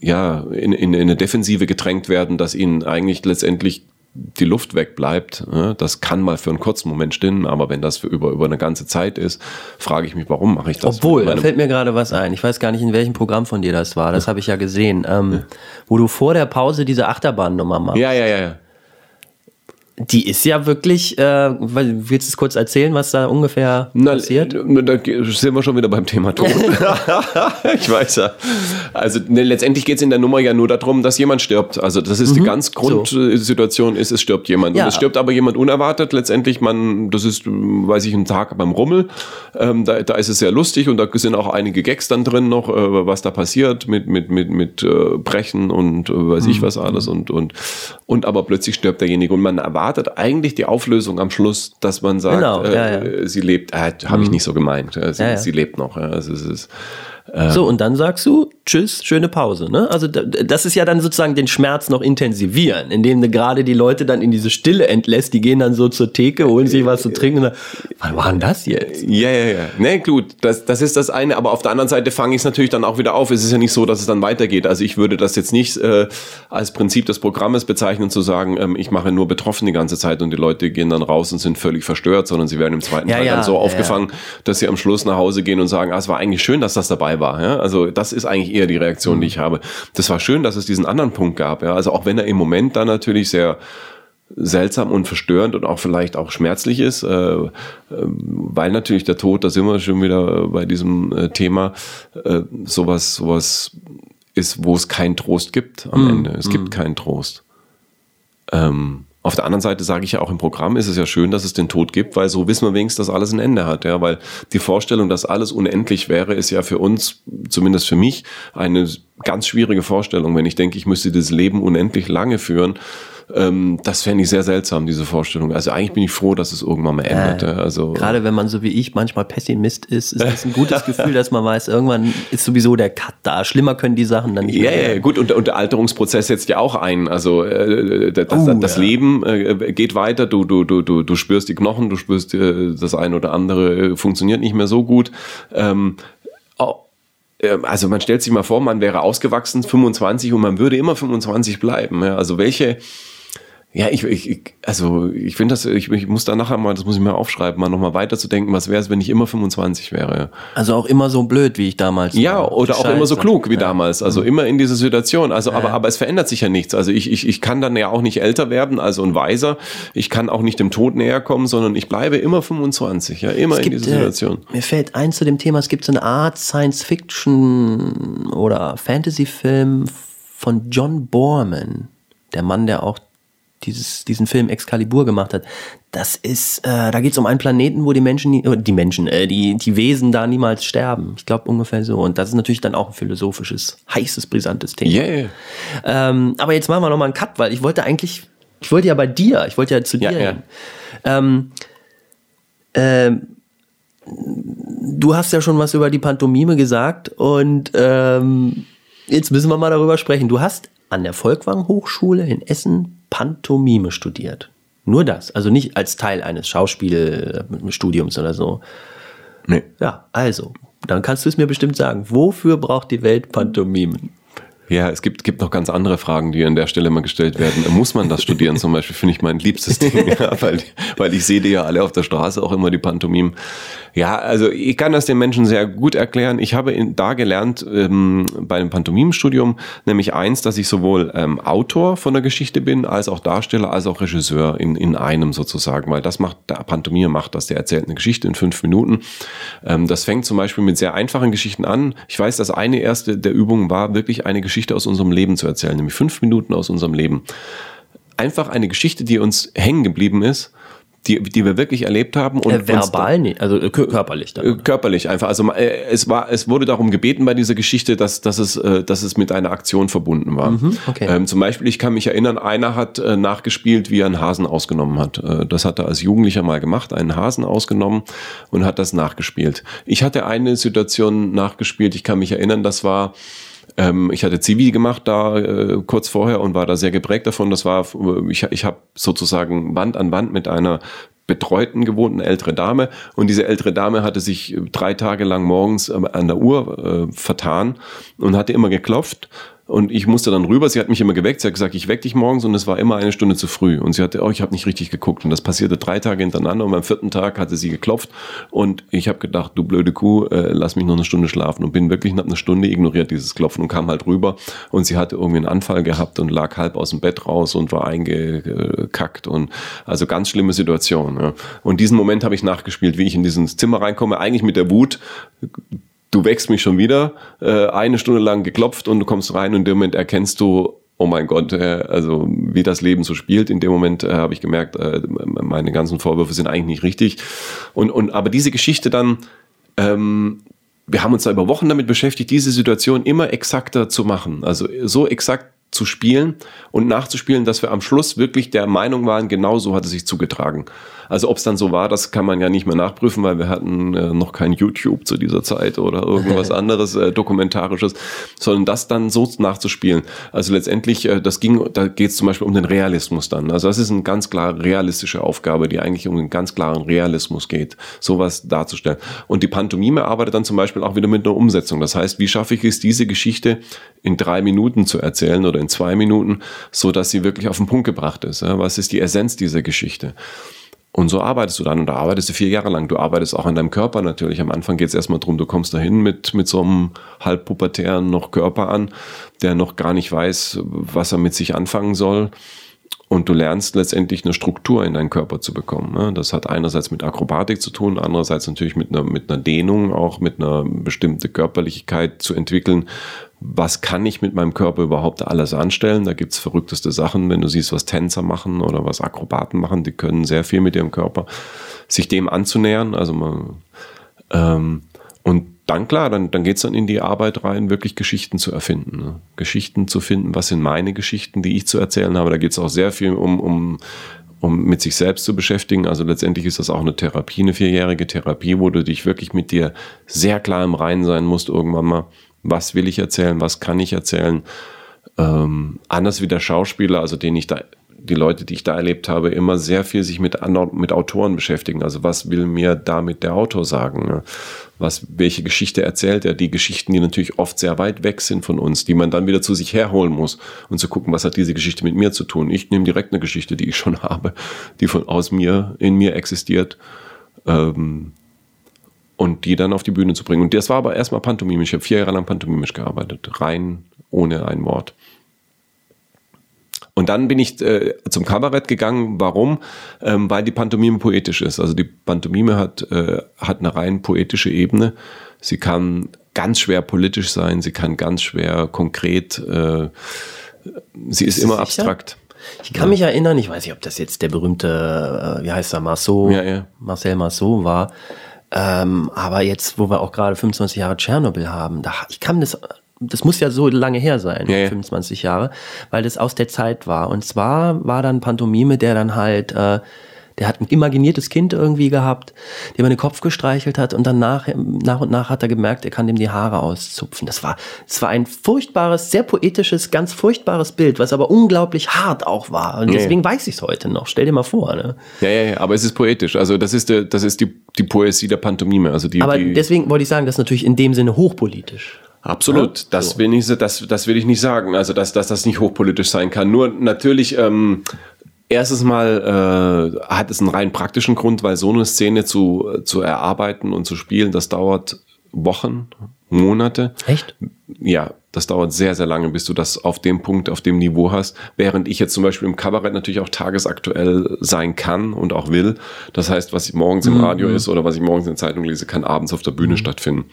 ja, in, in, in eine Defensive gedrängt werden, dass ihnen eigentlich letztendlich die Luft wegbleibt. Ja, Das kann mal für einen kurzen Moment stimmen, aber wenn das für über, über eine ganze Zeit ist, frage ich mich, warum mache ich das? Obwohl, da fällt mir gerade was ein. Ich weiß gar nicht, in welchem Programm von dir das war. Das habe ich ja gesehen. Ähm, wo du vor der Pause diese Achterbahnnummer machst. ja, ja, ja, ja. Die ist ja wirklich, äh, willst du es kurz erzählen, was da ungefähr Na, passiert? Da sind wir schon wieder beim Thema Tod. ich weiß ja. Also ne, letztendlich geht es in der Nummer ja nur darum, dass jemand stirbt. Also das ist die ganz Grundsituation ist, es stirbt jemand. Ja. Und es stirbt aber jemand unerwartet. Letztendlich, man, das ist, weiß ich, ein Tag beim Rummel. Ähm, da, da ist es sehr lustig und da sind auch einige Gags dann drin noch, äh, was da passiert mit, mit, mit, mit äh, Brechen und äh, weiß ich was alles. Und, und, und aber plötzlich stirbt derjenige und man erwartet eigentlich die Auflösung am Schluss, dass man sagt, Genau, äh, ja, ja. sie lebt, äh, habe ich nicht so gemeint. Äh, sie, Ja, sie lebt noch. Also es ist, so, und dann sagst du, tschüss, schöne Pause. Ne? Also da- das ist ja dann sozusagen den Schmerz noch intensivieren, indem du gerade die Leute dann in diese Stille entlässt, die gehen dann so zur Theke, holen sich was zu trinken und dann, was war denn das jetzt? Ja, ja, ja. Nee, gut, das, das ist das eine, aber auf der anderen Seite fange ich es natürlich dann auch wieder auf. Es ist ja nicht so, dass es dann weitergeht. Also ich würde das jetzt nicht äh, als Prinzip des Programmes bezeichnen, zu sagen, ähm, ich mache nur betroffen die ganze Zeit und die Leute gehen dann raus und sind völlig verstört, sondern sie werden im zweiten Ja, Teil ja, dann so ja, aufgefangen, dass sie am Schluss nach Hause gehen und sagen, ah, es war eigentlich schön, dass das dabei war. Ja? Also das ist eigentlich eher die Reaktion, die ich habe. Das war schön, dass es diesen anderen Punkt gab. Ja? Also auch wenn er im Moment dann natürlich sehr seltsam und verstörend und auch vielleicht auch schmerzlich ist, äh, äh, weil natürlich der Tod, da sind wir schon wieder bei diesem äh, Thema, äh, sowas, sowas ist, wo es keinen Trost gibt am Ende. Es gibt keinen Trost. Ähm, auf der anderen Seite sage ich ja auch im Programm ist es ja schön, dass es den Tod gibt, weil so wissen wir wenigstens, dass alles ein Ende hat. Ja, weil die Vorstellung, dass alles unendlich wäre, ist ja für uns, zumindest für mich, eine ganz schwierige Vorstellung. Wenn ich denke, ich müsste das Leben unendlich lange führen, ähm, das fände ich sehr seltsam, diese Vorstellung. Also eigentlich bin ich froh, dass es irgendwann mal endet. ja. Also Gerade wenn man so wie ich manchmal Pessimist ist, ist es ein gutes Gefühl, dass man weiß, irgendwann ist sowieso der Cut da. Schlimmer können die Sachen dann nicht Ja, mehr ja, gut, und, und der Alterungsprozess setzt ja auch ein. Also äh, das, das, Oh, das ja. Leben äh, geht weiter, du, du, du, du, du spürst die Knochen, du spürst äh, das eine oder andere äh, funktioniert nicht mehr so gut. Ähm, oh, also man stellt sich mal vor, man wäre ausgewachsen, 25 und man würde immer 25 bleiben. Ja? Also welche ja, ich, ich, also ich finde das, ich, ich muss da nachher mal, das muss ich mir aufschreiben, mal nochmal weiterzudenken, was wäre es, wenn ich immer 25 wäre. Also auch immer so blöd, wie ich damals Ja, war. oder auch immer so Scheiße. klug wie Ja. damals. Also immer in dieser Situation. Also, aber, aber es verändert sich ja nichts. Also ich, ich, ich kann dann ja auch nicht älter werden, also ein Weiser. Ich kann auch nicht dem Tod näher kommen, sondern ich bleibe immer 25, ja, immer Es in gibt, dieser Situation. Äh, mir fällt ein zu dem Thema, es gibt so eine Art Science-Fiction oder Fantasy-Film von John Borman, der Mann, der auch dieses, diesen Film Excalibur gemacht hat. Das ist, äh, da geht es um einen Planeten, wo die Menschen, nie, äh, die Menschen, äh, die, die Wesen da niemals sterben. Ich glaube ungefähr so. Und das ist natürlich dann auch ein philosophisches, heißes, brisantes Thema. Yeah. Ähm, aber jetzt machen wir nochmal einen Cut, weil ich wollte eigentlich, ich wollte ja bei dir, ich wollte ja zu dir Ja, ja. Ähm, ähm, du hast ja schon was über die Pantomime gesagt und ähm, jetzt müssen wir mal darüber sprechen. Du hast an der Volkwang Hochschule in Essen Pantomime studiert. Nur das, also nicht als Teil eines Schauspielstudiums oder so. Nee. Ja, also, dann kannst du es mir bestimmt sagen. Wofür braucht die Welt Pantomimen? Ja, es gibt, gibt noch ganz andere Fragen, die an der Stelle mal gestellt werden. Muss man das studieren zum Beispiel, finde ich mein liebstes Ding, ja, weil, weil ich sehe die ja alle auf der Straße, auch immer die Pantomimen. Ja, also ich kann das den Menschen sehr gut erklären. Ich habe in, da gelernt ähm, bei dem Pantomimenstudium nämlich eins, dass ich sowohl ähm, Autor von der Geschichte bin, als auch Darsteller, als auch Regisseur in, in einem sozusagen, weil das macht, der Pantomime macht das, der erzählt eine Geschichte in fünf Minuten. Ähm, das fängt zum Beispiel mit sehr einfachen Geschichten an. Ich weiß, das eine erste der Übungen war, wirklich eine Geschichte aus unserem Leben zu erzählen, nämlich fünf Minuten aus unserem Leben. Einfach eine Geschichte, die uns hängen geblieben ist, die, die wir wirklich erlebt haben. Und Äh, verbal, nee, also äh, kö- körperlich äh, dann. körperlich einfach. Also äh, es war, es wurde darum gebeten bei dieser Geschichte, dass, dass, es, äh, dass es mit einer Aktion verbunden war. okay. ähm, zum Beispiel, ich kann mich erinnern, einer hat äh, nachgespielt, wie er einen Hasen ausgenommen hat. Äh, das hat er als Jugendlicher mal gemacht, einen Hasen ausgenommen und hat das nachgespielt. Ich hatte eine Situation nachgespielt, ich kann mich erinnern, das war ähm, ich hatte Zivi gemacht da äh, kurz vorher und war da sehr geprägt davon. Das war, äh, ich, ich habe sozusagen Wand an Wand mit einer betreuten gewohnten ältere Dame und diese ältere Dame hatte sich äh, drei Tage lang morgens äh, an der Uhr äh, vertan und hatte immer geklopft und ich musste dann rüber, sie hat mich immer geweckt, sie hat gesagt, ich weck dich morgens. Und es war immer eine Stunde zu früh. Und sie hatte, oh, ich habe nicht richtig geguckt. Und das passierte drei Tage hintereinander. Und beim vierten Tag hatte sie geklopft. Und ich habe gedacht, du blöde Kuh, äh, lass mich noch eine Stunde schlafen. Und bin wirklich nach einer Stunde ignoriert dieses Klopfen und kam halt rüber. Und sie hatte irgendwie einen Anfall gehabt und lag halb aus dem Bett raus und war eingekackt. Und also ganz schlimme Situation. Ja. Und diesen Moment habe ich nachgespielt, wie ich in dieses Zimmer reinkomme, eigentlich mit der Wut, du wächst mich schon wieder, äh, eine Stunde lang geklopft und du kommst rein und in dem Moment erkennst du, oh mein Gott, äh, also wie das Leben so spielt. In dem Moment äh, habe ich gemerkt, äh, meine ganzen Vorwürfe sind eigentlich nicht richtig. Und, und aber diese Geschichte dann, ähm, wir haben uns da über Wochen damit beschäftigt, diese Situation immer exakter zu machen. Also so exakt zu spielen und nachzuspielen, dass wir am Schluss wirklich der Meinung waren, genau so hat es sich zugetragen. Also ob es dann so war, das kann man ja nicht mehr nachprüfen, weil wir hatten äh, noch kein YouTube zu dieser Zeit oder irgendwas anderes äh, dokumentarisches, sondern das dann so nachzuspielen. Also letztendlich, äh, das ging, da geht es zum Beispiel um den Realismus dann. Also das ist eine ganz klar realistische Aufgabe, die eigentlich um einen ganz klaren Realismus geht, sowas darzustellen. Und die Pantomime arbeitet dann zum Beispiel auch wieder mit einer Umsetzung. Das heißt, wie schaffe ich es, diese Geschichte in drei Minuten zu erzählen oder in zwei Minuten, so dass sie wirklich auf den Punkt gebracht ist. Was ist die Essenz dieser Geschichte? Und so arbeitest du dann und da arbeitest du vier Jahre lang. Du arbeitest auch an deinem Körper natürlich. Am Anfang geht es erstmal drum, du kommst dahin mit, mit so einem halbpubertären noch Körper an, der noch gar nicht weiß, was er mit sich anfangen soll. Und du lernst letztendlich eine Struktur in deinen Körper zu bekommen. Ne? Das hat einerseits mit Akrobatik zu tun, andererseits natürlich mit einer, mit einer Dehnung, auch mit einer bestimmten Körperlichkeit zu entwickeln, was kann ich mit meinem Körper überhaupt alles anstellen. Da gibt's verrückteste Sachen, wenn du siehst, was Tänzer machen oder was Akrobaten machen, die können sehr viel mit ihrem Körper, sich dem anzunähern. Also man, ähm, und dann klar, dann, dann geht's dann in die Arbeit rein, wirklich Geschichten zu erfinden. Ne? Geschichten zu finden, was sind meine Geschichten, die ich zu erzählen habe. Da geht's auch sehr viel um, um um mit sich selbst zu beschäftigen. Also letztendlich ist das auch eine Therapie, eine vierjährige Therapie, wo du dich wirklich mit dir sehr klar im Reinen sein musst irgendwann mal was will ich erzählen, was kann ich erzählen. Ähm, anders wie der Schauspieler, also den ich da, die Leute, die ich da erlebt habe, immer sehr viel sich mit, mit Autoren beschäftigen. Also was will mir damit der Autor sagen? Ne? Was, welche Geschichte erzählt er? Die Geschichten, die natürlich oft sehr weit weg sind von uns, die man dann wieder zu sich herholen muss und zu gucken, was hat diese Geschichte mit mir zu tun. Ich nehme direkt eine Geschichte, die ich schon habe, die von aus mir, in mir existiert. Ähm, und die dann auf die Bühne zu bringen. Und das war aber erstmal pantomimisch. Ich habe vier Jahre lang pantomimisch gearbeitet, rein ohne ein Wort. Und dann bin ich äh, zum Kabarett gegangen. Warum? Ähm, weil die Pantomime poetisch ist. Also die Pantomime hat, äh, hat eine rein poetische Ebene. Sie kann ganz schwer politisch sein, sie kann ganz schwer konkret, äh, sie ist, ist immer sicher? abstrakt. Ich kann ja. mich erinnern, ich weiß nicht, ob das jetzt der berühmte, äh, wie heißt er, Marceau, ja, ja. Marcel Marceau war. Ähm, aber jetzt, wo wir auch gerade 25 Jahre Tschernobyl haben, da, ich kann das, das muss ja so lange her sein, ja, ja. 25 Jahre, weil das aus der Zeit war. Und zwar war dann Pantomime, der dann halt äh, der hat ein imaginiertes Kind irgendwie gehabt, dem er den Kopf gestreichelt hat und dann nach, nach und nach hat er gemerkt, er kann dem die Haare auszupfen. Das war, das war ein furchtbares, sehr poetisches, ganz furchtbares Bild, was aber unglaublich hart auch war. Und deswegen ja, ja. weiß ich es heute noch. Stell dir mal vor. Ne? Ja, ja, ja, aber es ist poetisch. Also das ist, der, das ist die, die Poesie der Pantomime. Also die, aber die deswegen wollte ich sagen, das ist natürlich in dem Sinne hochpolitisch. Absolut, ja? das, so. will ich, das, das will ich nicht sagen, also dass, dass das nicht hochpolitisch sein kann. Nur natürlich ähm, Erstes Mal äh, hat es einen rein praktischen Grund, weil so eine Szene zu, zu erarbeiten und zu spielen, das dauert Wochen, Monate. Echt? Ja, das dauert sehr, sehr lange, bis du das auf dem Punkt, auf dem Niveau hast. Während ich jetzt zum Beispiel im Kabarett natürlich auch tagesaktuell sein kann und auch will. Das heißt, was morgens im mhm. Radio mhm. ist oder was ich morgens in der Zeitung lese, kann abends auf der Bühne mhm. stattfinden.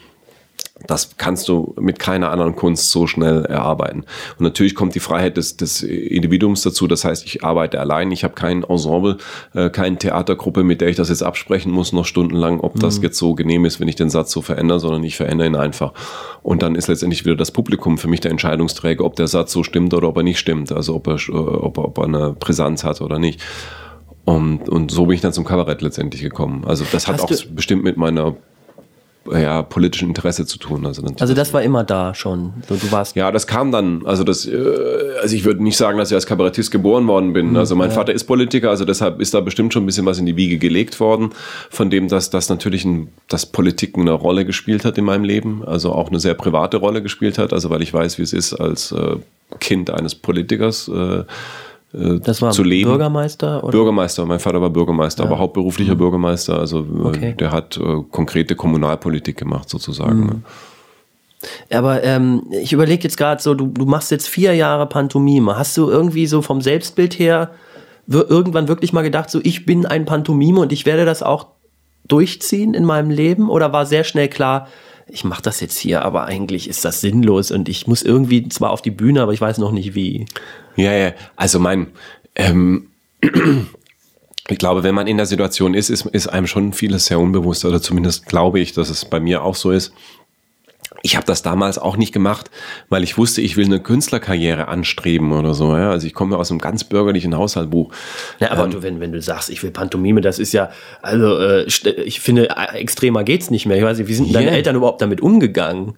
Das kannst du mit keiner anderen Kunst so schnell erarbeiten. Und natürlich kommt die Freiheit des, des Individuums dazu. Das heißt, ich arbeite allein, ich habe kein Ensemble, äh, keine Theatergruppe, mit der ich das jetzt absprechen muss, noch stundenlang, ob mhm. das jetzt so genehm ist, wenn ich den Satz so verändere, sondern ich verändere ihn einfach. Und dann ist letztendlich wieder das Publikum für mich der Entscheidungsträger, ob der Satz so stimmt oder ob er nicht stimmt. Also ob er, äh, ob er, ob er eine Brisanz hat oder nicht. Und, und so bin ich dann zum Kabarett letztendlich gekommen. Also das hat Hast auch bestimmt mit meiner ja, politischen Interesse zu tun. Also, also das war immer da schon. Du, du warst ja, das kam dann. Also das, äh, also ich würde nicht sagen, dass ich als Kabarettist geboren worden bin. Mhm, also mein ja. Vater ist Politiker, also deshalb ist da bestimmt schon ein bisschen was in die Wiege gelegt worden, von dem, dass das natürlich ein, dass Politik eine Rolle gespielt hat in meinem Leben, also auch eine sehr private Rolle gespielt hat. Also weil ich weiß, wie es ist als äh, Kind eines Politikers. Äh, äh, das war zu leben. Bürgermeister? Oder? Bürgermeister, mein Vater war Bürgermeister, ja. aber hauptberuflicher mhm. Bürgermeister. Also äh, okay. der hat äh, konkrete Kommunalpolitik gemacht sozusagen. Mhm. Ne? Aber ähm, ich überlege jetzt gerade so, du, du machst jetzt vier Jahre Pantomime. Hast du irgendwie so vom Selbstbild her irgendwann wirklich mal gedacht, so ich bin ein Pantomime und ich werde das auch durchziehen in meinem Leben? Oder war sehr schnell klar, ich mache das jetzt hier, aber eigentlich ist das sinnlos und ich muss irgendwie zwar auf die Bühne, aber ich weiß noch nicht wie. Ja, ja, also mein, ähm, ich glaube, wenn man in der Situation ist, ist, ist einem schon vieles sehr unbewusst oder zumindest glaube ich, dass es bei mir auch so ist. Ich habe das damals auch nicht gemacht, weil ich wusste, ich will eine Künstlerkarriere anstreben oder so. Ja? Also ich komme aus einem ganz bürgerlichen Haushaltbuch. Ja, aber du, wenn, wenn du sagst, ich will Pantomime, das ist ja, also äh, ich finde, äh, extremer geht's nicht mehr. Ich weiß nicht, wie sind denn deine Yeah. Eltern überhaupt damit umgegangen?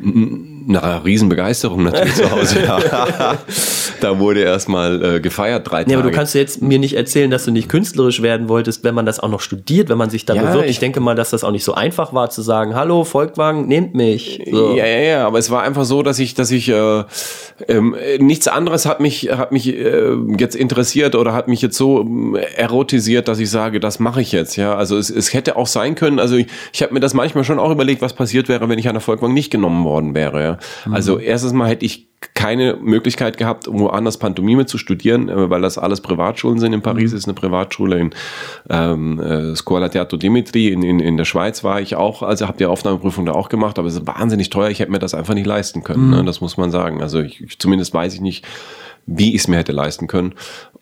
Na, Riesenbegeisterung natürlich zu Hause. Ja. da wurde erstmal äh, gefeiert, drei Tage. Ja, aber du kannst jetzt mir nicht erzählen, dass du nicht künstlerisch werden wolltest, wenn man das auch noch studiert, wenn man sich da Ja, bewirbt. Ich, ich- denke mal, dass das auch nicht so einfach war zu sagen, hallo, Volkwang, nehmt mich. So. Ja, ja, ja, aber es war einfach so, dass ich, dass ich äh, äh, nichts anderes hat mich, hat mich äh, jetzt interessiert oder hat mich jetzt so ähm, erotisiert, dass ich sage, das mache ich jetzt. Ja, also es, es hätte auch sein können. Also ich, ich habe mir das manchmal schon auch überlegt, was passiert wäre, wenn ich an der Volkwang nicht genommen worden wäre. Ja? Also erstes Mal hätte ich keine Möglichkeit gehabt, woanders Pantomime zu studieren, äh, weil das alles Privatschulen sind. In Paris ist eine Privatschule, in ähm, äh, Scuola Teatro Dimitri, in, in, in der Schweiz war ich auch, also habe die Aufnahmeprüfung da auch gemacht, aber es ist wahnsinnig teuer, ich hätte mir das einfach nicht leisten können, ne? das muss man sagen. Also ich, ich, zumindest weiß ich nicht, wie ich es mir hätte leisten können.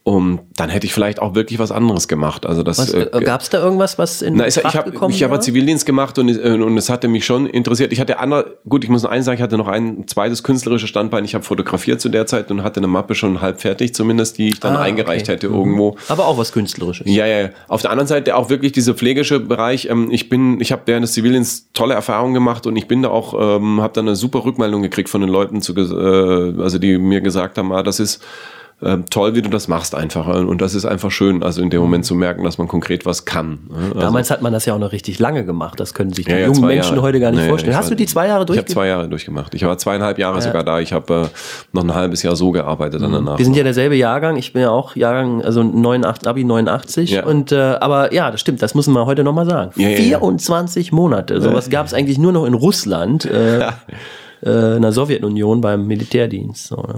Und dann hätte ich vielleicht auch wirklich was anderes gemacht. Also das äh, äh, Gab es da irgendwas, was in na, ich, ich Betracht habe gekommen ich hab war? Zivildienst gemacht und, es- äh, und es hatte mich schon interessiert. Ich hatte andere, gut, ich muss noch eins sagen, ich hatte noch ein zweites künstlerisches Standbein. Ich habe fotografiert zu der Zeit und hatte eine Mappe schon halb fertig zumindest, die ich dann Ah, eingereicht okay. hätte irgendwo. Aber auch was Künstlerisches. Ja, ja. ja. Auf der anderen Seite auch wirklich dieser pflegische Bereich. Ähm, ich bin, ich habe während des Zivildienstes tolle Erfahrungen gemacht und ich bin da auch, ähm, habe da eine super Rückmeldung gekriegt von den Leuten, zu, äh, also die mir gesagt haben, ah, das ist ähm, toll, wie du das machst einfach. Und das ist einfach schön, also in dem Moment zu merken, dass man konkret was kann. ne? Also, Damals hat man das ja auch noch richtig lange gemacht. Das können sich die Ja, ja, jungen Menschen Jahre. heute gar nicht Nee, vorstellen. Hast war- du die zwei Jahre Ich habe zwei Jahre durchgemacht. Ich war zweieinhalb Jahre Ja. sogar da. Ich habe äh, noch ein halbes Jahr so gearbeitet dann danach. Wir sind ja derselbe Jahrgang. Ich bin ja auch Jahrgang, also 89, Abi 89. Ja. Und, äh, aber ja, das stimmt. Das müssen wir heute nochmal sagen. Ja, ja, ja. 24 Monate. Sowas gab es eigentlich nur noch in Russland, äh, äh, in der Sowjetunion beim Militärdienst. So, ne?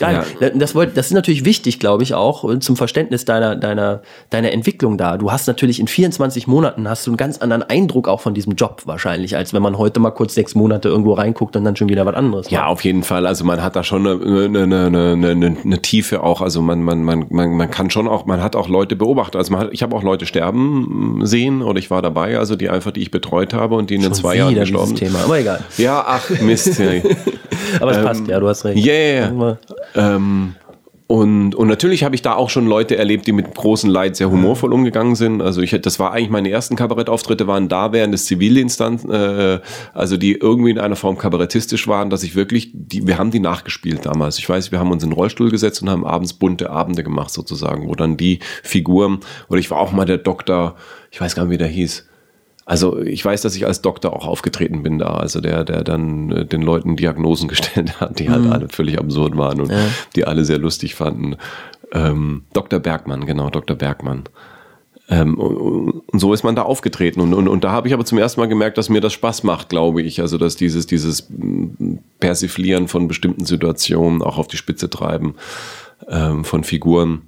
Geil. Das, wollt, das ist natürlich wichtig, glaube ich, auch äh, zum Verständnis deiner, deiner, deiner Entwicklung da. Du hast natürlich in 24 Monaten hast du einen ganz anderen Eindruck auch von diesem Job wahrscheinlich, als wenn man heute mal kurz sechs Monate irgendwo reinguckt und dann schon wieder was anderes Ja, macht. auf jeden Fall. Also man hat da schon eine, eine, eine, eine, eine, Tiefe auch. Also man, man, man, man, man kann schon auch, man hat auch Leute beobachtet. Also man hat, ich habe auch Leute sterben sehen oder ich war dabei, also die einfach, die ich betreut habe und die in den zwei Jahren gestorben dieses Thema, aber egal. Ja, ach Mist. ja. Aber es Ähm, passt, ja, du hast recht. Ja, ja, ja. Aber- Ähm, und, und natürlich habe ich da auch schon Leute erlebt, die mit großem Leid sehr humorvoll umgegangen sind. Also ich das war eigentlich meine ersten Kabarettauftritte waren da während des Zivilinstanz, äh, also die irgendwie in einer Form kabarettistisch waren, dass ich wirklich, die, wir haben die nachgespielt damals. Ich weiß, wir haben uns in den Rollstuhl gesetzt und haben abends bunte Abende gemacht sozusagen, wo dann die Figuren, oder ich war auch mal der Doktor, ich weiß gar nicht, wie der hieß. Also ich weiß, dass ich als Doktor auch aufgetreten bin da, also der, der dann äh, den Leuten Diagnosen gestellt hat, die halt Mhm. alle völlig absurd waren und Ja. die alle sehr lustig fanden. Ähm, Dr. Bergmann, genau, Dr. Bergmann. Ähm, und, und so ist man da aufgetreten. Und, und, und da habe ich aber zum ersten Mal gemerkt, dass mir das Spaß macht, glaube ich. Also dass dieses, dieses mm, Persiflieren von bestimmten Situationen, auch auf die Spitze treiben ähm, von Figuren.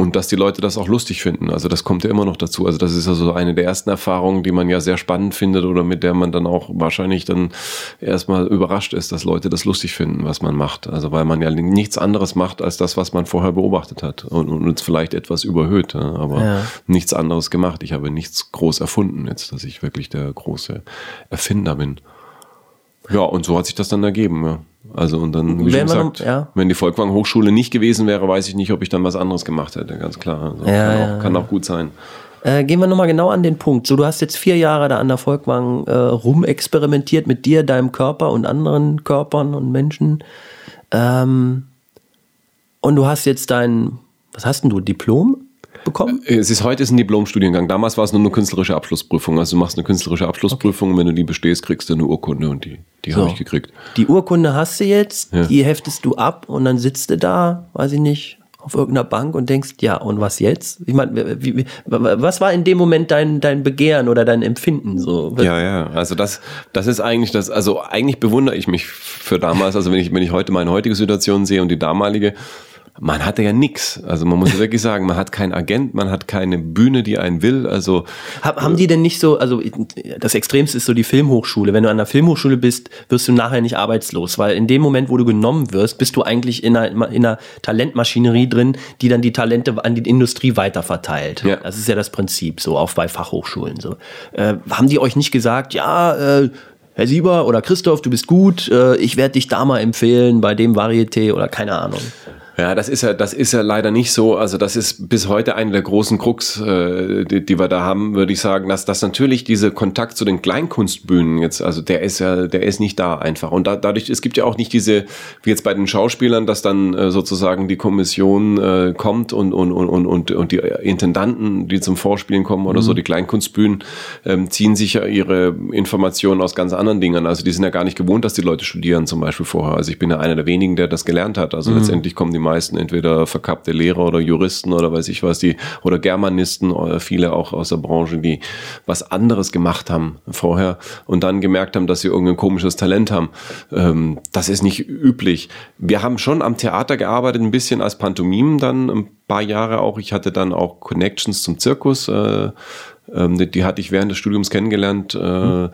Und dass die Leute das auch lustig finden. Also das kommt ja immer noch dazu. Also das ist also eine der ersten Erfahrungen, die man ja sehr spannend findet oder mit der man dann auch wahrscheinlich dann erstmal überrascht ist, dass Leute das lustig finden, was man macht. Also weil man ja nichts anderes macht als das, was man vorher beobachtet hat und, und uns vielleicht etwas überhöht, aber Ja. nichts anderes gemacht. Ich habe nichts groß erfunden jetzt, dass ich wirklich der große Erfinder bin. Ja, und so hat sich das dann ergeben, ja. Also und dann, wie Wenn schon man- gesagt, ja. wenn die Volkwang Hochschule nicht gewesen wäre, weiß ich nicht, ob ich dann was anderes gemacht hätte, ganz klar. Also Ja, kann, auch, kann auch gut sein. Äh, gehen wir nochmal genau an den Punkt. So, du hast jetzt vier Jahre da an der Volkwang äh, rumexperimentiert mit dir, deinem Körper und anderen Körpern und Menschen. Ähm, und du hast jetzt dein, was hast denn du, Diplom bekommen? Es ist heute ist ein Diplomstudiengang. Damals war es nur eine künstlerische Abschlussprüfung. Also du machst eine künstlerische Abschlussprüfung und wenn du die bestehst, kriegst du eine Urkunde und die, die So. habe ich gekriegt. Die Urkunde hast du jetzt, Ja. die heftest du ab und dann sitzt du da, weiß ich nicht, auf irgendeiner Bank und denkst, ja, und was jetzt? Ich meine, wie, wie, was war in dem Moment dein, dein Begehren oder dein Empfinden? So? Ja, ja. Also das, das ist eigentlich das, also eigentlich bewundere ich mich für damals, also wenn ich, wenn ich heute meine heutige Situation sehe und die damalige, man hatte ja nix. Also man muss wirklich sagen, man hat keinen Agent, man hat keine Bühne, die einen will. Also Hab, haben die denn nicht so, also das Extremste ist so die Filmhochschule. Wenn du an der Filmhochschule bist, wirst du nachher nicht arbeitslos, weil in dem Moment, wo du genommen wirst, bist du eigentlich in einer, in einer Talentmaschinerie drin, die dann die Talente an die Industrie weiterverteilt. Ja. Das ist ja das Prinzip so, auch bei Fachhochschulen so. Äh, haben die euch nicht gesagt, ja, äh, Herr Sieber oder Christoph, du bist gut, äh, ich werde dich da mal empfehlen bei dem Varieté oder keine Ahnung. Ja, das ist ja, das ist ja leider nicht so. Also das ist bis heute eine der großen Krux, äh, die, die wir da haben, würde ich sagen, dass das natürlich diese Kontakt zu den Kleinkunstbühnen jetzt, also der ist ja, der ist nicht da einfach. Und da, dadurch, es gibt ja auch nicht diese, wie jetzt bei den Schauspielern, dass dann äh, sozusagen die Kommission äh, kommt und, und, und, und, und, und die Intendanten, die zum Vorspielen kommen oder so, die Kleinkunstbühnen, ähm, ziehen sich ja ihre Informationen aus ganz anderen Dingen. Also die sind ja gar nicht gewohnt, dass die Leute studieren zum Beispiel vorher. Also ich bin ja einer der wenigen, der das gelernt hat. Also letztendlich kommen die meisten entweder verkappte Lehrer oder Juristen oder weiß ich was, die oder Germanisten oder viele auch aus der Branche, die was anderes gemacht haben vorher und dann gemerkt haben, dass sie irgendein komisches Talent haben. Ähm, das ist nicht üblich. Wir haben schon am Theater gearbeitet, ein bisschen als Pantomim dann ein paar Jahre auch. Ich hatte dann auch Connections zum Zirkus. Äh, ähm, die, die hatte ich während des Studiums kennengelernt. Äh, äh,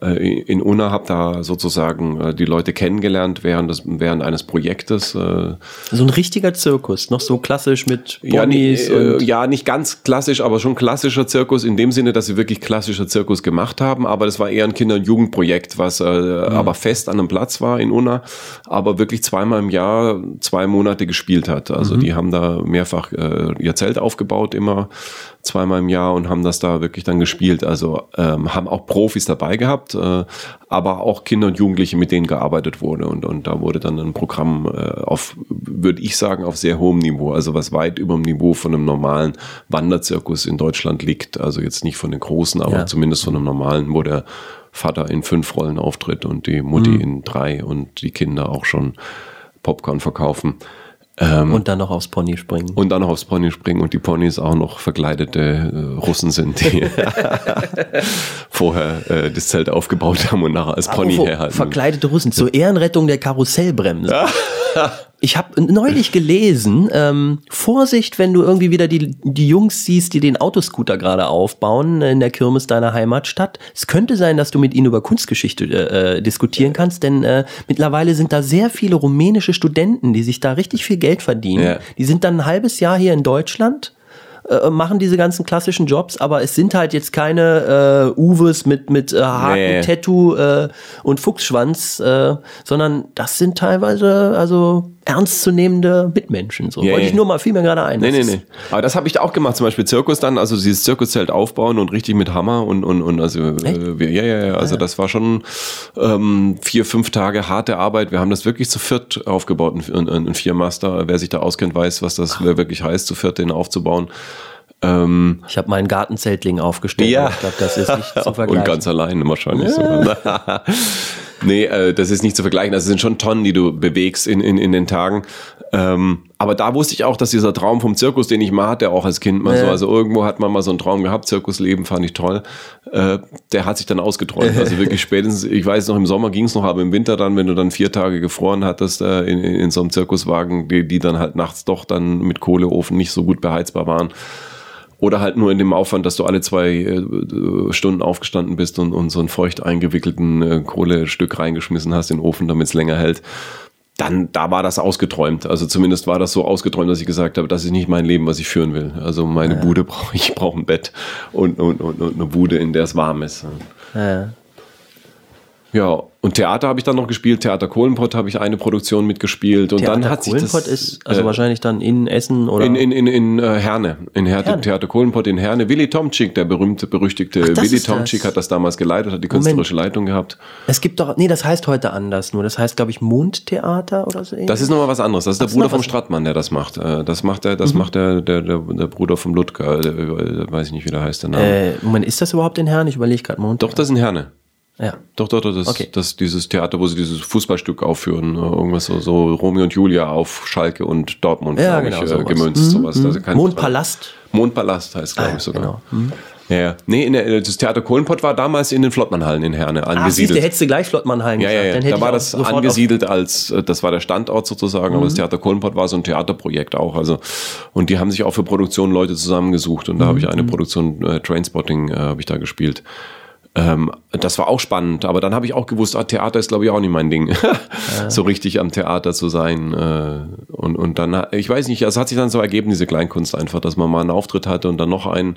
in Unna habe da sozusagen äh, die Leute kennengelernt während, des, während eines Projektes. äh, So ein richtiger Zirkus, noch so klassisch mit Ja, Ponys äh, und ja, nicht ganz klassisch, aber schon klassischer Zirkus in dem Sinne, dass sie wirklich klassischer Zirkus gemacht haben. Aber das war eher ein Kinder- und Jugendprojekt, was äh, aber fest an einem Platz war in Unna, aber wirklich zweimal im Jahr zwei Monate gespielt hat. Also die haben da mehrfach äh, ihr Zelt aufgebaut, immer zweimal im Jahr und haben das da wirklich dann gespielt. Also ähm, haben auch Profis dabei gehabt, äh, aber auch Kinder und Jugendliche, mit denen gearbeitet wurde. Und, und da wurde dann ein Programm äh, auf, würde ich sagen, auf sehr hohem Niveau, also was weit über dem Niveau von einem normalen Wanderzirkus in Deutschland liegt. Also jetzt nicht von den großen, aber Ja. zumindest von einem normalen, wo der Vater in fünf Rollen auftritt und die Mutti in drei und die Kinder auch schon Popcorn verkaufen. Und dann noch aufs Pony springen. Und dann noch aufs Pony springen und die Ponys auch noch verkleidete äh, Russen sind, die vorher äh, das Zelt aufgebaut haben und nachher als Pony Apropos herhalten. Verkleidete Russen zur Ehrenrettung der Karussellbremse. Ich habe neulich gelesen, ähm, Vorsicht, wenn du irgendwie wieder die, die Jungs siehst, die den Autoscooter gerade aufbauen in der Kirmes deiner Heimatstadt. Es könnte sein, dass du mit ihnen über Kunstgeschichte äh, äh, diskutieren kannst, denn äh, mittlerweile sind da sehr viele rumänische Studenten, die sich da richtig viel Geld verdienen. Ja. Die sind dann ein halbes Jahr hier in Deutschland äh, machen diese ganzen klassischen Jobs, aber es sind halt jetzt keine äh, Uwes mit, mit äh, Haken, Nee. Tattoo äh, und Fuchsschwanz, äh, sondern das sind teilweise also ernstzunehmende Mitmenschen. So Ja, wollte ja. ich nur mal, fiel mir gerade ein. Nee, nee, nee. Aber das habe ich auch gemacht, zum Beispiel Zirkus dann, also dieses Zirkuszelt aufbauen und richtig mit Hammer und, und, und also, äh, ja, ja, ja, also das war schon ähm, vier, fünf Tage harte Arbeit. Wir haben das wirklich zu viert aufgebaut, ein, ein, ein Viermaster. Wer sich da auskennt, weiß, was das wirklich heißt, zu viert den aufzubauen. Ähm, Ich habe meinen Gartenzeltling aufgestellt. Ja. Ich glaube, das ist nicht zu vergleichen. Und ganz alleine wahrscheinlich sogar. nee, äh, das ist nicht zu vergleichen. Das sind schon Tonnen, die du bewegst in, in, in den Tagen. Ähm, aber da wusste ich auch, dass dieser Traum vom Zirkus, den ich mal hatte, auch als Kind mal so, Ja. also irgendwo hat man mal so einen Traum gehabt, Zirkusleben fand ich toll. Äh, der hat sich dann ausgeträumt. Also wirklich spätestens, ich weiß noch, im Sommer ging es noch, aber im Winter dann, wenn du dann vier Tage gefroren hattest äh, in, in, in so einem Zirkuswagen, die, die dann halt nachts doch dann mit Kohleofen nicht so gut beheizbar waren. Oder halt nur in dem Aufwand, dass du alle zwei äh, Stunden aufgestanden bist und, und so einen feucht eingewickelten äh, Kohlestück reingeschmissen hast in den Ofen, damit es länger hält. Dann, da war das ausgeträumt. Also zumindest war das so ausgeträumt, dass ich gesagt habe, das ist nicht mein Leben, was ich führen will. Also meine Bude brauche ich, brauche ein Bett und, und, und, und eine Bude, in der es warm ist. Ja. Ja, und Theater habe ich dann noch gespielt. Theater Kohlenpott habe ich eine Produktion mitgespielt. Und Theater dann hat sich das... Kohlenpott ist also äh, wahrscheinlich dann in Essen oder In, in, in, in äh, Herne, in Herne, Herne. Theater Kohlenpott in Herne. Willy Tomczyk, der berühmte, berüchtigte Ach, Willy. Tomczyk hat das damals geleitet, hat die künstlerische Leitung gehabt. es gibt doch nee, das heißt heute anders nur. Das heißt glaube ich Mondtheater oder so. Das ist nochmal was anderes. Das ist der Ach, Bruder noch vom Mhm. Strattmann, der das macht. Äh, Das macht der, das macht der, der, der, der Bruder vom Ludger, der, der, weiß ich nicht, wie der heißt, der Name. äh, Moment, ist das überhaupt in Herrn? Ich überlege gerade Mond. Doch, das ist in Herne. Ja. Doch, doch, doch, das, Okay. das, dieses Theater, wo sie dieses Fußballstück aufführen, äh, irgendwas so, so Romeo und Julia auf Schalke und Dortmund, Ja, glaube genau, ich, sowas. äh, gemünzt, sowas. Also Mondpalast. Mondpalast heißt, glaube Ah, ich sogar. genau. Ja, ja. Nee, in der, das Theater Kohlenpott war damals in den Flottmannhallen in Herne Ah, siehst angesiedelt. hättest du gleich Flottmannhallen ja, gesagt. ja, ja. Dann Da war das angesiedelt als, äh, das war der Standort sozusagen, aber das Theater Kohlenpott war so ein Theaterprojekt auch. Also, und die haben sich auch für Produktionen Leute zusammengesucht und da habe ich eine Produktion, äh, Trainspotting, äh, habe ich da gespielt. Ähm, das war auch spannend, aber dann habe ich auch gewusst, ah, Theater ist glaube ich auch nicht mein Ding, so richtig am Theater zu sein. Äh, und, und dann, ich weiß nicht, es hat sich dann so ergeben, diese Kleinkunst einfach, dass man mal einen Auftritt hatte und dann noch einen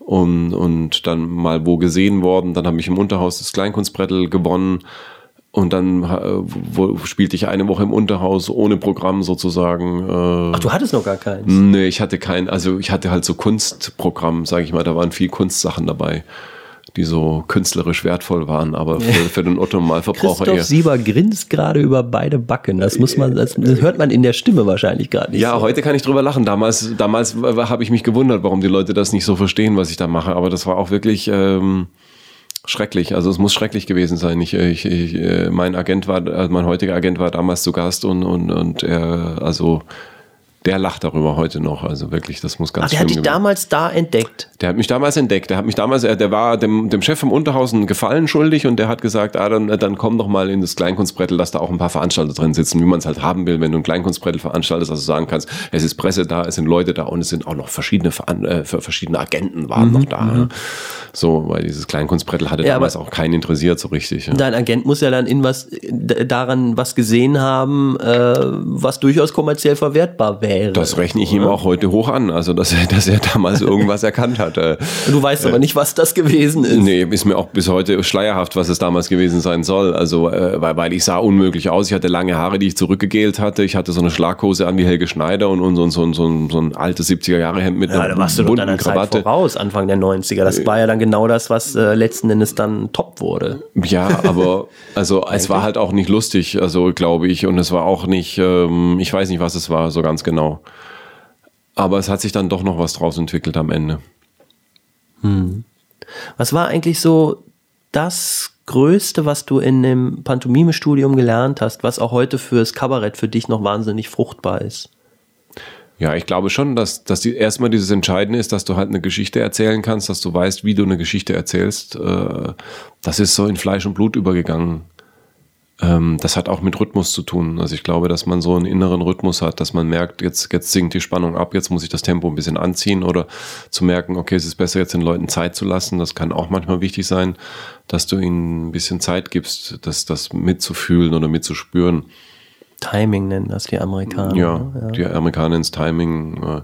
und, und dann mal wo gesehen worden. Dann habe ich im Unterhaus das Kleinkunstbrettel gewonnen. Und dann äh, wo, spielte ich eine Woche im Unterhaus ohne Programm sozusagen. Äh, Ach, du hattest noch gar keins. Nee, ich hatte kein, also ich hatte halt so Kunstprogramm, sage ich mal, da waren viel Kunstsachen dabei, die so künstlerisch wertvoll waren, aber für, für den Otto-Normalverbraucher Christoph eher. Sieber grinst gerade über beide Backen. Das muss man, das, das hört man in der Stimme wahrscheinlich gerade nicht. Ja, so. heute kann ich drüber lachen. Damals, damals habe ich mich gewundert, warum die Leute das nicht so verstehen, was ich da mache. Aber das war auch wirklich ähm, schrecklich. Also es muss schrecklich gewesen sein. Ich, ich, ich, äh, mein Agent war, äh, mein heutiger Agent war damals zu Gast und und und er, also der lacht darüber heute noch. Also wirklich, das muss ganz Ach, der hat dich gewesen- damals da entdeckt. Der hat mich damals entdeckt. Der hat mich damals, er- der war dem, dem Chef vom Unterhaus einen Gefallen schuldig und der hat gesagt, ah, dann, dann komm doch mal in das Kleinkunstbrettel, dass da auch ein paar Veranstalter drin sitzen, wie man es halt haben will, wenn du ein Kleinkunstbrettel veranstaltest, also sagen kannst, es ist Presse da, es sind Leute da und es sind auch noch verschiedene, Veran äh, verschiedene Agenten waren noch da. ne? So, weil dieses Kleinkunstbrettel hatte Ja, damals auch keinen interessiert so richtig. Ja. Dein Agent muss ja dann in was daran was gesehen haben, äh, was durchaus kommerziell verwertbar wäre. Das rechne ich ihm auch heute hoch an, also dass er, dass er damals irgendwas erkannt hat. Äh, Du weißt aber nicht, was das gewesen ist. Nee, ist mir auch bis heute schleierhaft, was es damals gewesen sein soll. Also, äh, weil, weil ich sah unmöglich aus. Ich hatte lange Haare, die ich zurückgegelt hatte. Ich hatte so eine Schlaghose an wie Helge Schneider und, und so, so, so, so ein altes 70er-Jahre-Hemd mit Ja, einer da warst du doch bunten deiner Zeit Krawatte. voraus, Anfang der 90er. Das war ja dann genau das, was äh, letzten Endes dann top wurde. Ja, aber also es war halt auch nicht lustig, also glaube ich. Und es war auch nicht, ähm, ich weiß nicht, was es war, so ganz genau. Aber es hat sich dann doch noch was draus entwickelt am Ende. Was war eigentlich so das Größte, was du in dem Pantomime-Studium gelernt hast, was auch heute fürs Kabarett für dich noch wahnsinnig fruchtbar ist? Ja, ich glaube schon, dass, dass die, erstmal dieses Entscheidende ist, dass du halt eine Geschichte erzählen kannst, dass du weißt, wie du eine Geschichte erzählst. Äh, Das ist so in Fleisch und Blut übergegangen. Ähm, Das hat auch mit Rhythmus zu tun. Also ich glaube, dass man so einen inneren Rhythmus hat, dass man merkt, jetzt, jetzt sinkt die Spannung ab, jetzt muss ich das Tempo ein bisschen anziehen oder zu merken, okay, es ist besser, jetzt den Leuten Zeit zu lassen. Das kann auch manchmal wichtig sein, dass du ihnen ein bisschen Zeit gibst, das, das mitzufühlen oder mitzuspüren. Timing nennen das die Amerikaner. Ja, ne? die Amerikaner ins Timing.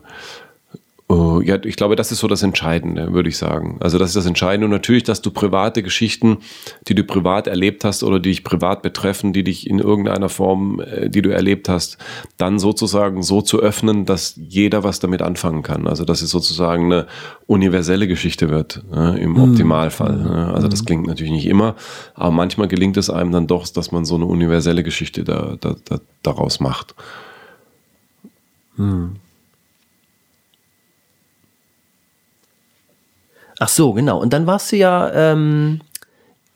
Äh, ja, ich glaube, das ist so das Entscheidende, würde ich sagen. Also das ist das Entscheidende. Und natürlich, dass du private Geschichten, die du privat erlebt hast oder die dich privat betreffen, die dich in irgendeiner Form, äh, die du erlebt hast, dann sozusagen so zu öffnen, dass jeder was damit anfangen kann. Also dass es sozusagen eine universelle Geschichte wird, ne, im Optimalfall. Ne? Also das klingt natürlich nicht immer, aber manchmal gelingt es einem dann doch, dass man so eine universelle Geschichte da, da, da, daraus macht. Ach so, genau. Und dann warst du ja ähm,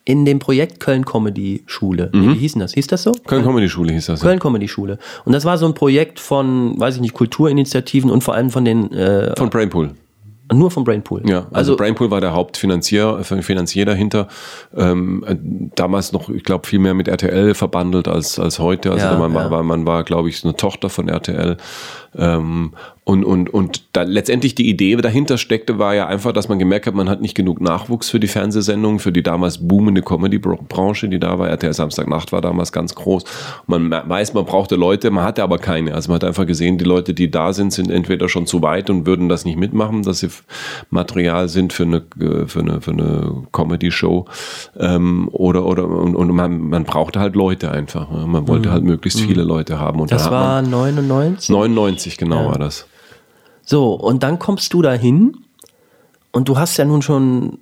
in dem Projekt Köln Comedy Schule. Nee, Wie hieß denn das? Hieß das so? Köln Comedy Schule hieß das. ja. Köln Comedy Schule. Und das war so ein Projekt von, weiß ich nicht, Kulturinitiativen und vor allem von den, äh, Von Brainpool. nur vom Brainpool. Ja, also, also Brainpool war der Hauptfinanzier äh, Finanzier dahinter. Ähm, äh, damals noch, ich glaube, viel mehr mit RTL verbandelt als, als heute. Also Ja, man, ja. war, man war, glaube ich, eine Tochter von RTL. Ähm, und und, und da letztendlich die Idee dahinter steckte, war ja einfach, dass man gemerkt hat, man hat nicht genug Nachwuchs für die Fernsehsendungen, für die damals boomende Comedy-Branche, die da war. RTL Samstagnacht war damals ganz groß. Man weiß, man brauchte Leute, man hatte aber keine. Also man hat einfach gesehen, die Leute, die da sind, sind entweder schon zu weit und würden das nicht mitmachen, dass sie Material sind für eine, äh, für eine, für eine Comedy-Show. Ähm, oder, oder, und, und man, man brauchte halt Leute einfach. ne? Man wollte halt möglichst viele Leute haben. Und Mhm. das war man 99. 99, genau war das. So, und dann kommst du da hin und du hast ja nun schon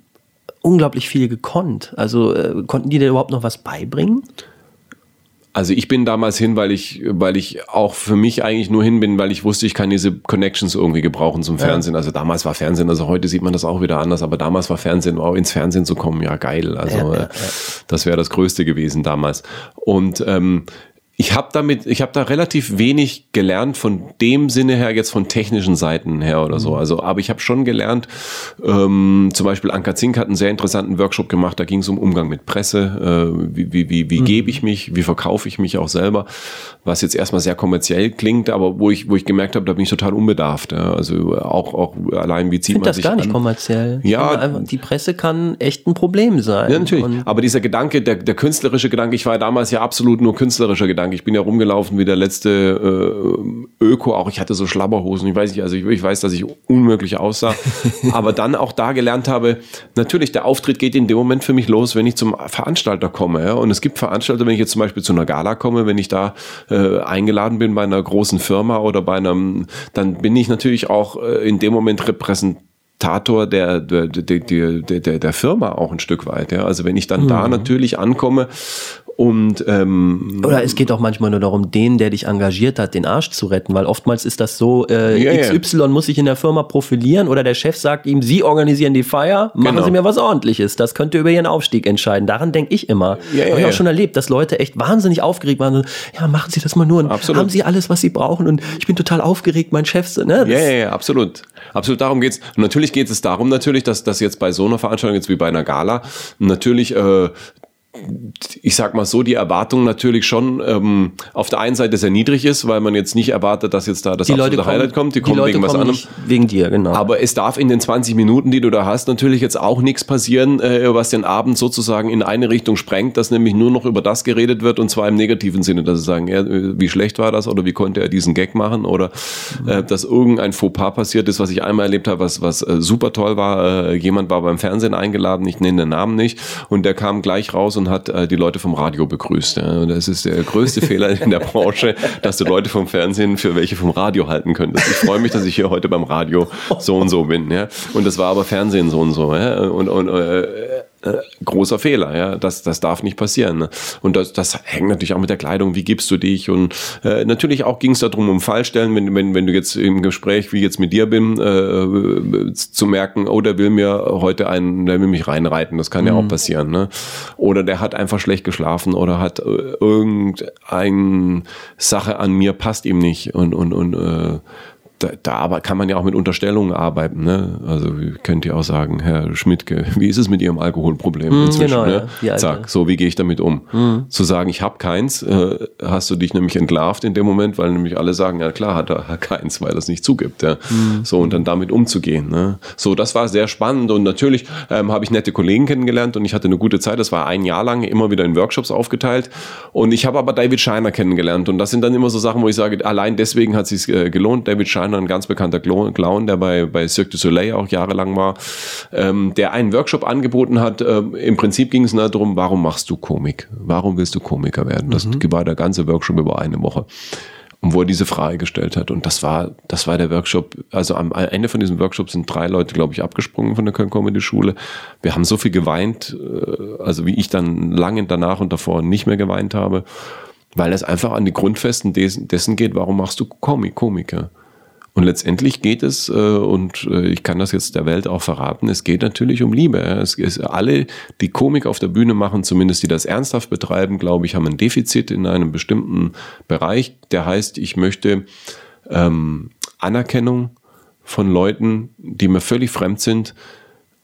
unglaublich viel gekonnt. Also äh, konnten die dir überhaupt noch was beibringen? Also ich bin damals hin, weil ich, weil ich auch für mich eigentlich nur hin bin, weil ich wusste, ich kann diese Connections irgendwie gebrauchen zum Fernsehen. Also damals war Fernsehen, also heute sieht man das auch wieder anders, aber damals war Fernsehen, auch ins Fernsehen zu kommen, ja geil. Also Ja, ja, äh, das wäre das Größte gewesen damals. Und ähm, ich habe damit, ich habe da relativ wenig gelernt von dem Sinne her, jetzt von technischen Seiten her oder so. Also, aber ich habe schon gelernt, ähm, zum Beispiel Anka Zink hat einen sehr interessanten Workshop gemacht, da ging es um Umgang mit Presse, äh, wie, wie, wie, wie gebe ich mich, wie verkaufe ich mich auch selber, was jetzt erstmal sehr kommerziell klingt, aber wo ich, wo ich gemerkt habe, da bin ich total unbedarft. Ja. Also auch, auch allein, wie zieht man das sich gar nicht an. kommerziell. Ja. einfach, die Presse kann echt ein Problem sein. Ja, natürlich. Und Aber dieser Gedanke, der, der künstlerische Gedanke, ich war damals ja absolut nur künstlerischer Gedanke. Dank. Ich bin ja rumgelaufen wie der letzte äh, Öko, auch ich hatte so Schlabberhosen, ich weiß nicht, also ich, ich weiß, dass ich unmöglich aussah, aber dann auch da gelernt habe, natürlich, der Auftritt geht in dem Moment für mich los, wenn ich zum Veranstalter komme. Ja? Und es gibt Veranstalter, wenn ich jetzt zum Beispiel zu einer Gala komme, wenn ich da äh, eingeladen bin bei einer großen Firma oder bei einem, dann bin ich natürlich auch äh, in dem Moment repräsentativ Diktator der, der, der, der, der Firma auch ein Stück weit. Ja. Also wenn ich dann mhm. da natürlich ankomme und ähm, oder es geht auch manchmal nur darum, den, der dich engagiert hat, den Arsch zu retten, weil oftmals ist das so, äh, ja, XY ja. muss sich in der Firma profilieren oder der Chef sagt ihm, Sie organisieren die Feier, machen genau. Sie mir was ordentliches. Das könnte über Ihren Aufstieg entscheiden. Daran denke ich immer. Ja, Habe ich auch schon erlebt, dass Leute echt wahnsinnig aufgeregt waren. Und, ja, machen Sie das mal nur. Und haben Sie alles, was Sie brauchen? Und ich bin total aufgeregt, mein Chef. Ne? Ja, ja, ja, absolut. Absolut, darum geht's. Und natürlich geht es darum, natürlich, dass, dass jetzt bei so einer Veranstaltung, jetzt wie bei einer Gala, natürlich äh, ich sag mal so, die Erwartung natürlich schon ähm, auf der einen Seite sehr niedrig ist, weil man jetzt nicht erwartet, dass jetzt da das die absolute Leute Highlight kommt. Die, die kommen Leute wegen was anderem. Wegen dir, genau. Aber es darf in den 20 Minuten, die du da hast, natürlich jetzt auch nichts passieren, äh, was den Abend sozusagen in eine Richtung sprengt, dass nämlich nur noch über das geredet wird und zwar im negativen Sinne, dass sie sagen, ja, wie schlecht war das oder wie konnte er diesen Gag machen oder äh, dass irgendein Fauxpas passiert ist, was ich einmal erlebt habe, was, was äh, super toll war. Äh, jemand war beim Fernsehen eingeladen, ich nenne den Namen nicht, und der kam gleich raus und und hat äh, die Leute vom Radio begrüßt. Ja. Und das ist der größte Fehler in der Branche, dass du Leute vom Fernsehen für welche vom Radio halten könntest. Ich freue mich, dass ich hier heute beim Radio so und so bin. Ja. Und das war aber Fernsehen so und so. Ja. Und, und äh, äh, großer Fehler. Ja, das das darf nicht passieren. Ne? Und das das hängt natürlich auch mit der Kleidung. Wie gibst du dich? Und äh, natürlich auch ging es darum um Fallstellen, wenn wenn wenn du jetzt im Gespräch wie jetzt mit dir bin, äh, zu merken, oh, der will mir heute einen, der will mich reinreiten. Das kann mhm. ja auch mhm. passieren. Ne? Oder der hat einfach schlecht geschlafen oder hat äh, irgendeine Sache an mir passt ihm nicht und und und äh, da, da kann man ja auch mit Unterstellungen arbeiten. Ne? Also könnt ihr auch sagen, Herr Schmidtke, wie ist es mit Ihrem Alkoholproblem mm, inzwischen? Genau, ne? ja. Zack, so wie gehe ich damit um? Mm. Zu sagen, ich habe keins, äh, hast du dich nämlich entlarvt in dem Moment, weil nämlich alle sagen, ja klar hat er keins, weil er es nicht zugibt. Ja? Mm. So und dann damit umzugehen. Ne? So, das war sehr spannend und natürlich ähm, habe ich nette Kollegen kennengelernt und ich hatte eine gute Zeit. Das war ein Jahr lang immer wieder in Workshops aufgeteilt und ich habe aber David Scheiner kennengelernt und das sind dann immer so Sachen, wo ich sage, allein deswegen hat es sich äh, gelohnt. David Scheiner Steiner, ein ganz bekannter Clown, der bei, bei Cirque du Soleil auch jahrelang war, ähm, der einen Workshop angeboten hat. Ähm, Im Prinzip ging es darum, warum machst du Komik? Warum willst du Komiker werden? Das mhm. war der ganze Workshop über eine Woche. Und wo er diese Frage gestellt hat. Und das war, das war der Workshop. Also am Ende von diesem Workshop sind drei Leute, glaube ich, abgesprungen von der Köln Comedy Schule. Wir haben so viel geweint, äh, also wie ich dann lange danach und davor nicht mehr geweint habe, weil es einfach an die Grundfesten dessen geht, warum machst du Komik, Komiker? Und letztendlich geht es, äh, und äh, ich kann das jetzt der Welt auch verraten, es geht natürlich um Liebe. Es ist alle, die Komik auf der Bühne machen, zumindest die das ernsthaft betreiben, glaube ich, haben ein Defizit in einem bestimmten Bereich. Der heißt, ich möchte ähm, Anerkennung von Leuten, die mir völlig fremd sind,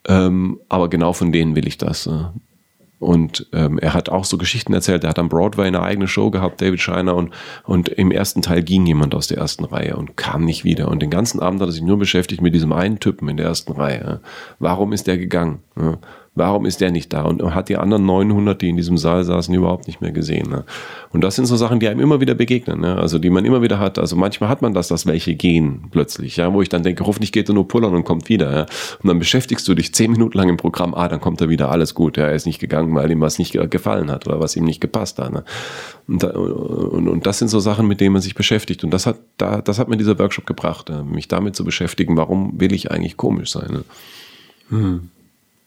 ähm, aber genau von denen will ich das. Und ähm, er hat auch so Geschichten erzählt. Er hat am Broadway eine eigene Show gehabt, David Shiner, und, und im ersten Teil ging jemand aus der ersten Reihe und kam nicht wieder. Und den ganzen Abend hat er sich nur beschäftigt mit diesem einen Typen in der ersten Reihe. Warum ist der gegangen? Warum ist der nicht da? Und hat die anderen 900, die in diesem Saal saßen, überhaupt nicht mehr gesehen. Ne? Und das sind so Sachen, die einem immer wieder begegnen. Ne? Also die man immer wieder hat. Also manchmal hat man das, dass welche gehen plötzlich. Ja, wo ich dann denke, hoffentlich geht er nur pullern und kommt wieder. Ja? Und dann beschäftigst du dich zehn Minuten lang im Programm. Ah, dann kommt er wieder. Alles gut. Ja, er ist nicht gegangen, weil ihm was nicht gefallen hat oder was ihm nicht gepasst hat. Ne? Und, und, und, das sind so Sachen, mit denen man sich beschäftigt. Und das hat, da, das hat mir dieser Workshop gebracht, mich damit zu beschäftigen. Warum will ich eigentlich komisch sein? Ne? Hm.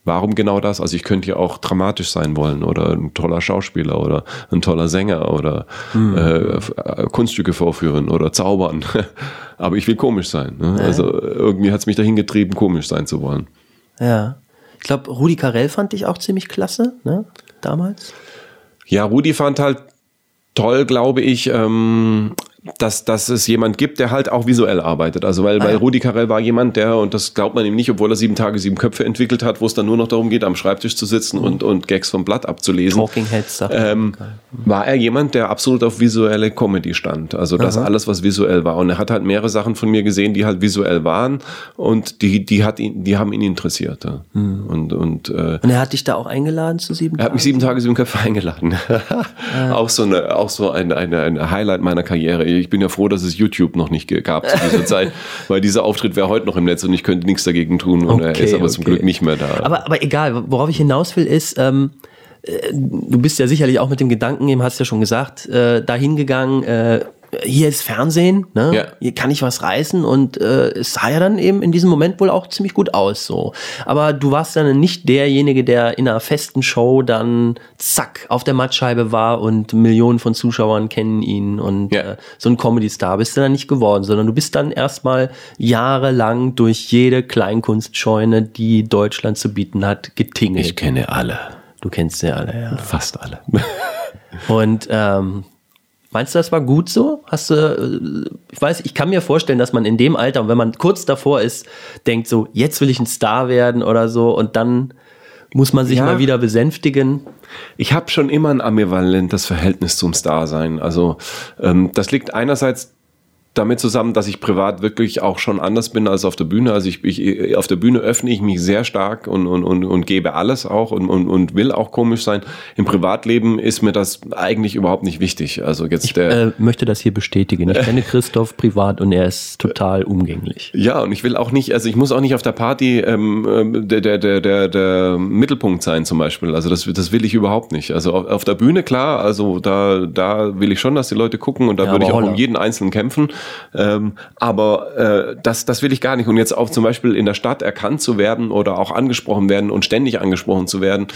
Warum genau das? Also ich könnte ja auch dramatisch sein wollen oder ein toller Schauspieler oder ein toller Sänger oder mhm. äh, Kunststücke vorführen oder zaubern. Aber ich will komisch sein. Ne? Ja. Also irgendwie hat es mich dahin getrieben, komisch sein zu wollen. Ja. Ich glaube, Rudi Carell fand ich auch ziemlich klasse, ne? Damals. Ja, Rudi fand halt toll, glaube ich, ähm, dass, dass es jemand gibt, der halt auch visuell arbeitet. Also weil, weil Rudi Carell war jemand, der, und das glaubt man ihm nicht, obwohl er sieben Tage, sieben Köpfe entwickelt hat, wo es dann nur noch darum geht, am Schreibtisch zu sitzen und, und Gags vom Blatt abzulesen. Talking Heads. Ähm, war er jemand, der absolut auf visuelle Comedy stand. Also das alles, was visuell war. Und er hat halt mehrere Sachen von mir gesehen, die halt visuell waren und die, die hat ihn, die haben ihn interessiert. Ja. Und, und äh, Und er hat dich da auch eingeladen zu sieben er hat mich sieben Tage, sieben Köpfe eingeladen. auch so eine, auch so eine, eine, eine Highlight meiner Karriere. Ich bin ja froh, dass es YouTube noch nicht gab zu dieser Zeit, weil dieser Auftritt wäre heute noch im Netz und ich könnte nichts dagegen tun. Und er Okay, ist aber zum okay. Glück nicht mehr da. Aber, aber egal, worauf ich hinaus will, ist, ähm, äh, du bist ja sicherlich auch mit dem Gedanken, eben hast du ja schon gesagt, äh, dahin gegangen, äh, hier ist Fernsehen, ne? Ja. hier kann ich was reißen und äh, es sah ja dann eben in diesem Moment wohl auch ziemlich gut aus. so. Aber du warst dann nicht derjenige, der in einer festen Show dann zack auf der Mattscheibe war und Millionen von Zuschauern kennen ihn und Ja. äh, so ein Comedy-Star bist du dann nicht geworden, sondern du bist dann erstmal jahrelang durch jede Kleinkunstscheune, die Deutschland zu bieten hat, getingelt. ich kenne alle. Du kennst sie alle, ja. Fast alle. Und ähm, meinst du, das war gut so? Hast du, äh, ich weiß, ich kann mir vorstellen, dass man in dem Alter, wenn man kurz davor ist, denkt so, jetzt will ich ein Star werden oder so und dann muss man sich Ja. mal wieder besänftigen. Ich habe schon immer ein ambivalentes Verhältnis zum Star sein. Also ähm, das liegt einerseits damit zusammen, dass ich privat wirklich auch schon anders bin als auf der Bühne. Also ich, ich auf der Bühne öffne ich mich sehr stark und, und, und, und gebe alles auch und, und, und will auch komisch sein. Im Privatleben ist mir das eigentlich überhaupt nicht wichtig. Also jetzt der Äh, möchte das hier bestätigen. Ich kenne Christoph privat und er ist total umgänglich. Ja, und ich will auch nicht, also ich muss auch nicht auf der Party ähm, ähm, der, der, der, der, der Mittelpunkt sein zum Beispiel. Also das, das will ich überhaupt nicht. Also auf, auf der Bühne, klar, also da, da will ich schon, dass die Leute gucken und da Ja, würde ich auch um Holla. jeden Einzelnen kämpfen. Ähm, aber äh, das, das will ich gar nicht. Und jetzt auch zum Beispiel in der Stadt erkannt zu werden oder auch angesprochen werden und ständig angesprochen zu werden,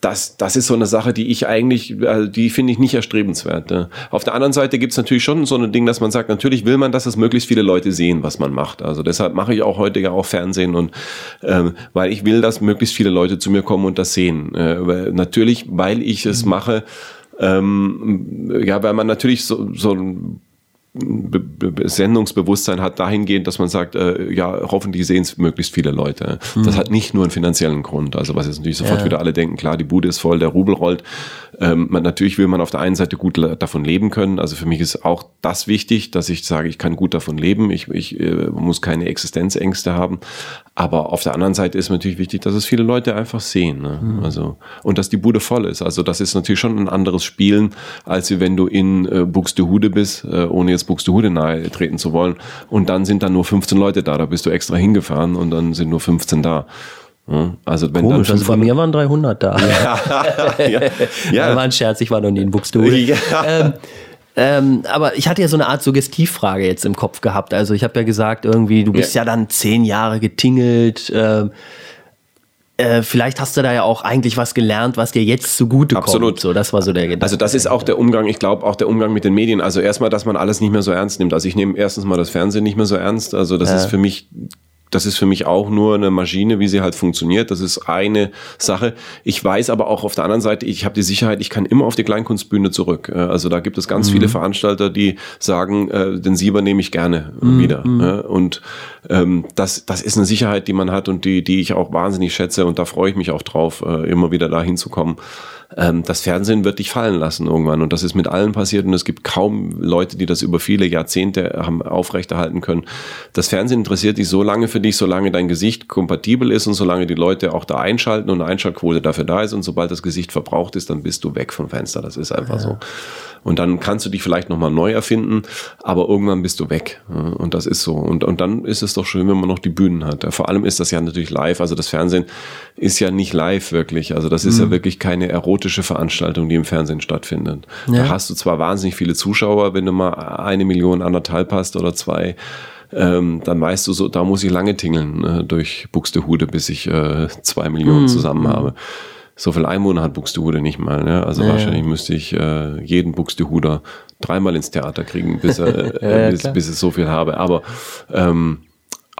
das, das ist so eine Sache, die ich eigentlich, also die finde ich nicht erstrebenswert. Ne? Auf der anderen Seite gibt es natürlich schon so ein Ding, dass man sagt, natürlich will man, dass es möglichst viele Leute sehen, was man macht. Also deshalb mache ich auch heute ja auch Fernsehen und ähm, weil ich will, dass möglichst viele Leute zu mir kommen und das sehen. Äh, weil, natürlich, weil ich es mache, ähm, ja, weil man natürlich so, so ein Sendungsbewusstsein hat dahingehend, dass man sagt, äh, ja, hoffentlich sehen es möglichst viele Leute. Das hat nicht nur einen finanziellen Grund. Also was jetzt natürlich sofort Ja. wieder alle denken, klar, die Bude ist voll, der Rubel rollt. Ähm, man, natürlich will man auf der einen Seite gut davon leben können. Also für mich ist auch das wichtig, dass ich sage, ich kann gut davon leben. Ich, ich äh, muss keine Existenzängste haben. Aber auf der anderen Seite ist natürlich wichtig, dass es viele Leute einfach sehen. Ne? Also, und dass die Bude voll ist. Also das ist natürlich schon ein anderes Spielen, als wenn du in äh, Buxtehude bist, äh, ohne jetzt Buxtehude nahe treten zu wollen. Und dann sind dann nur 15 Leute da. Da bist du extra hingefahren und dann sind nur 15 da. Ja, Also wenn Komisch, dann also bei 500 mir waren 300 da. ja, Das ja, war ein Scherz, ich war noch nie in Buxtehude. Ja. Ähm, ähm, aber ich hatte ja so eine Art Suggestivfrage jetzt im Kopf gehabt. Also ich habe ja gesagt, irgendwie, du bist ja, Ja. dann zehn Jahre getingelt. Ähm, äh, vielleicht hast du da ja auch eigentlich was gelernt, was dir jetzt zugute kommt. Absolut. So, das war so der Gedanke. Also das ist auch der Umgang, ich glaube auch der Umgang mit den Medien. Also erstmal, dass man alles nicht mehr so ernst nimmt. Also ich nehme erstens mal das Fernsehen nicht mehr so ernst. Also das ist für mich das ist für mich auch nur eine Maschine, wie sie halt funktioniert. Das ist eine Sache. Ich weiß aber auch auf der anderen Seite, ich habe die Sicherheit, ich kann immer auf die Kleinkunstbühne zurück. Äh, Also da gibt es ganz viele Veranstalter, die sagen, äh, den Sieber nehme ich gerne wieder. äh, Und ähm, das, das ist eine Sicherheit, die man hat und die, die ich auch wahnsinnig schätze. Und da freue ich mich auch drauf, äh, immer wieder da hinzukommen. Ähm, das Fernsehen wird dich fallen lassen irgendwann. Und das ist mit allen passiert. Und es gibt kaum Leute, die das über viele Jahrzehnte haben aufrechterhalten können. Das Fernsehen interessiert dich so lange für dich, solange dein Gesicht kompatibel ist und solange die Leute auch da einschalten und eine Einschaltquote dafür da ist. Und sobald das Gesicht verbraucht ist, dann bist du weg vom Fenster. Das ist einfach so. Und dann kannst du dich vielleicht nochmal neu erfinden, aber irgendwann bist du weg. Ja, Und das ist so. Und, und dann ist es doch schön, wenn man noch die Bühnen hat. Ja, Vor allem ist das ja natürlich live. Also das Fernsehen ist ja nicht live wirklich. Also das ist ja wirklich keine erotische Veranstaltung, die im Fernsehen stattfindet. Da hast du zwar wahnsinnig viele Zuschauer, wenn du mal eine Million, anderthalb hast oder zwei, ähm, dann weißt du so, da muss ich lange tingeln äh, durch Buxtehude, bis ich äh, zwei Millionen zusammen habe. So viel Einwohner hat Buxtehude nicht mal. Ne? Also wahrscheinlich müsste ich äh, jeden Buxtehuder dreimal ins Theater kriegen, bis, er, äh, bis, bis ich so viel habe. Aber ähm,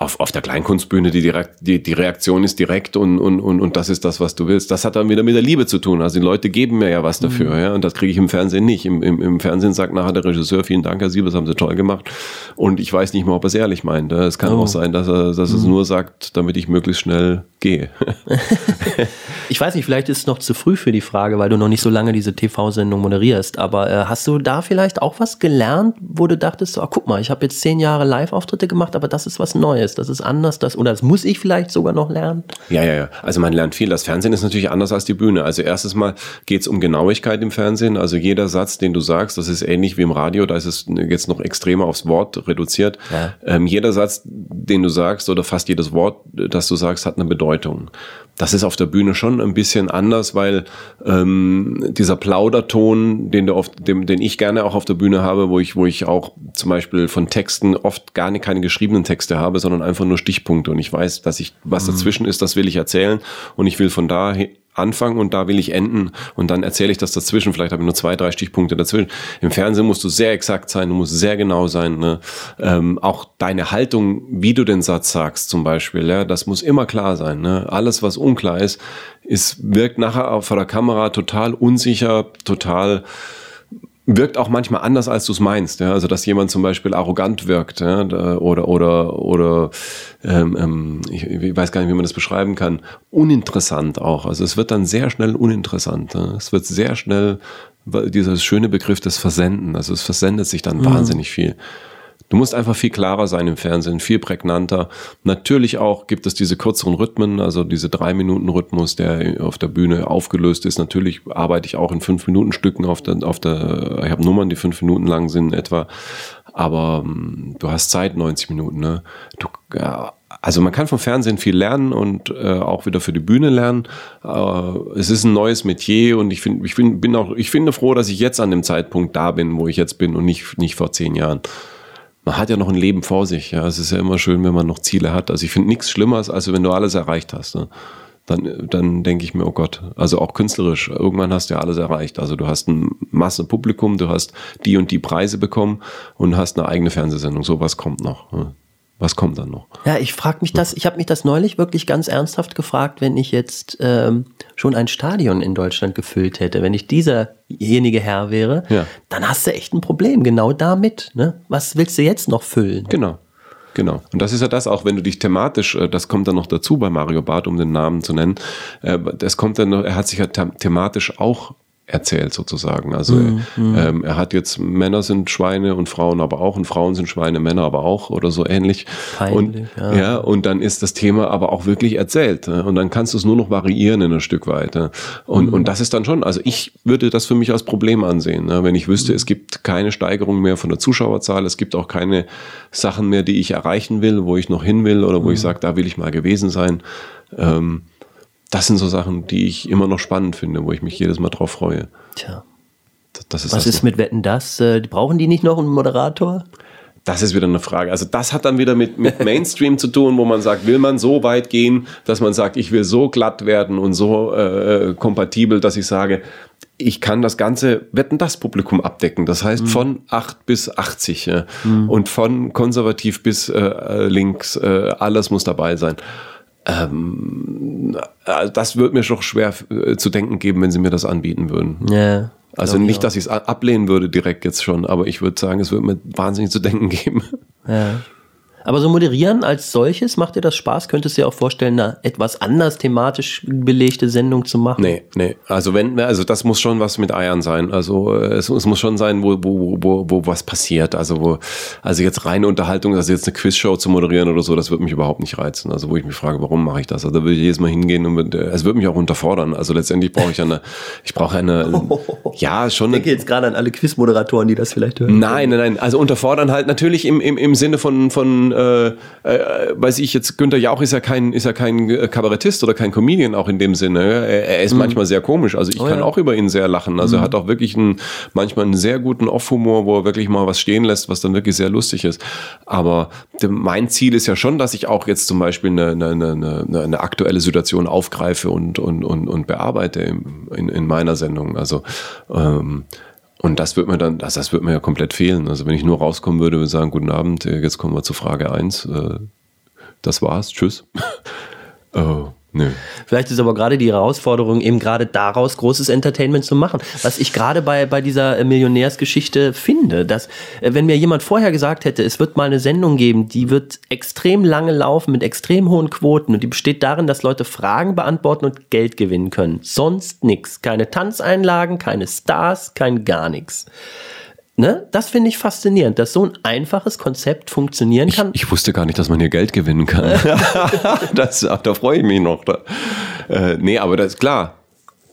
auf, auf der Kleinkunstbühne die, direkt, die, die Reaktion ist direkt und, und, und, und das ist das, was du willst. Das hat dann wieder mit der Liebe zu tun. Also die Leute geben mir ja was dafür, mhm. ja, und das kriege ich im Fernsehen nicht. Im, im, Im Fernsehen sagt nachher der Regisseur, vielen Dank, Herr Siebes, haben Sie toll gemacht. Und ich weiß nicht mal, ob er es ehrlich meint. Es kann oh. auch sein, dass er, dass mhm. es nur sagt, damit ich möglichst schnell gehe. ich weiß nicht, vielleicht ist es noch zu früh für die Frage, weil du noch nicht so lange diese TV-Sendung moderierst. Aber äh, hast du da vielleicht auch was gelernt, wo du dachtest, so, ah, guck mal, ich habe jetzt zehn Jahre Live-Auftritte gemacht, aber das ist was Neues, das ist anders, das oder das muss ich vielleicht sogar noch lernen? Ja, ja, ja. Also man lernt viel. Das Fernsehen ist natürlich anders als die Bühne. Also erstes Mal geht es um Genauigkeit im Fernsehen. Also jeder Satz, den du sagst, das ist ähnlich wie im Radio, da ist es jetzt noch extremer aufs Wort reduziert. Ja. Ähm, jeder Satz, den du sagst oder fast jedes Wort, das du sagst, hat eine Bedeutung. Das ist auf der Bühne schon ein bisschen anders, weil ähm, dieser Plauderton, den, du oft, den, den ich gerne auch auf der Bühne habe, wo ich, wo ich auch zum Beispiel von Texten oft gar nicht keine geschriebenen Texte habe, sondern einfach nur Stichpunkte und ich weiß, dass ich was mhm. dazwischen ist, das will ich erzählen und ich will von da anfangen und da will ich enden und dann erzähle ich das dazwischen. Vielleicht habe ich nur zwei, drei Stichpunkte dazwischen. Im Fernsehen musst du sehr exakt sein, du musst sehr genau sein. Ne? Ähm, auch deine Haltung, wie du den Satz sagst zum Beispiel, ja, das muss immer klar sein. Ne? Alles, was unklar ist, ist wirkt nachher vor der Kamera total unsicher, total wirkt auch manchmal anders, als du es meinst. Ja? Also dass jemand zum Beispiel arrogant wirkt ja? oder oder oder ähm, ähm, ich, ich weiß gar nicht, wie man das beschreiben kann, uninteressant auch. Also es wird dann sehr schnell uninteressant. Ja? Es wird sehr schnell dieser schöne Begriff des Versenden. Also es versendet sich dann mhm. wahnsinnig viel. Du musst einfach viel klarer sein im Fernsehen, viel prägnanter. Natürlich auch gibt es diese kürzeren Rhythmen, also diese drei Minuten Rhythmus, der auf der Bühne aufgelöst ist. Natürlich arbeite ich auch in fünf Minuten Stücken auf der, auf der, ich habe Nummern, die fünf Minuten lang sind etwa. Aber ähm, du hast Zeit, 90 Minuten. Ne? Du, ja, also man kann vom Fernsehen viel lernen und äh, auch wieder für die Bühne lernen. Äh, es ist ein neues Metier und ich, find, ich find, bin auch, ich finde froh, dass ich jetzt an dem Zeitpunkt da bin, wo ich jetzt bin und nicht, nicht vor zehn Jahren man hat ja noch ein Leben vor sich. Ja, es ist ja immer schön, wenn man noch Ziele hat. Also ich finde nichts Schlimmeres, als wenn du alles erreicht hast. Ne? Dann, dann denke ich mir, oh Gott, also auch künstlerisch, irgendwann hast du ja alles erreicht. Also du hast ein Masse Publikum, du hast die und die Preise bekommen und hast eine eigene Fernsehsendung. So was kommt noch. Ne? Was kommt dann noch? Ja, ich frage mich das, ich habe mich das neulich wirklich ganz ernsthaft gefragt, wenn ich jetzt ähm, schon ein Stadion in Deutschland gefüllt hätte, wenn ich dieserjenige Herr wäre, ja. dann hast du echt ein Problem, genau damit. Ne? Was willst du jetzt noch füllen? Genau. Genau. Und das ist ja das auch, wenn du dich thematisch, äh, das kommt dann noch dazu bei Mario Barth, um den Namen zu nennen, äh, das kommt dann noch, er hat sich ja thematisch auch erzählt sozusagen. Also mm, mm. Ähm, er hat jetzt Männer sind Schweine und Frauen aber auch und Frauen sind Schweine, Männer aber auch oder so ähnlich. Peinlich, und ja. ja. und dann ist das Thema aber auch wirklich erzählt ne? und dann kannst du es nur noch variieren in ein Stück weiter. Und mm. und das ist dann schon, also ich würde das für mich als Problem ansehen, ne? wenn ich wüsste, es gibt keine Steigerung mehr von der Zuschauerzahl, es gibt auch keine Sachen mehr, die ich erreichen will, wo ich noch hin will oder wo ich sage, da will ich mal gewesen sein. Ähm, das sind so Sachen, die ich immer noch spannend finde, wo ich mich jedes Mal drauf freue. Tja. Das, das ist Was ist mit Wetten das? Äh, brauchen die nicht noch einen Moderator? Das ist wieder eine Frage. Also das hat dann wieder mit, mit Mainstream zu tun, wo man sagt, will man so weit gehen, dass man sagt, ich will so glatt werden und so äh, kompatibel, dass ich sage, ich kann das ganze Wetten das Publikum abdecken. Das heißt mhm. von 8 bis 80 ja. mhm. und von konservativ bis äh, äh links, äh, alles muss dabei sein. Ähm, äh, das würde mir schon schwer äh, zu denken geben, wenn sie mir das anbieten würden. Ja. Also nicht, dass ich es ablehnen würde direkt jetzt schon, aber ich würde sagen, es würde mir wahnsinnig zu denken geben. Ja. Aber so moderieren als solches, macht dir das Spaß? Könntest du dir auch vorstellen, eine etwas anders thematisch belegte Sendung zu machen? Nee, nee. Also wenn, also das muss schon was mit Eiern sein. Also äh, es, es muss schon sein, wo, wo, wo, wo was passiert. Also wo, also jetzt reine Unterhaltung, also jetzt eine Quizshow zu moderieren oder so, das wird mich überhaupt nicht reizen. Also wo ich mich frage, warum mache ich das? Also da will ich jedes Mal hingehen und äh, es wird mich auch unterfordern. Also letztendlich brauche ich eine, ich brauche eine, oh, ja schon. Ich denke jetzt gerade an alle Quizmoderatoren, die das vielleicht hören. Nein, nein, nein. Also unterfordern halt natürlich im, im, im Sinne von, von äh, äh, weiß ich jetzt, Günther Jauch ist ja kein, ist ja kein äh, Kabarettist oder kein Comedian auch in dem Sinne. Er, er ist mhm. manchmal sehr komisch. Also ich oh, kann ja. auch über ihn sehr lachen. Also mhm. er hat auch wirklich einen, manchmal einen sehr guten Off-Humor, wo er wirklich mal was stehen lässt, was dann wirklich sehr lustig ist. Aber mein Ziel ist ja schon, dass ich auch jetzt zum Beispiel eine, eine, eine, eine aktuelle Situation aufgreife und, und, und, und bearbeite in, in, in meiner Sendung. Also ähm, und das wird mir dann, das, das wird mir ja komplett fehlen. Also wenn ich nur rauskommen würde und sagen, guten Abend, äh, jetzt kommen wir zu Frage 1. Äh, das war's, tschüss. nö. Vielleicht ist aber gerade die Herausforderung, eben gerade daraus großes Entertainment zu machen. Was ich gerade bei, bei dieser äh, Millionärsgeschichte finde, dass, äh, wenn mir jemand vorher gesagt hätte, es wird mal eine Sendung geben, die wird extrem lange laufen mit extrem hohen Quoten und die besteht darin, dass Leute Fragen beantworten und Geld gewinnen können. Sonst nichts. Keine Tanzeinlagen, keine Stars, kein gar nichts. Ne? Das finde ich faszinierend, dass so ein einfaches Konzept funktionieren kann. Ich, ich wusste gar nicht, dass man hier Geld gewinnen kann. das, da freue ich mich noch. Da. Äh, nee, aber das ist klar.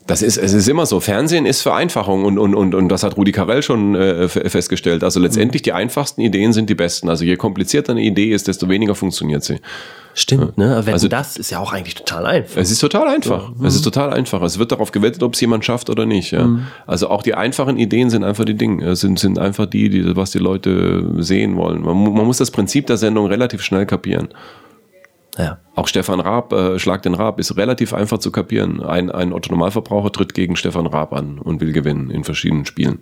Das ist, es ist immer so. Fernsehen ist Vereinfachung und, und, und, und das hat Rudi Carell schon äh, festgestellt. Also letztendlich die einfachsten Ideen sind die besten. Also je komplizierter eine Idee ist, desto weniger funktioniert sie. Stimmt, ne? Wenn Also- das ist ja auch eigentlich total einfach. Es ist total einfach. Es ist total einfach. Es wird darauf gewettet, ob es jemand schafft oder nicht. Ja. Also auch die einfachen Ideen sind einfach die Dinge, sind, sind einfach die, die, was die Leute sehen wollen. Man, man muss das Prinzip der Sendung relativ schnell kapieren. Ja. Auch Stefan Raab, äh, Schlag den Raab, ist relativ einfach zu kapieren. Ein, ein Otto-Normalverbraucher tritt gegen Stefan Raab an und will gewinnen in verschiedenen Spielen.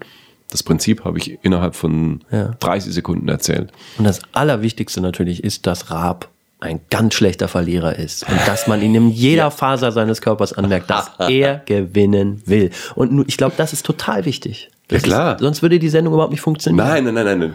Das Prinzip habe ich innerhalb von Ja. 30 Sekunden erzählt. Und das Allerwichtigste natürlich ist, dass Raab ein ganz schlechter Verlierer ist und dass man ihn in jeder Faser seines Körpers anmerkt, dass er gewinnen will. Und ich glaube, das ist total wichtig. Das Ja, klar. Ist, sonst würde die Sendung überhaupt nicht funktionieren. Nein, nein, nein, nein.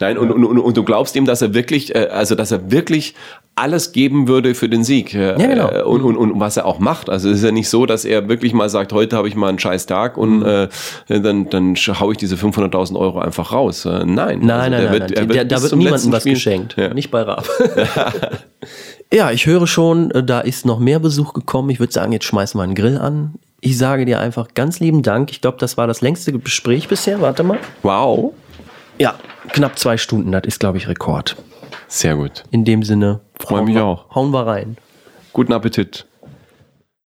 Nein, und, und, und, und du glaubst ihm, dass er wirklich, äh, also dass er wirklich alles geben würde für den Sieg. Ja, genau. äh, Und, und, und was er auch macht. Also es ist ja nicht so, dass er wirklich mal sagt, heute habe ich mal einen scheiß Tag Mhm. und äh, dann, dann hau ich diese 500.000 Euro einfach raus. Äh, nein. Nein, Also nein, nein, wird- nein. er Der, da wird niemandem was Spiel- geschenkt. Ja. Nicht bei Raab. ja, ich höre schon, da ist noch mehr Besuch gekommen. Ich würde sagen, jetzt schmeißen wir einen Grill an. Ich sage dir einfach ganz lieben Dank. Ich glaube, das war das längste Gespräch bisher. Warte mal. Wow. Ja, knapp zwei Stunden. Das ist, glaube ich, Rekord. Sehr gut. In dem Sinne, Freu hauen mich wir- auch. Hauen wir rein. Guten Appetit.